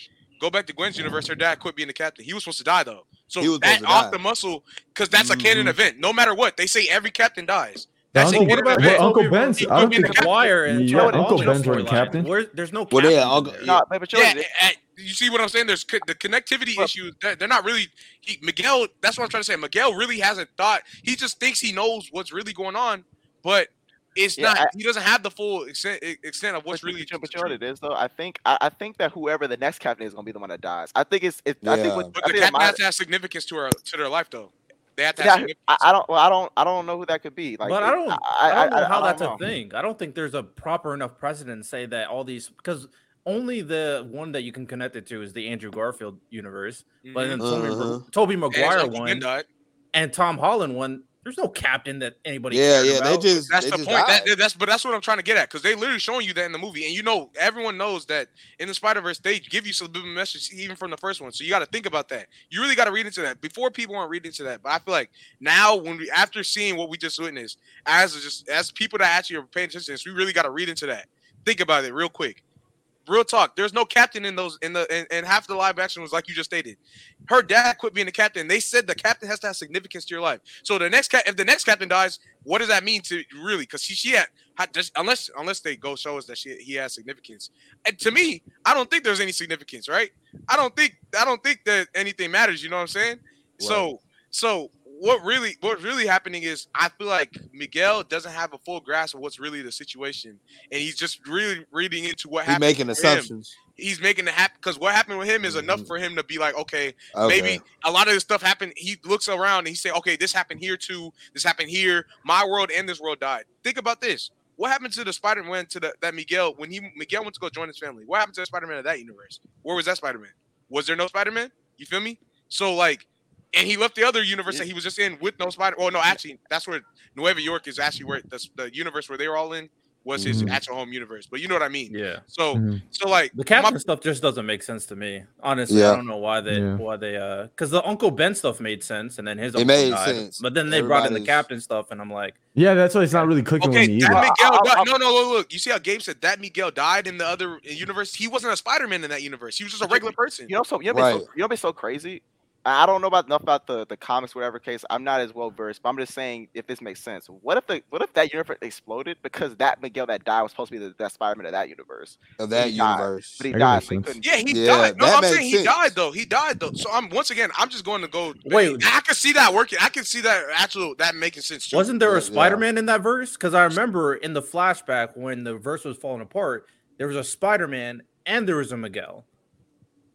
Go back to Gwen's universe. Her dad quit being the captain. He was supposed to die though. So He was that to off die. the muscle, because that's a canon Mhm. event. No matter what, they say every captain dies. That's a Uncle- canon what about event. well, Uncle Ben's- Ro- I don't Tobey think- Maguire and Yeah, Charles Uncle Ben's weren't storyline? captain. Where there's no Well, yeah, captains in Uncle- there. No, but you Yeah, know, eh, you see what I'm saying? There's co- the connectivity Well- issues. They're, they're not really. He, Miguel. That's what I'm trying to say. Miguel really hasn't thought. He just thinks he knows what's really going on, but it's Yeah, not. I- he doesn't have the full extent extent of what's but, really. but, you- but know what it is though. I think I, I think that whoever the next captain is gonna be the one that dies. I think it's it, I think Yeah. what, But I the think captain my- has to have significance to her to their life, though. They have to have Yeah. I, I don't. Well, I don't. I don't know who that could be. Like, but I don't, I, I, don't know how I that's don't a thing. I don't think there's a proper enough precedent to say that all these because only the one that you can connect it to is the Andrew Garfield universe. But then Tobey, Uh-huh. Tobey And Maguire Uncle one and Tom Holland one. There's no captain that anybody. Yeah, yeah. They about. just That's they the just point. That, that's but that's what I'm trying to get at because they literally showing you that in the movie, and you know everyone knows that in the Spider Verse they give you subliminal message even from the first one. So you got to think about that. You really got to read into that. Before people weren't reading into that, but I feel like now when we after seeing what we just witnessed, as just as people that actually are paying attention, to this, we really got to read into that. Think about it real quick. Real talk. There's no captain in those in the and, and half the live action was like you just stated. Her dad quit being the captain. They said the captain has to have significance to your life. So the next cat, if the next captain dies, what does that mean to really? Because she she had, had just, unless unless they go show us that she he has significance. And to me, I don't think there's any significance, right? I don't think I don't think that anything matters. You know what I'm saying? So so what really what's really happening is I feel like Miguel doesn't have a full grasp of what's really the situation, and he's just really reading into what happened. making to him. assumptions. He's making it happen because what happened with him is enough Mhm. for him to be like, okay, Okay. maybe a lot of this stuff happened. He looks around and he say, okay, this happened here too. This happened here. My world and this world died. Think about this. What happened to the Spider-Man to the that Miguel when he Miguel went to go join his family? What happened to the Spider-Man of that universe? Where was that Spider-Man? Was there no Spider-Man? You feel me? So like, and he left the other universe that he was just in with no Spider. Well, no, actually, that's where Nueva York is actually where the, the universe where they were all in was his Mhm. actual home universe. But you know what I mean? Yeah. So Mhm. so like The my- captain stuff just doesn't make sense to me. Honestly, Yeah. I don't know why they Yeah. why they uh because the Uncle Ben stuff made sense and then his It uncle made died. sense. But then they brought in the Everybody's- captain stuff and I'm like, Yeah, that's why it's not really clicking Okay, with me that either. Miguel. I'll- died- I'll- no, no, look, look. You see how Gabe said that Miguel died in the other universe? He wasn't a Spider-Man in that universe. He was just a regular person. You know, so you know, what's so, you know, what's so crazy. I I don't know about enough about the, the comics, whatever case. I'm not as well versed, but I'm just saying if this makes sense. What if the what if that universe exploded because that Miguel that died was supposed to be the that Spider-Man of that universe, Of that He died. universe. but he died. So he couldn't. Yeah, he Yeah, died. No, I'm makes saying he died though. He died though. So I'm once again, I'm just going to go. Wait. I can see that working. I can see that actual that making sense too. wasn't there a Spider-Man in that verse? Because I remember in the flashback when the verse was falling apart, there was a Spider-Man and there was a Miguel.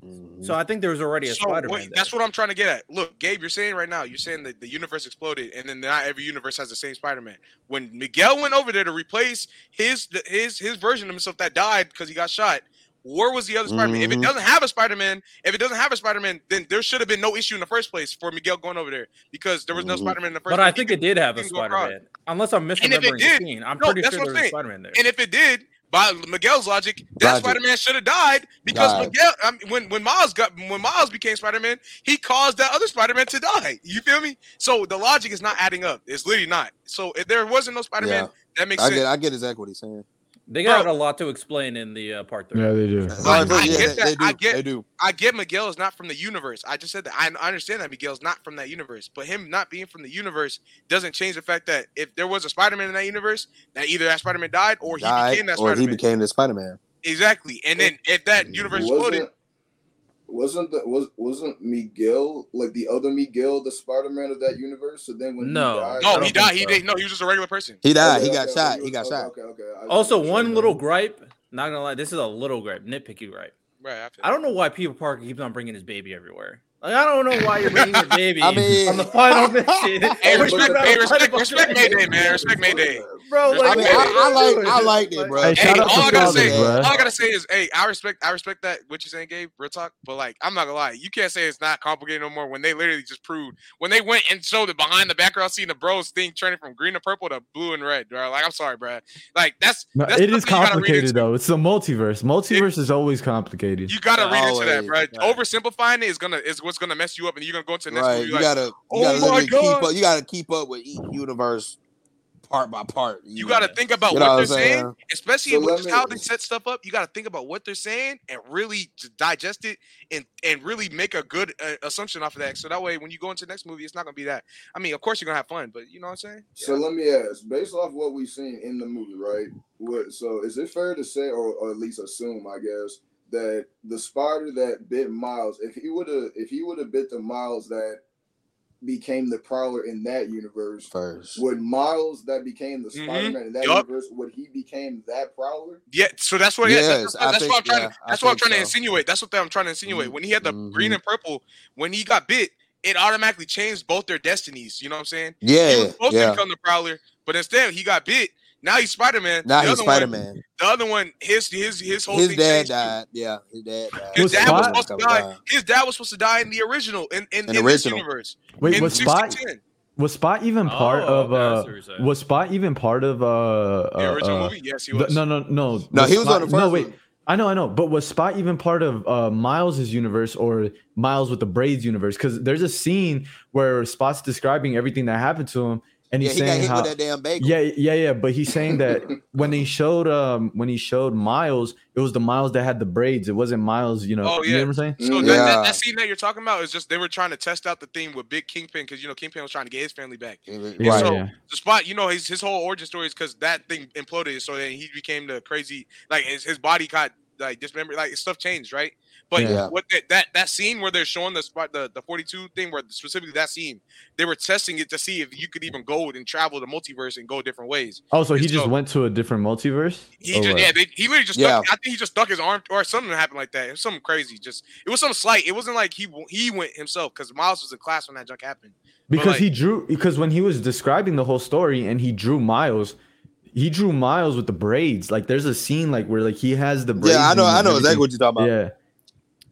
Mhm. So I think there was already a So Spider-Man. wait, that's what I'm trying to get at. Look, Gabe, you're saying right now, you're saying that the universe exploded, and then not every universe has the same Spider-Man. When Miguel went over there to replace his his his version of himself that died because he got shot, where was the other Spider-Man? If it Mhm. doesn't have a Spider-Man, if it doesn't have a Spider-Man, then there should have been no issue in the first place for Miguel going over there because there was no Mhm. Spider-Man in the first. But I place. think it did have a didn't go across. Spider-Man. Unless I'm if it misremembering the scene. I'm no, pretty that's sure what there I'm was a. Spider-Man there. And if it did, by Miguel's logic, that. Spider Man should have died because Died. Miguel. I mean, when when Miles got when Miles became Spider Man, he caused that other Spider Man to die. You feel me? So the logic is not adding up. It's literally not. So if there wasn't no Spider Man, Yeah. that makes I sense. get, I get exactly what he's saying. They got Bro. a lot to explain in the uh, part three. Yeah, they do. I- I yeah, get that. they do. I get- they do. I get Miguel is not from the universe. I just said that. I I understand that Miguel's not from that universe, but him not being from the universe doesn't change the fact that if there was a Spider Man in that universe, that either that Spider Man died or he Died, became that Spider-Man. or Spider he became the Spider Man. Exactly. And then if that universe exploded, wasn't wasn't the, was wasn't Miguel like the other Miguel the Spider Man of that universe? So then when No. he died, no, he died. He so. did. No, he was just a regular person. He died. Okay, he got okay, shot. okay, He got okay, shot. Okay, okay. I- Also, I- one little gripe. Not gonna lie, this is a little gripe, nitpicky gripe. Right. I I don't know why Peter Parker keeps on bringing his baby everywhere. Like, I don't know why you're bringing your baby I mean- on the final mission. Hey, But respect, the- hey, but respect, the- respect Mayday, man. Respect Mayday. bro. I Like, mean, what I- I like- doing? I liked it, bro. Hey, Hey, all I gotta say, bro. all I gotta say is, hey, I respect, I respect that what you're saying, Gabe. Real talk, but like, I'm not gonna lie, you can't say it's not complicated no more when they literally just proved when they went and showed the behind the background scene the bros thing turning from green to purple to blue and red, bro. Like, I'm sorry, bro. Like, that's No, that's it is something you gotta read complicated though. It's the multiverse. Multiverse is always complicated. You gotta read into that, bro. Right. Oversimplifying it is gonna is what's gonna mess you up, and you're gonna go into the next Right. movie You like, gotta you "Oh gotta my literally keep up. You gotta keep up with each universe part by part. You got to think about You know what what they're I'm saying, saying? especially So with just me- how they set stuff up. You got to think about what they're saying and really digest it and and really make a good uh, assumption off of that. So that way, when you go into the next movie, it's not gonna be that. I mean, of course you're gonna have fun, but you know what I'm saying? So let me ask, based off what we've seen in the movie, right? What, so is it fair to say, or, or at least assume, I guess, that the spider that bit Miles, if he would have, if he would have bit the Miles that became the Prowler in that universe, first. would Miles that became the Mhm. Spider-Man in that Yup. universe, would he became that Prowler? Yeah, so that's what. Yes, that's, I that's, think- what I'm trying. yeah, to, that's what I'm think trying to insinuate. That's what I'm trying to insinuate. Mhm. When he had the green Mhm. and purple, when he got bit, it automatically changed both their destinies. You know what I'm saying? yeah he Yeah, was supposed to become the Prowler, but instead he got bit. Now he's Spider Man. Now the he's other one- Spider Man. The other one, his his his whole His thing dad changed too. died. Yeah, his dad died. His Was dad was supposed to die. His dad was supposed to die in the original, in in, In in, this original. universe. Wait, in was Spot was Spot even part Oh, of okay, I uh what you're saying. was Spot even part of uh, The uh, original uh, movie? Yes, he the- was. no no no No, he was Spot- on the first no wait one. I know I know but was Spot even part of uh Miles's universe or Miles with the braids universe because there's a scene where Spot's describing everything that happened to him and Yeah, he's he got saying hit how with that damn bagel. yeah yeah yeah but he's saying that when he showed um when he showed Miles it was the Miles that had the braids it wasn't Miles you know Oh, you yeah. know what I'm saying So Mm. that, that, that scene that you're talking about is just they were trying to test out the thing with Big Kingpin because you know Kingpin was trying to get his family back. yeah, Right. So yeah. the spot, you know, his his whole origin story is because that thing imploded, so then he became the crazy, like his, his body got like dismembered, like stuff changed, right? But Yeah. what that, that that scene where they're showing the spot, the the 42 thing, where specifically that scene, they were testing it to see if you could even go and travel the multiverse and go different ways. oh so he And just so- went to a different multiverse He oh, just, what? yeah, they, he literally just Yeah. stuck, I think he just stuck his arm or something happened like that. It was something crazy. Just it was something slight. It wasn't like he he went himself because Miles was in class when that junk happened. because like- he drew because when he was describing the whole story and he drew Miles, he drew Miles with the braids. Like there's a scene like where like he has the braids. Yeah, I know. I know everything. exactly what you're talking about. Yeah,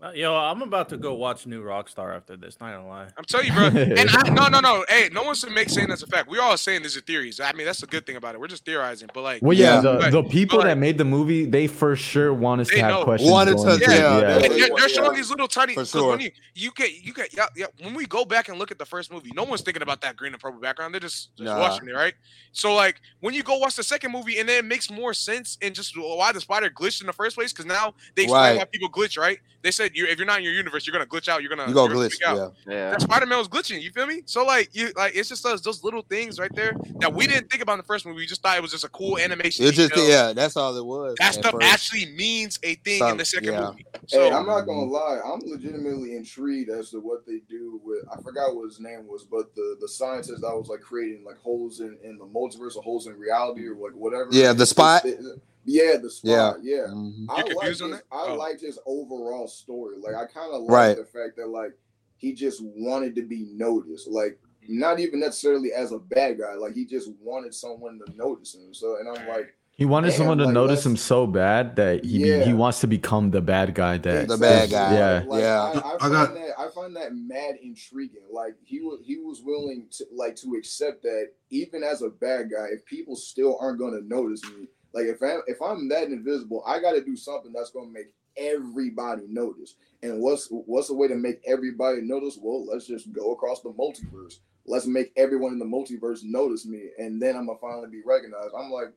Uh, yo, I'm about to go watch New Rockstar after this. Not gonna lie. I'm telling you, bro. And I, no, no, no. Hey, no one's to make saying that's a fact. We're all saying these are theories. I mean, that's the good thing about it. We're just theorizing. But like, well, yeah, Yeah. the, But- the people but, that made the movie, they for sure want us to have know. questions. Wanted going to- into it, yeah, yeah. yeah. and they're, they're showing these little tiny. For 'cause sure. When you, you get, you get, yeah, yeah. When we go back and look at the first movie, no one's thinking about that green and purple background. They're just, just Nah. watching it, right? So like, when you go watch the second movie, and then it makes more sense and just why the spider glitched in the first place, because now they explain Right. why people glitch, right? They said you if you're not in your universe, you're gonna glitch out. You're gonna You go you're gonna glitch. out. Yeah. Yeah. that Spider Man was glitching. You feel me? So like you like it's just those, those little things right there that we didn't think about in the first movie. We just thought it was just a cool animation. It's just yeah. That's all it was. That stuff first. actually means a thing in the second yeah. movie. So hey, I'm not gonna lie. I'm legitimately intrigued as to what they do with. I forgot what his name was, but the the scientist that was like creating like holes in in the multiverse or holes in reality or like whatever. Yeah, the spot. It- it- yeah, the spot. Yeah. Mm-hmm. I You confused on like his, that? I Oh. liked his overall story. Like I kind of like Right. the fact that like he just wanted to be noticed. Like not even necessarily as a bad guy. Like he just wanted someone to notice him. So and I'm like, He wanted Damn, someone to like, notice him so bad that he Yeah. he wants to become the bad guy. That The bad is- guy. Yeah, Like, Yeah. I, I, I find got- that I find that mad intriguing. Like he was he was willing to like to accept that even as a bad guy, if people still aren't gonna notice me, like if I if I'm that invisible, I got to do something that's gonna make everybody notice. And what's what's the way to make everybody notice? Well, let's just go across the multiverse. Let's make everyone in the multiverse notice me, and then I'm gonna finally be recognized. I'm like,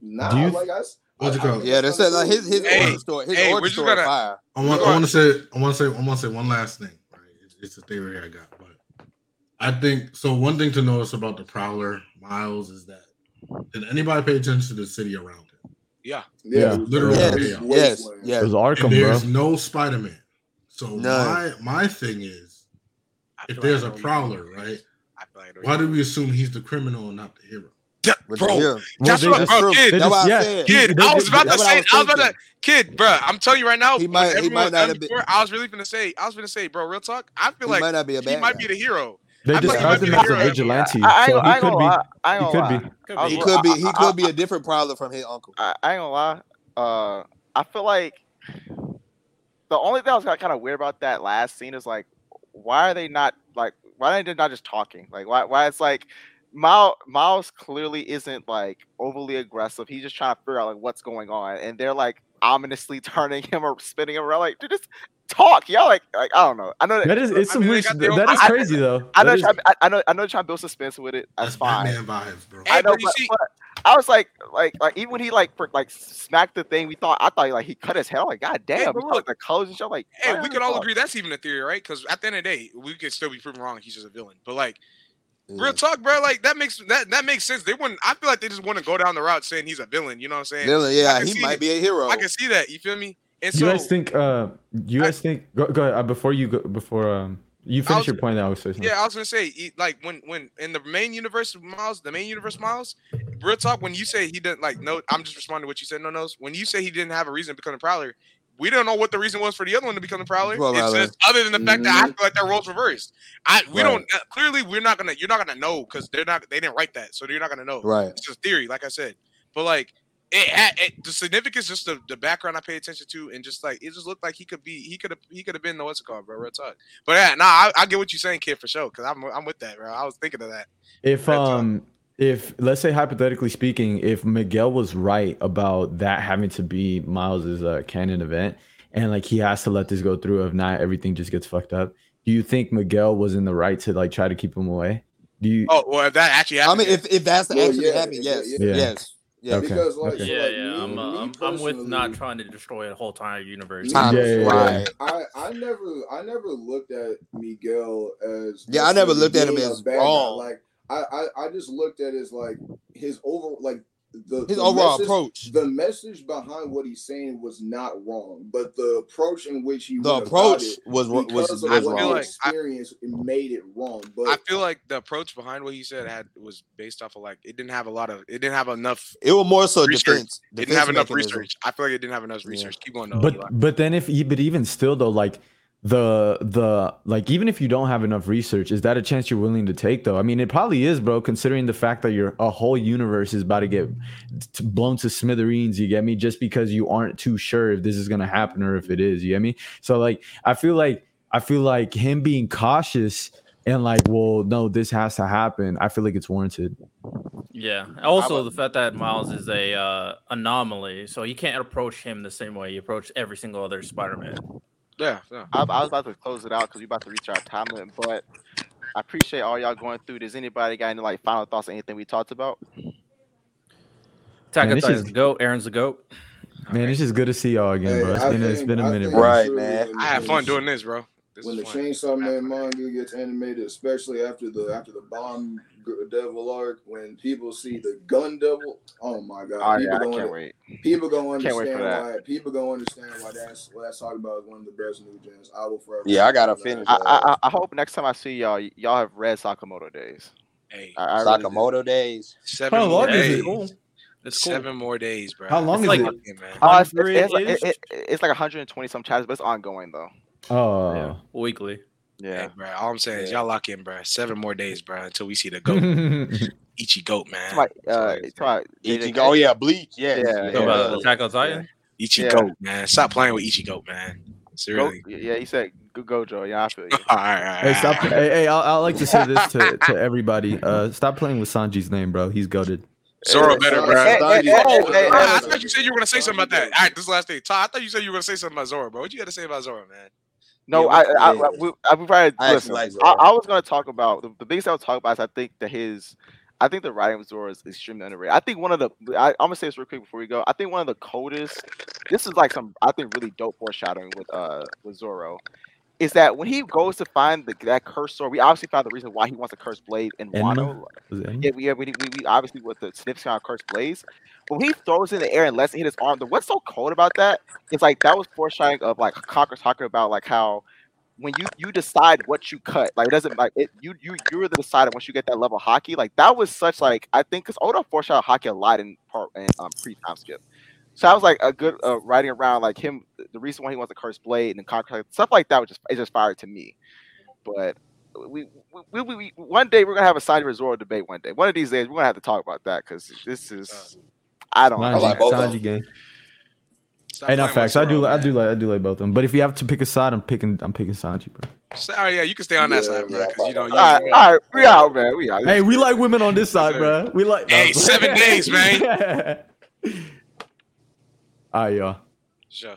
nah, Do you- like I. s- What's it I- I called? think Yeah, that's that's it. Like his his kinda Hey, origin story. His hey, we're origin story gonna- fire. I want, I want to say, I want to say, I want to say one last thing. Right, it's, it's a theory I got, but I think so. One thing to notice about the Prowler Miles is that did anybody pay attention to the city around it? yeah, Yeah. Literally, Yes, yeah. yes, Wasteland. it yes. And Arkham, bro. there's no Spider Man. So None. my my thing is, if there's like a I Prowler, right? I feel like I know Why do we assume he's the criminal and not the hero? Yeah, bro? yeah. Well, That's they what, bro, kid, That's what I said. kid. I was about to that's what I say, I was about to, kid, bro. I'm telling you right now. He might- he might not done have been- I was really gonna say, I was gonna say, bro, real talk. I feel He like might not be a he bad might guy. be the hero. They I feel like he might described him as a hero. vigilante, I, I, so ain't, I he could gonna be. lie. I He could lie. be. Could be. He could be. He could be a different problem from his uncle. I, I ain't gonna lie. Uh, I feel like the only thing I was kind of weird about that last scene is like, why are they not like, why are they not just talking? Like, why, why it's like, Miles, Miles clearly isn't like overly aggressive. He's just trying to figure out like what's going on, and they're like ominously turning him or spinning him around. Like, dude, just talk. Y'all like, like I don't know. I know that. That is it's I some mean, weird. got sh- their own- That is I- crazy though. I know, That is- I, I know, I know, they're trying to build suspense with it. That's That's fine. Batman vibes, bro. I know, but but, I was like, like, like even when he like for, like smacked the thing, we thought I thought like he cut his head. Like, God damn, but he saw, like look. the colors and stuff. Like, Hey, we the could all fuck? agree that's even a theory, right? Because at the end of the day, we could still be proven wrong. He's just a villain. But like, Yeah. real talk, bro. Like that makes that that makes sense. They wouldn't. I feel like they just want to go down the route saying he's a villain. You know what I'm saying? Villain, yeah, he might it. be a hero. I can see that. You feel me? And you guys think? Uh, you guys think? Go, go ahead. Uh, before you go, before um, you finish was- your point. I was saying. Yeah, I was gonna say, like when when in the main universe of Miles, the main universe Miles, real talk. When you say he didn't like no, I'm just responding to what you said. No, no. When you say he didn't have a reason to become a prowler, we don't know what the reason was for the other one to become a prowler. Well, It's just other than the fact that I Mhm. feel like their roles reversed. I we Right. don't uh, clearly we're not gonna you're not gonna know because they're not they didn't write that, so you're not gonna know. Right. It's just theory, like I said. But like it, had it the significance, just the, the background I pay attention to, and just like it just looked like he could be he could have he could have been the what's it called, bro. Real talk. But yeah, nah, I, I get what you're saying, kid, for sure. Cause I'm I'm with that, bro. I was thinking of that. If Real talk. um if let's say hypothetically speaking, if Miguel was right about that having to be Miles's uh, canon event, and like he has to let this go through, if not, everything just gets fucked up. Do you think Miguel was in the right to like try to keep him away? Do you? Oh well, if that actually I happened, mean, if, if that's the Well, actually yeah, happened, yeah, yes, yeah. Yeah. yes, yes. Okay, Because like, okay. so, Yeah, like, yeah. me, I'm, uh, me I'm, I'm with not trying to destroy a whole entire universe. Time- Yeah, yeah, yeah. right. I, I never I never looked at Miguel as Yeah, I never looked at him as bad guy. Like I, I I just looked at his like his over like the His the overall message, approach. The message behind what he's saying was not wrong, but the approach in which he The approach about it was was, because was of I what wrong. like- I- it made it wrong. But I feel like the approach behind what he said had was based off of like it didn't have a lot of it didn't have enough it was more so Research. defense. it didn't defense have enough mechanism. research. I feel like it didn't have enough Yeah. research. Keep going though. but Eli. but then if but even still though like the the like even if you don't have enough research is that a chance you're willing to take though i mean it probably is bro considering the fact that your a whole universe is about to get t- blown to smithereens you get me just because you aren't too sure if this is going to happen or if it is you get me so like i feel like i feel like him being cautious and like well no this has to happen i feel like it's warranted Yeah. Also, about- the fact that Miles is a uh, anomaly, so you can't approach him the same way you approach every single other Spider-Man. Yeah, yeah. I, I was about to close it out because we're about to reach our time limit, but I appreciate all y'all going through. Does anybody got any like final thoughts on anything we talked about? Attack Man, this is- the goat. Eren's the goat. man it's just good to see y'all again Hey, bro it's I been, it's think- been a I minute bro. Right, man. when- I had fun doing this, bro. This when the fun. Chainsaw Man fun. manga gets animated, especially after the after the Bomb G- Devil arc, when people see the Gun Devil, oh my god, Oh people yeah, I going can't wait. people gonna Can't understand why people gonna understand why that's what that's talked about as one of the best new gens. I will forever. Yeah, I gotta finish I. I I- I hope next time I see y'all, y'all have read Sakamoto Days. Hey, I, I really. Sakamoto days. seven How more long is days. it? Cool. It's cool. Seven more days, bro. How long It's is like it? Man. Oh, it's, it's, it's, like, it, it, it's like 120 some chapters, but it's ongoing though. oh Yeah. Weekly. Yeah. Hey, bro. All I'm saying is y'all lock in, bro. Seven more days, bro, until we see the goat, Ichi goat, man. Somebody, uh, That's all I somebody, Ichi- JJ, oh yeah, Bleach. Yes. Yeah, Talk yeah. about Attack on Titan. Ichi Yeah. goat, man. Stop playing with Ichi goat, man. Go, Seriously. yeah, he said go Gojo. Yeah, I feel you. all right, all right. Hey, stop! all right. hey, hey, I, I like to say this to, to everybody. Uh, stop playing with Sanji's name, bro. He's goaded. Zoro better, bro. Hey, hey, hey, Oh, hey, I thought you said you were gonna say something about that. All right, this last thing, Todd. I thought you said you were gonna say something about Zoro, bro. What you got to say about Zoro, man? No, Yeah, I, I. I, we, I, we probably I listen. like I, I was going to talk about the, the biggest I was talking about is I think that his, I think the writing of Zoro is extremely underrated. I think one of the, I, I'm gonna say this real quick before we go. I think one of the coldest. This is like some, I think, really dope foreshadowing with uh with Zoro, is that when he goes to find the that cursed sword, we obviously found the reason why he wants a cursed blade in? Wano. Was it him? Yeah, we, we, we, obviously with the significant of cursed blades. But when he throws it in the air and lets it hit his arm, the what's so cold about that is like that was foreshadowing of like Conquer talking about like how when you you decide what you cut, like it doesn't like it you you you're the decider once you get that level haki. Like that was such like I think because Oda foreshadowed haki a lot in part in um, pre time skip. So I was like a good uh, writing around like him the reason why he wants the cursed blade and conquer stuff like that was just it just fired to me. But we, we, we, we one day we're gonna have a Sanji Resort debate. One day, one of these days we're gonna have to talk about that because this is I don't. Sanji, know. like both Sanji game. gang. Stop Hey, not playing facts. I do. Zoro, I do like. I do like both of them. But if you have to pick a side, I'm picking. I'm picking Sanji, bro. Say- Oh yeah, you can stay on that Yeah, side, bro. yeah, Because you know, you, All right, you- all right, we out, man. We out. Hey, we like women on this side, bro. We like. Hey, seven days, man. All right, y'all. Sure.